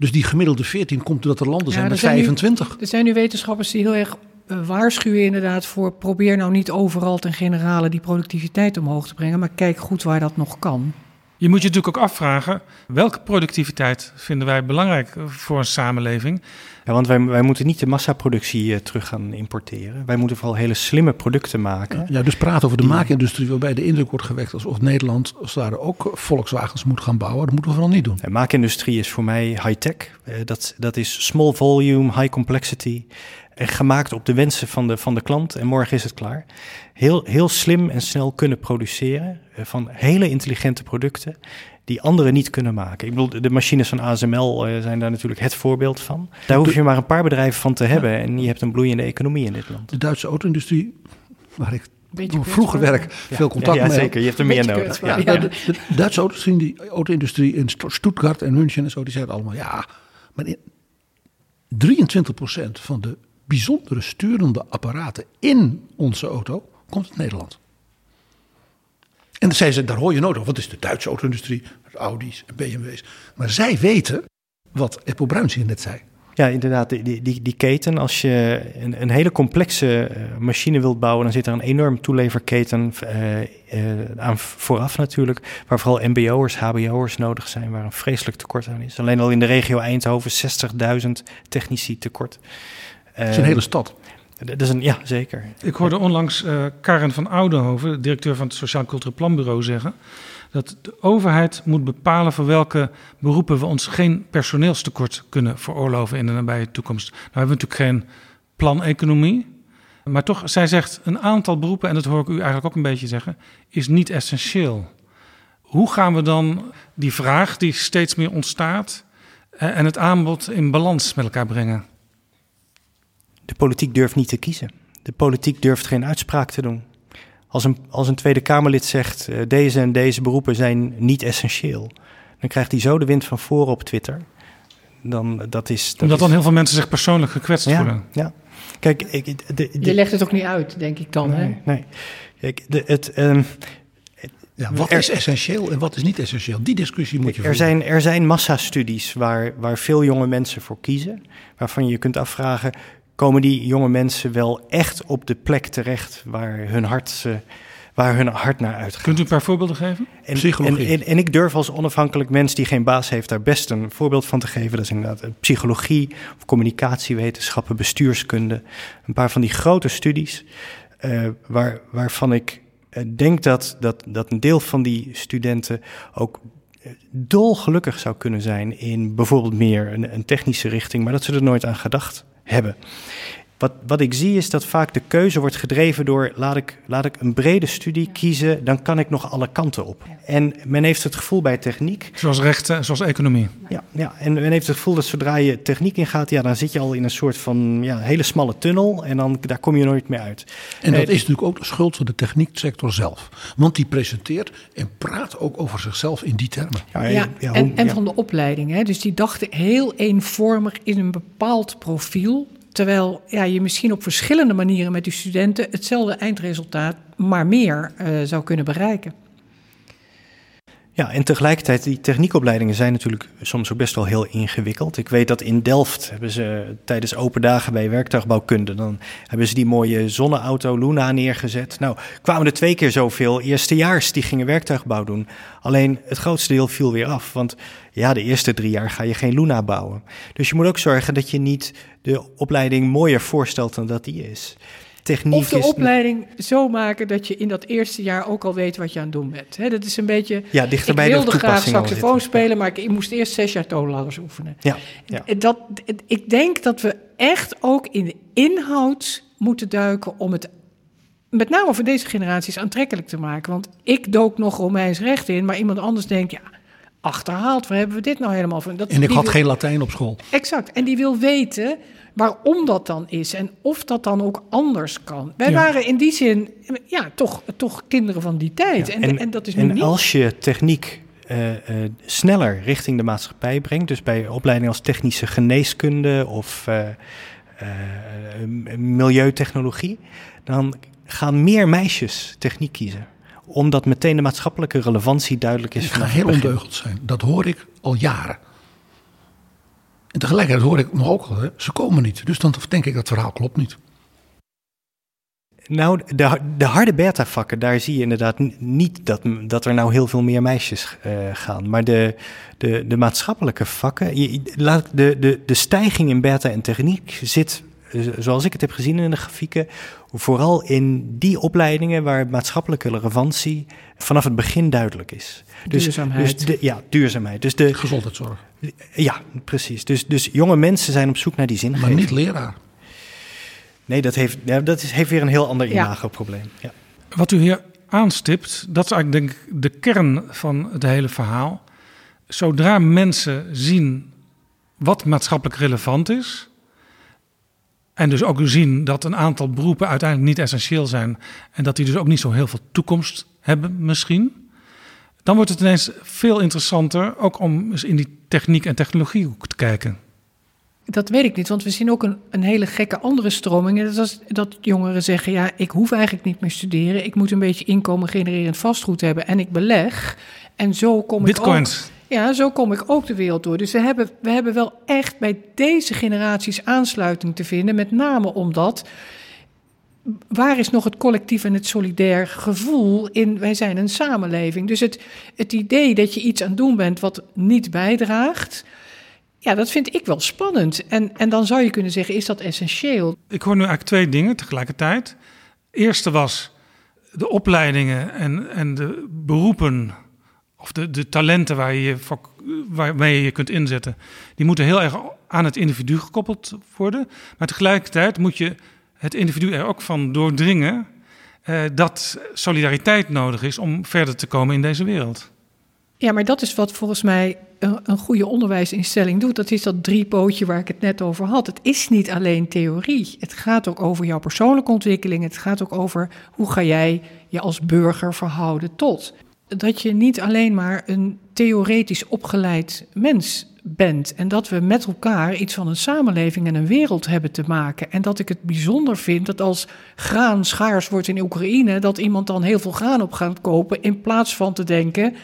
Dus die gemiddelde 14 komt doordat er landen zijn met zijn nu- 25. er zijn nu wetenschappers die heel erg eh, waarschuwen inderdaad voor... probeer nou niet overal ten generale die productiviteit omhoog te brengen... maar kijk goed waar dat nog kan. Je moet je natuurlijk ook afvragen, welke productiviteit vinden wij belangrijk voor een samenleving? Ja, want wij, wij moeten niet de massaproductie eh, terug gaan importeren. Wij moeten vooral hele slimme producten maken. Ja, dus praten over de maakindustrie waarbij de indruk wordt gewekt alsof Nederland als ware ook Volkswagens moet gaan bouwen. Dat moeten we vooral niet doen. De maakindustrie is voor mij high-tech. Eh, dat, dat is small volume, high complexity. Gemaakt op de wensen van de, van de klant. En morgen is het klaar. Heel, heel slim en snel kunnen produceren. eh, van hele intelligente producten. Die anderen niet kunnen maken. Ik bedoel, de machines van ASML eh, zijn daar natuurlijk het voorbeeld van. Daar hoef je maar een paar bedrijven van te hebben. En je hebt een bloeiende economie in dit land. De Duitse auto-industrie, waar ik Beetje vroeger werk, Ja, veel contact ja, ja, mee had. zeker. Je hebt er meer Beetje nodig. Ja, Ja. de, de Duitse auto-industrie, die auto-industrie in Stuttgart en München en zo, die zeiden allemaal ja, maar in 23% van de bijzondere sturende apparaten in onze auto komt uit Nederland. En dan zeiden ze, daar hoor je nooit over, want is de Duitse auto-industrie, Audi's en BMW's. Maar zij weten wat Eppo Bruins hier net zei. Ja, inderdaad, die, die, die, die keten. Als je een, een hele complexe eh, machine wilt bouwen, dan zit er een enorm toeleverketen eh, eh, aan vooraf natuurlijk. Waar vooral MBO'ers, HBO'ers nodig zijn, waar een vreselijk tekort aan is. Alleen al in de regio Eindhoven 60.000 technici tekort. Dat is een hele stad. Dat is een, ja, zeker. Ik hoorde onlangs eh, Karen van Oudenhoven, de directeur van het Sociaal Cultureel Planbureau, zeggen dat de overheid moet bepalen voor welke beroepen we ons geen personeelstekort kunnen veroorloven in de nabije toekomst. Nou hebben we natuurlijk geen planeconomie, maar toch, zij zegt een aantal beroepen, en dat hoor ik u eigenlijk ook een beetje zeggen, is niet essentieel. Hoe gaan we dan die vraag die steeds meer ontstaat eh, en het aanbod in balans met elkaar brengen? De politiek durft niet te kiezen. De politiek durft geen uitspraak te doen. Als een, als een Tweede Kamerlid zegt, eh, deze en deze beroepen zijn niet essentieel, dan krijgt hij zo de wind van voren op Twitter. Dan, dat is, dat Omdat is- dan heel veel mensen zich persoonlijk gekwetst ja, voelen. Ja, kijk, ik, de, de, Je legt het ook niet uit, denk ik dan. Hè? nee, nee. Kijk, de, het, ehm, Ja, wat Er- is essentieel en wat is niet essentieel? Die discussie moet je er, voeren. zijn, er zijn massastudies waar, waar veel jonge mensen voor kiezen, waarvan je je kunt afvragen, komen die jonge mensen wel echt op de plek terecht waar hun hart, eh, waar hun hart naar uitgaat? Kunt u een paar voorbeelden geven? En, Psychologie. En, en, en ik durf als onafhankelijk mens die geen baas heeft daar best een voorbeeld van te geven. Dat is inderdaad eh, psychologie, of communicatiewetenschappen, bestuurskunde. Een paar van die grote studies eh, waar, waarvan ik eh, denk dat, dat, dat een deel van die studenten ook dolgelukkig zou kunnen zijn in bijvoorbeeld meer een, een technische richting, maar dat ze er nooit aan gedacht hebben. Wat, wat ik zie is dat vaak de keuze wordt gedreven door laat ik, laat ik een brede studie kiezen, dan kan ik nog alle kanten op. En men heeft het gevoel bij techniek. Zoals rechten, zoals economie. Ja, ja, en men heeft het gevoel dat zodra je techniek ingaat, ja, dan zit je al in een soort van ja, hele smalle tunnel en dan daar kom je nooit meer uit. En dat Eh, is natuurlijk ook de schuld van de technieksector zelf. Want die presenteert en praat ook over zichzelf in die termen. ja, Ja, ja, en, hoe- en ja. van de opleiding. Hè? Dus die dachten heel eenvormig in een bepaald profiel. Terwijl ja, je misschien op verschillende manieren met die studenten hetzelfde eindresultaat, maar meer eh, zou kunnen bereiken. Ja, en tegelijkertijd, die techniekopleidingen zijn natuurlijk soms ook best wel heel ingewikkeld. Ik weet dat in Delft hebben ze tijdens open dagen bij werktuigbouwkunde, dan hebben ze die mooie zonneauto Luna neergezet. Nou, kwamen er twee keer zoveel eerstejaars die gingen werktuigbouw doen. Alleen het grootste deel viel weer af, want ja, de eerste drie jaar ga je geen Luna bouwen. Dus je moet ook zorgen dat je niet de opleiding mooier voorstelt dan dat die is techniek of de opleiding zo maken dat je in dat eerste jaar ook al weet wat je aan het doen bent. He, dat is een beetje. Ja, dichter bij ik wilde graag saxofoon spelen, maar ik, moest eerst zes jaar toonladders oefenen. Ja, ja. Dat, ik denk dat we echt ook in de inhoud moeten duiken om het met name voor deze generaties aantrekkelijk te maken. Want ik dook nog Romeins recht in, maar iemand anders denkt, ja, achterhaald, waar hebben we dit nou helemaal van? Dat, en ik had geen Latijn op school. Exact. En die wil weten waarom dat dan is en of dat dan ook anders kan. Wij waren in die zin ja, toch, toch kinderen van die tijd. En, en, dat is nu en niet. als je techniek uh, uh, sneller richting de maatschappij brengt, dus bij opleidingen als technische geneeskunde of uh, milieutechnologie, dan gaan meer meisjes techniek kiezen omdat meteen de maatschappelijke relevantie duidelijk is. Het gaat heel ondeugend zijn. Dat hoor ik al jaren. En tegelijkertijd hoor ik nog ook al, hè, ze komen niet. Dus dan denk ik dat het verhaal klopt niet. Nou, de, de harde beta-vakken, daar zie je inderdaad niet dat, dat er nou heel veel meer meisjes uh, gaan. Maar de, de, de maatschappelijke vakken, je, de, de, de stijging in beta en techniek zit, eh, zoals ik het heb gezien in de grafieken, vooral in die opleidingen waar maatschappelijke relevantie vanaf het begin duidelijk is. Dus, duurzaamheid. Dus de, ja, duurzaamheid. Dus de, Gezondheidszorg. Ja, precies. Dus, dus jonge mensen zijn op zoek naar die zingeving. Maar niet leraar. Nee, dat heeft, dat is, heeft weer een heel ander imagoprobleem. Ja. Wat u hier aanstipt, dat is eigenlijk denk ik de kern van het hele verhaal. Zodra mensen zien wat maatschappelijk relevant is, en dus ook zien dat een aantal beroepen uiteindelijk niet essentieel zijn. En dat die dus ook niet zo heel veel toekomst hebben misschien. Dan wordt het ineens veel interessanter ook om eens in die techniek en technologiehoek te kijken. Dat weet ik niet, want we zien ook een, een hele gekke andere stroming. Dat is dat jongeren zeggen, ja, ik hoef eigenlijk niet meer studeren. Ik moet een beetje inkomen genererend vastgoed hebben en ik beleg. En zo kom Bitcoins. ik ook... Ja, zo kom ik ook de wereld door. Dus we hebben, we hebben wel echt bij deze generaties aansluiting te vinden. Met name omdat. Waar is nog het collectief en het solidair gevoel in wij zijn een samenleving? Dus het, het idee dat je iets aan het doen bent wat niet bijdraagt. Ja, dat vind ik wel spannend. En, en dan zou je kunnen zeggen, is dat essentieel? Ik hoor nu eigenlijk twee dingen tegelijkertijd. Eerste was de opleidingen en, en de beroepen of de, de talenten waar je, waarmee je je kunt inzetten, die moeten heel erg aan het individu gekoppeld worden. Maar tegelijkertijd moet je het individu er ook van doordringen eh, dat solidariteit nodig is om verder te komen in deze wereld. Ja, maar dat is wat volgens mij een, een goede onderwijsinstelling doet. Dat is dat driepootje waar ik het net over had. Het is niet alleen theorie. Het gaat ook over jouw persoonlijke ontwikkeling. Het gaat ook over hoe ga jij je als burger verhouden tot dat je niet alleen maar een theoretisch opgeleid mens bent. En dat we met elkaar iets van een samenleving en een wereld hebben te maken. En dat ik het bijzonder vind dat als graan schaars wordt in Oekraïne, dat iemand dan heel veel graan op gaat kopen. In plaats van te denken: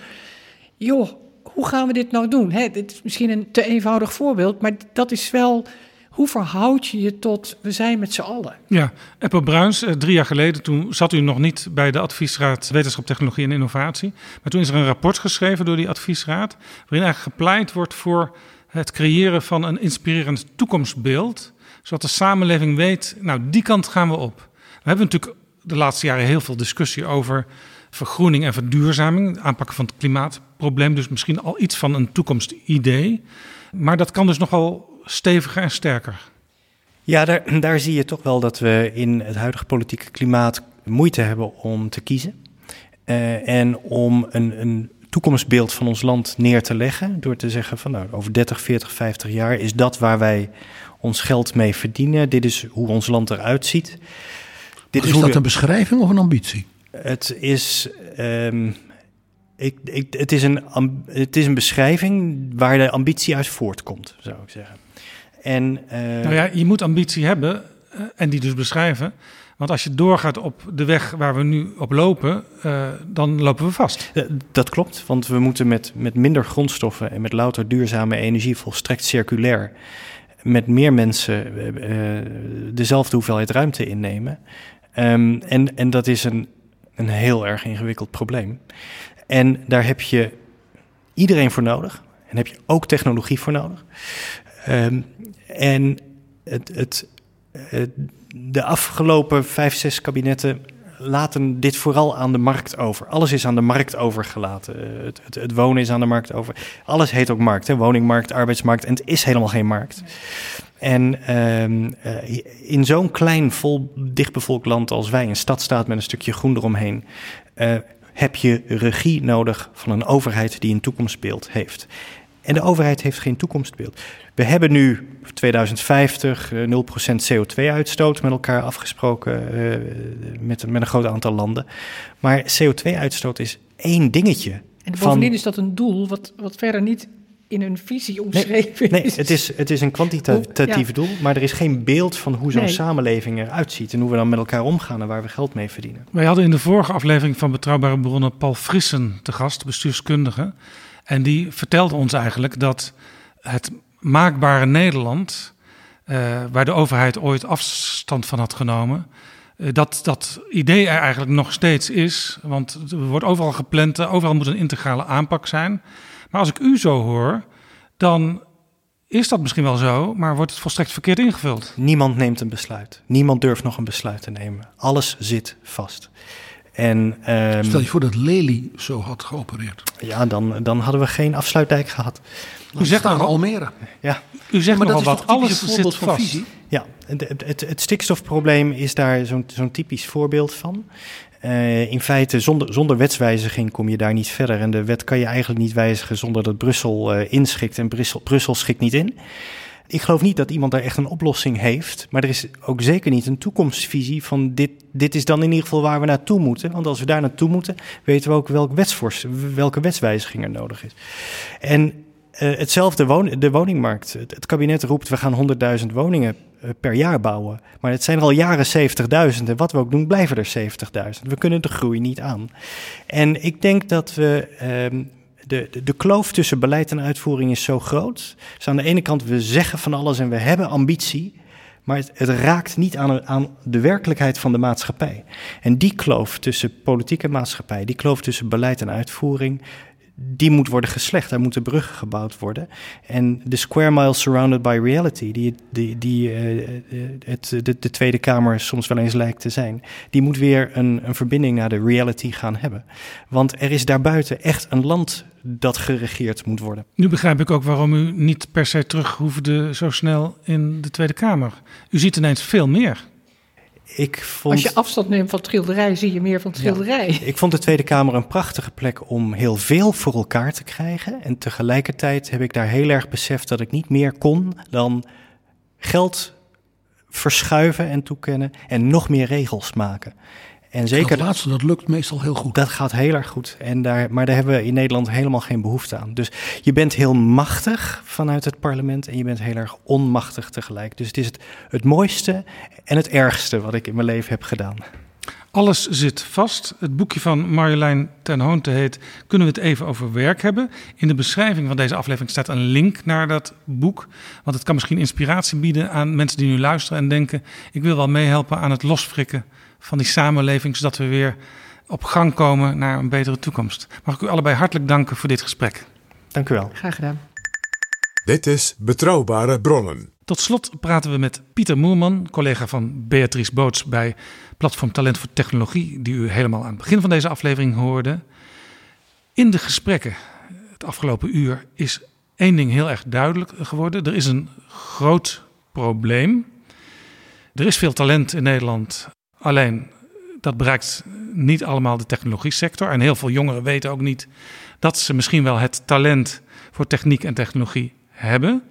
joh, hoe gaan we dit nou doen? Hè, dit is misschien een te eenvoudig voorbeeld, maar dat is wel hoe verhoud je je tot we zijn met z'n allen? Ja, Eppo Bruins, eh, drie jaar geleden, toen zat u nog niet bij de Adviesraad Wetenschap, Technologie en Innovatie. Maar toen is er een rapport geschreven door die adviesraad, waarin eigenlijk gepleit wordt voor het creëren van een inspirerend toekomstbeeld, zodat de samenleving weet, nou, die kant gaan we op. We hebben natuurlijk de laatste jaren heel veel discussie over vergroening en verduurzaming, aanpakken van het klimaatprobleem, dus misschien al iets van een toekomstidee. Maar dat kan dus nogal steviger en sterker. Ja, daar, daar zie je toch wel dat we in het huidige politieke klimaat moeite hebben om te kiezen. Uh, en om een, een toekomstbeeld van ons land neer te leggen. Door te zeggen van nou, over 30, 40, 50 jaar is dat waar wij ons geld mee verdienen. Dit is hoe ons land eruit ziet. Dit is, is dat een beschrijving of een ambitie? Het is um, ik, ik, het, is een, het is een beschrijving waar de ambitie uit voortkomt, zou ik zeggen. En, nou ja, je moet ambitie hebben uh, en die dus beschrijven. Want als je doorgaat op de weg waar we nu op lopen, uh, dan lopen we vast. Dat klopt, want we moeten met, met minder grondstoffen en met louter duurzame energie volstrekt circulair met meer mensen uh, dezelfde hoeveelheid ruimte innemen. Um, en, en dat is een, een heel erg ingewikkeld probleem. En daar heb je iedereen voor nodig. En heb je ook technologie voor nodig. Um, en het, het, de afgelopen vijf, zes kabinetten laten dit vooral aan de markt over. Alles is aan de markt overgelaten. Eh, het, het, wonen is aan de markt over. Alles heet ook markt, hè? woningmarkt, arbeidsmarkt. En het is helemaal geen markt. En um, uh, in zo'n klein, vol, dichtbevolkt land als wij, een stad staat met een stukje groen eromheen, uh, heb je regie nodig van een overheid die een toekomstbeeld heeft. En de overheid heeft geen toekomstbeeld. We hebben nu 2050 0% CO2-uitstoot met elkaar afgesproken uh, met, met een groot aantal landen. Maar CO2-uitstoot is één dingetje. En bovendien is dat een doel wat, wat verder niet in een visie omschreven nee, nee, het is. Het is een kwantitatief doel, maar er is geen beeld van hoe zo'n nee. samenleving eruit ziet en hoe we dan met elkaar omgaan en waar we geld mee verdienen. Wij hadden in de vorige aflevering van Betrouwbare Bronnen Paul Frissen te gast, bestuurskundige. En die vertelde ons eigenlijk dat het maakbare Nederland, uh, waar de overheid ooit afstand van had genomen, uh, dat dat idee er eigenlijk nog steeds is. Want er wordt overal gepland, overal moet een integrale aanpak zijn. Maar als ik u zo hoor, dan is dat misschien wel zo, maar wordt het volstrekt verkeerd ingevuld? Niemand neemt een besluit. Niemand durft nog een besluit te nemen. Alles zit vast. En, um, Stel je voor dat Lely zo had geopereerd. Ja, dan, dan hadden we geen afsluitdijk gehad. U zegt aan Almere. Ja. U zegt maar nogal dat wat, alles zit vast. Visie? Ja, het, het, het, stikstofprobleem is daar zo'n zo'n typisch voorbeeld van. Uh, in feite, zonder, zonder wetswijziging kom je daar niet verder. En de wet kan je eigenlijk niet wijzigen zonder dat Brussel uh, inschikt. En Brussel, Brussel schikt niet in. Ik geloof niet dat iemand daar echt een oplossing heeft. Maar er is ook zeker niet een toekomstvisie van dit, dit is dan in ieder geval waar we naartoe moeten. Want als we daar naartoe moeten, weten we ook welk welke wetswijziging er nodig is. En uh, hetzelfde won de woningmarkt. Het, kabinet roept we gaan 100.000 woningen uh, per jaar bouwen. Maar het zijn er al jaren 70.000 en wat we ook doen blijven er 70.000. We kunnen de groei niet aan. En ik denk dat we uh, de, de, de, kloof tussen beleid en uitvoering is zo groot. Dus aan de ene kant, we zeggen van alles en we hebben ambitie. Maar het, het raakt niet aan, aan, de werkelijkheid van de maatschappij. En die kloof tussen politiek en maatschappij, die kloof tussen beleid en uitvoering, die moet worden geslecht. Daar moeten bruggen gebouwd worden. En de square mile surrounded by reality, die, die, die uh, het, de, de, Tweede Kamer soms wel eens lijkt te zijn, die moet weer een, een verbinding naar de reality gaan hebben. Want er is daarbuiten echt een land dat geregeerd moet worden. Nu begrijp ik ook waarom u niet per se terug hoefde zo snel in de Tweede Kamer. U ziet ineens veel meer. Ik vond, Als je afstand neemt van schilderij, zie je meer van schilderij. Ja, ik vond de Tweede Kamer een prachtige plek om heel veel voor elkaar te krijgen. En tegelijkertijd heb ik daar heel erg beseft dat ik niet meer kon dan geld verschuiven en toekennen en nog meer regels maken. En zeker dat laatste, dat lukt meestal heel goed. Dat gaat heel erg goed. En daar, maar daar hebben we in Nederland helemaal geen behoefte aan. Dus je bent heel machtig vanuit het parlement en je bent heel erg onmachtig tegelijk. Dus het is het, het mooiste en het ergste wat ik in mijn leven heb gedaan. Alles zit vast. Het boekje van Marjolein ten Hoonte heet Kunnen we het even over werk hebben? In de beschrijving van deze aflevering staat een link naar dat boek. Want het kan misschien inspiratie bieden aan mensen die nu luisteren en denken... ik wil wel meehelpen aan het losfrikken van die samenleving, zodat we weer op gang komen naar een betere toekomst. Mag ik u allebei hartelijk danken voor dit gesprek. Dank u wel. Graag gedaan. Dit is Betrouwbare Bronnen. Tot slot praten we met Pieter Moerman, collega van Beatrice Boots bij Platform Talent voor Technologie, die u helemaal aan het begin van deze aflevering hoorde. In de gesprekken het afgelopen uur is één ding heel erg duidelijk geworden. Er is een groot probleem. Er is veel talent in Nederland Alleen dat bereikt niet allemaal de technologie sector. En heel veel jongeren weten ook niet dat ze misschien wel het talent voor techniek en technologie hebben.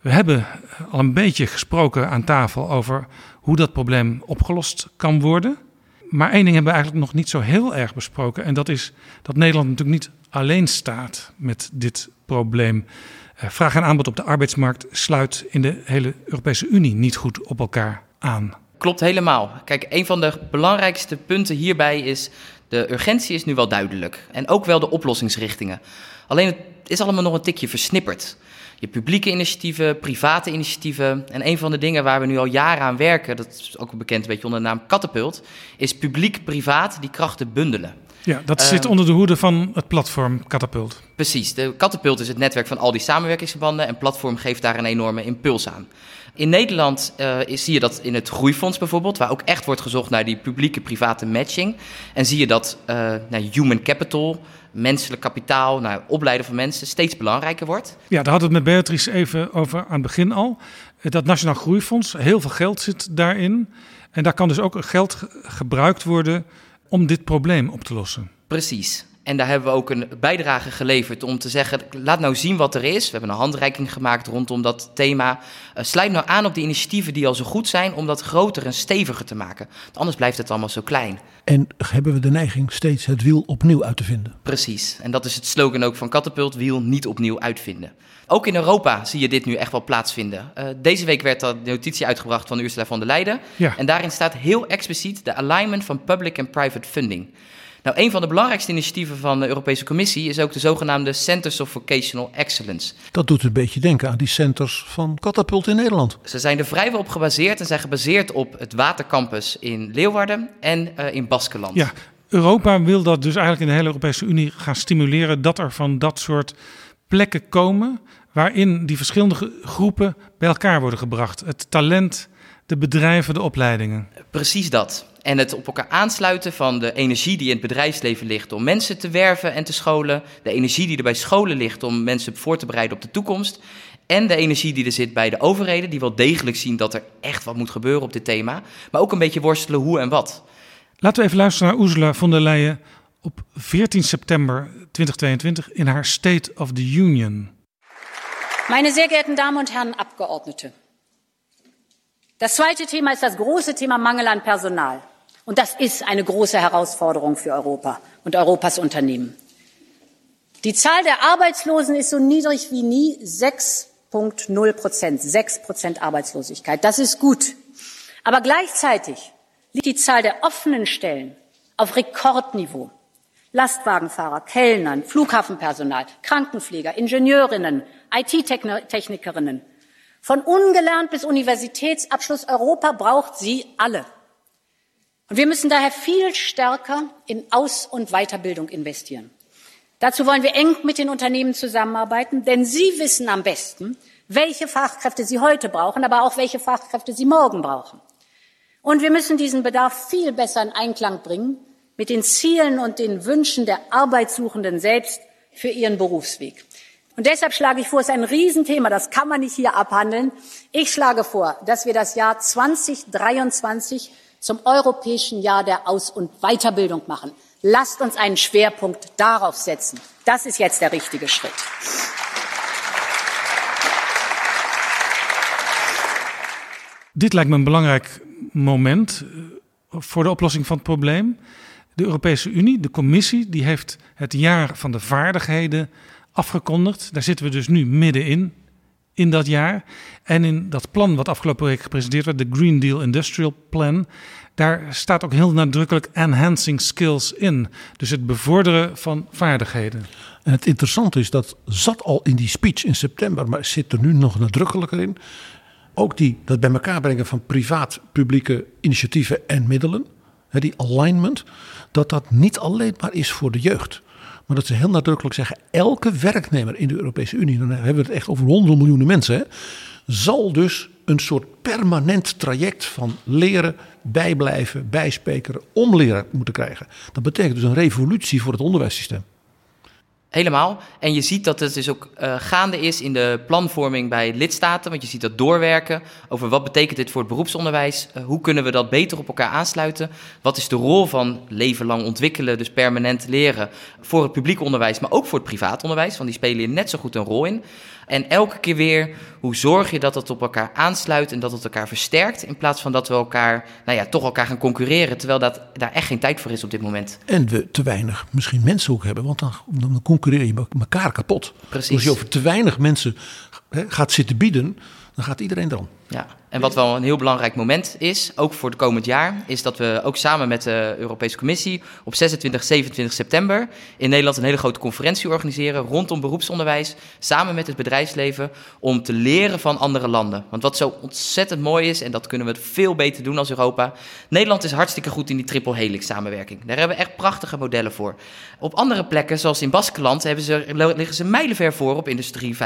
We hebben al een beetje gesproken aan tafel over hoe dat probleem opgelost kan worden. Maar één ding hebben we eigenlijk nog niet zo heel erg besproken. En dat is dat Nederland natuurlijk niet alleen staat met dit probleem. Eh, vraag en aanbod op de arbeidsmarkt sluit in de hele Europese Unie niet goed op elkaar aan. Klopt helemaal. Kijk, een van de belangrijkste punten hierbij is... de urgentie is nu wel duidelijk. En ook wel de oplossingsrichtingen. Alleen het is allemaal nog een tikje versnipperd. Je publieke initiatieven, private initiatieven. En een van de dingen waar we nu al jaren aan werken... dat is ook bekend een beetje onder de naam Catapult... is publiek-privaat die krachten bundelen. Ja, dat zit onder de hoede van het platform Catapult. Precies. De Catapult is het netwerk van al die samenwerkingsverbanden en Platform geeft daar een enorme impuls aan. In Nederland uh, zie je dat in het Groeifonds bijvoorbeeld, waar ook echt wordt gezocht naar die publieke-private matching. En zie je dat uh, naar human capital, menselijk kapitaal, naar opleiden van mensen steeds belangrijker wordt. Ja, daar hadden we het met Beatrice even over aan het begin al. Dat Nationaal Groeifonds, heel veel geld zit daarin. En daar kan dus ook geld gebruikt worden om dit probleem op te lossen. Precies. En daar hebben we ook een bijdrage geleverd om te zeggen: laat nou zien wat er is. We hebben een handreiking gemaakt rondom dat thema. Uh, sluit nou aan op die initiatieven die al zo goed zijn om dat groter en steviger te maken. Want anders blijft het allemaal zo klein. En hebben we de neiging steeds het wiel opnieuw uit te vinden? Precies. En dat is het slogan ook van Catapult: wiel niet opnieuw uitvinden. Ook in Europa zie je dit nu echt wel plaatsvinden. Uh, deze week werd dat notitie uitgebracht van Ursula von der Leyen. Ja. En daarin staat heel expliciet de alignment van public en private funding. Nou, een van de belangrijkste initiatieven van de Europese Commissie is ook de zogenaamde Centers of Vocational Excellence. Dat doet een beetje denken aan die centers van Catapult in Nederland. Ze zijn er vrijwel op gebaseerd en zijn gebaseerd op het Watercampus in Leeuwarden en uh, in Baskeland. Ja, Europa wil dat dus eigenlijk in de hele Europese Unie gaan stimuleren dat er van dat soort plekken komen waarin die verschillende groepen bij elkaar worden gebracht. Het talent, de bedrijven, de opleidingen. Precies dat. En het op elkaar aansluiten van de energie die in het bedrijfsleven ligt om mensen te werven en te scholen. De energie die er bij scholen ligt om mensen voor te bereiden op de toekomst. En de energie die er zit bij de overheden, die wel degelijk zien dat er echt wat moet gebeuren op dit thema. Maar ook een beetje worstelen hoe en wat. Laten we even luisteren naar Ursula von der Leyen op 14 september 2022 in haar State of the Union. Meine sehr geehrten Damen und Herren Abgeordnete, das zweite Thema ist das große Thema Mangel an Personal. Und das ist eine große Herausforderung für Europa und Europas Unternehmen. Die Zahl der Arbeitslosen ist so niedrig wie nie 6,0 Prozent, 6 Prozent Arbeitslosigkeit. Das ist gut. Aber gleichzeitig liegt die Zahl der offenen Stellen auf Rekordniveau. Lastwagenfahrer, Kellnern, Flughafenpersonal, Krankenpfleger, Ingenieurinnen, IT-Technikerinnen. Von ungelernt bis Universitätsabschluss Europa braucht sie alle. Und wir müssen daher viel stärker in Aus- und Weiterbildung investieren. Dazu wollen wir eng mit den Unternehmen zusammenarbeiten, denn sie wissen am besten, welche Fachkräfte sie heute brauchen, aber auch welche Fachkräfte sie morgen brauchen. Und wir müssen diesen Bedarf viel besser in Einklang bringen mit den Zielen und den Wünschen der Arbeitssuchenden selbst für ihren Berufsweg. Und deshalb schlage ich vor, es ist ein Riesenthema, das kann man nicht hier abhandeln. Ich schlage vor, dass wir das Jahr 2023 zum europäischen Jahr der Aus- und Weiterbildung machen. Lasst uns einen Schwerpunkt darauf setzen. Das ist jetzt der richtige Schritt. Dit lijkt me een belangrijk moment voor de oplossing van het probleem. De Europese Unie, de Commissie, die heeft het jaar van de vaardigheden afgekondigd. Daar zitten we dus nu middenin, in dat jaar. En in dat plan wat afgelopen week gepresenteerd werd, de Green Deal Industrial Plan, daar staat ook heel nadrukkelijk enhancing skills in. Dus het bevorderen van vaardigheden. En het interessante is dat zat al in die speech in september, maar zit er nu nog nadrukkelijker in. Ook die, dat bij elkaar brengen van privaat-publieke initiatieven en middelen, die alignment, dat dat niet alleen maar is voor de jeugd. Maar dat ze heel nadrukkelijk zeggen: elke werknemer in de Europese Unie, dan hebben we het echt over honderden miljoenen mensen, hè, zal dus een soort permanent traject van leren, bijblijven, bijspekeren, omleren moeten krijgen. Dat betekent dus een revolutie voor het onderwijssysteem. Helemaal. En je ziet dat het dus ook uh, gaande is in de planvorming bij lidstaten. Want je ziet dat doorwerken over wat betekent dit voor het beroepsonderwijs. Uh, hoe kunnen we dat beter op elkaar aansluiten? Wat is de rol van leven lang ontwikkelen, dus permanent leren voor het publiek onderwijs, maar ook voor het privaat onderwijs? Want die spelen hier net zo goed een rol in. En elke keer weer, hoe zorg je dat het op elkaar aansluit en dat het elkaar versterkt, in plaats van dat we elkaar, nou ja, toch elkaar gaan concurreren, terwijl dat, daar echt geen tijd voor is op dit moment. En we te weinig misschien mensen ook hebben, want dan, dan concurreer je elkaar kapot. Precies. Als je over te weinig mensen gaat zitten bieden, dan gaat iedereen dan. Ja, en wat wel een heel belangrijk moment is, ook voor het komend jaar, is dat we ook samen met de Europese Commissie op 26, 27 september in Nederland een hele grote conferentie organiseren rondom beroepsonderwijs, samen met het bedrijfsleven, om te leren van andere landen. Want wat zo ontzettend mooi is, en dat kunnen we veel beter doen als Europa, Nederland is hartstikke goed in die triple helix samenwerking. Daar hebben we echt prachtige modellen voor. Op andere plekken, zoals in Baskeland, hebben ze, liggen ze mijlenver voor op industrie 5.0.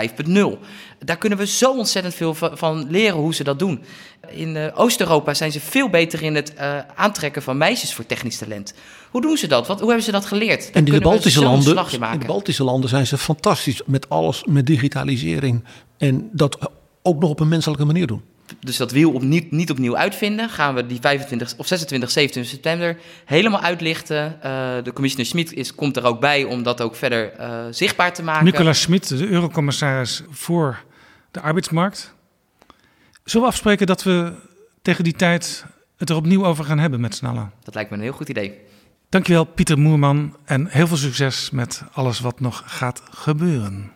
Daar kunnen we zo ontzettend veel van leren hoe ze dat doen. In uh, Oost-Europa zijn ze veel beter in het uh, aantrekken van meisjes voor technisch talent. Hoe doen ze dat? Wat, hoe hebben ze dat geleerd? En in de, Baltische landen, in de Baltische landen zijn ze fantastisch met alles, met digitalisering. En dat ook nog op een menselijke manier doen. Dus dat wiel op niet, niet opnieuw uitvinden. Gaan we die 25 of 26, 27 september helemaal uitlichten. Uh, de commissioner Schmid is, komt er ook bij om dat ook verder zichtbaar te maken. Nicolas Schmid, de eurocommissaris voor de arbeidsmarkt. Zullen we afspreken dat we tegen die tijd het er opnieuw over gaan hebben met z'n allen? Dat lijkt me een heel goed idee. Dankjewel Pieter Moerman en heel veel succes met alles wat nog gaat gebeuren.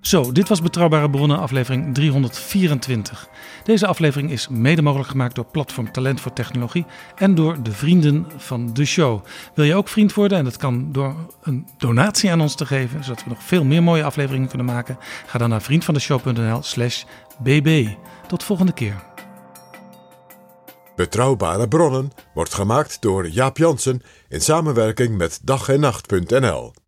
Zo, dit was Betrouwbare Bronnen, aflevering 324. Deze aflevering is mede mogelijk gemaakt door Platform Talent voor Technologie en door de vrienden van de show. Wil je ook vriend worden? En dat kan door een donatie aan ons te geven, zodat we nog veel meer mooie afleveringen kunnen maken. Ga dan naar vriendvandeshow.nl/slash bb. Tot volgende keer. Betrouwbare bronnen wordt gemaakt door Jaap Jansen in samenwerking met dag en nacht.nl.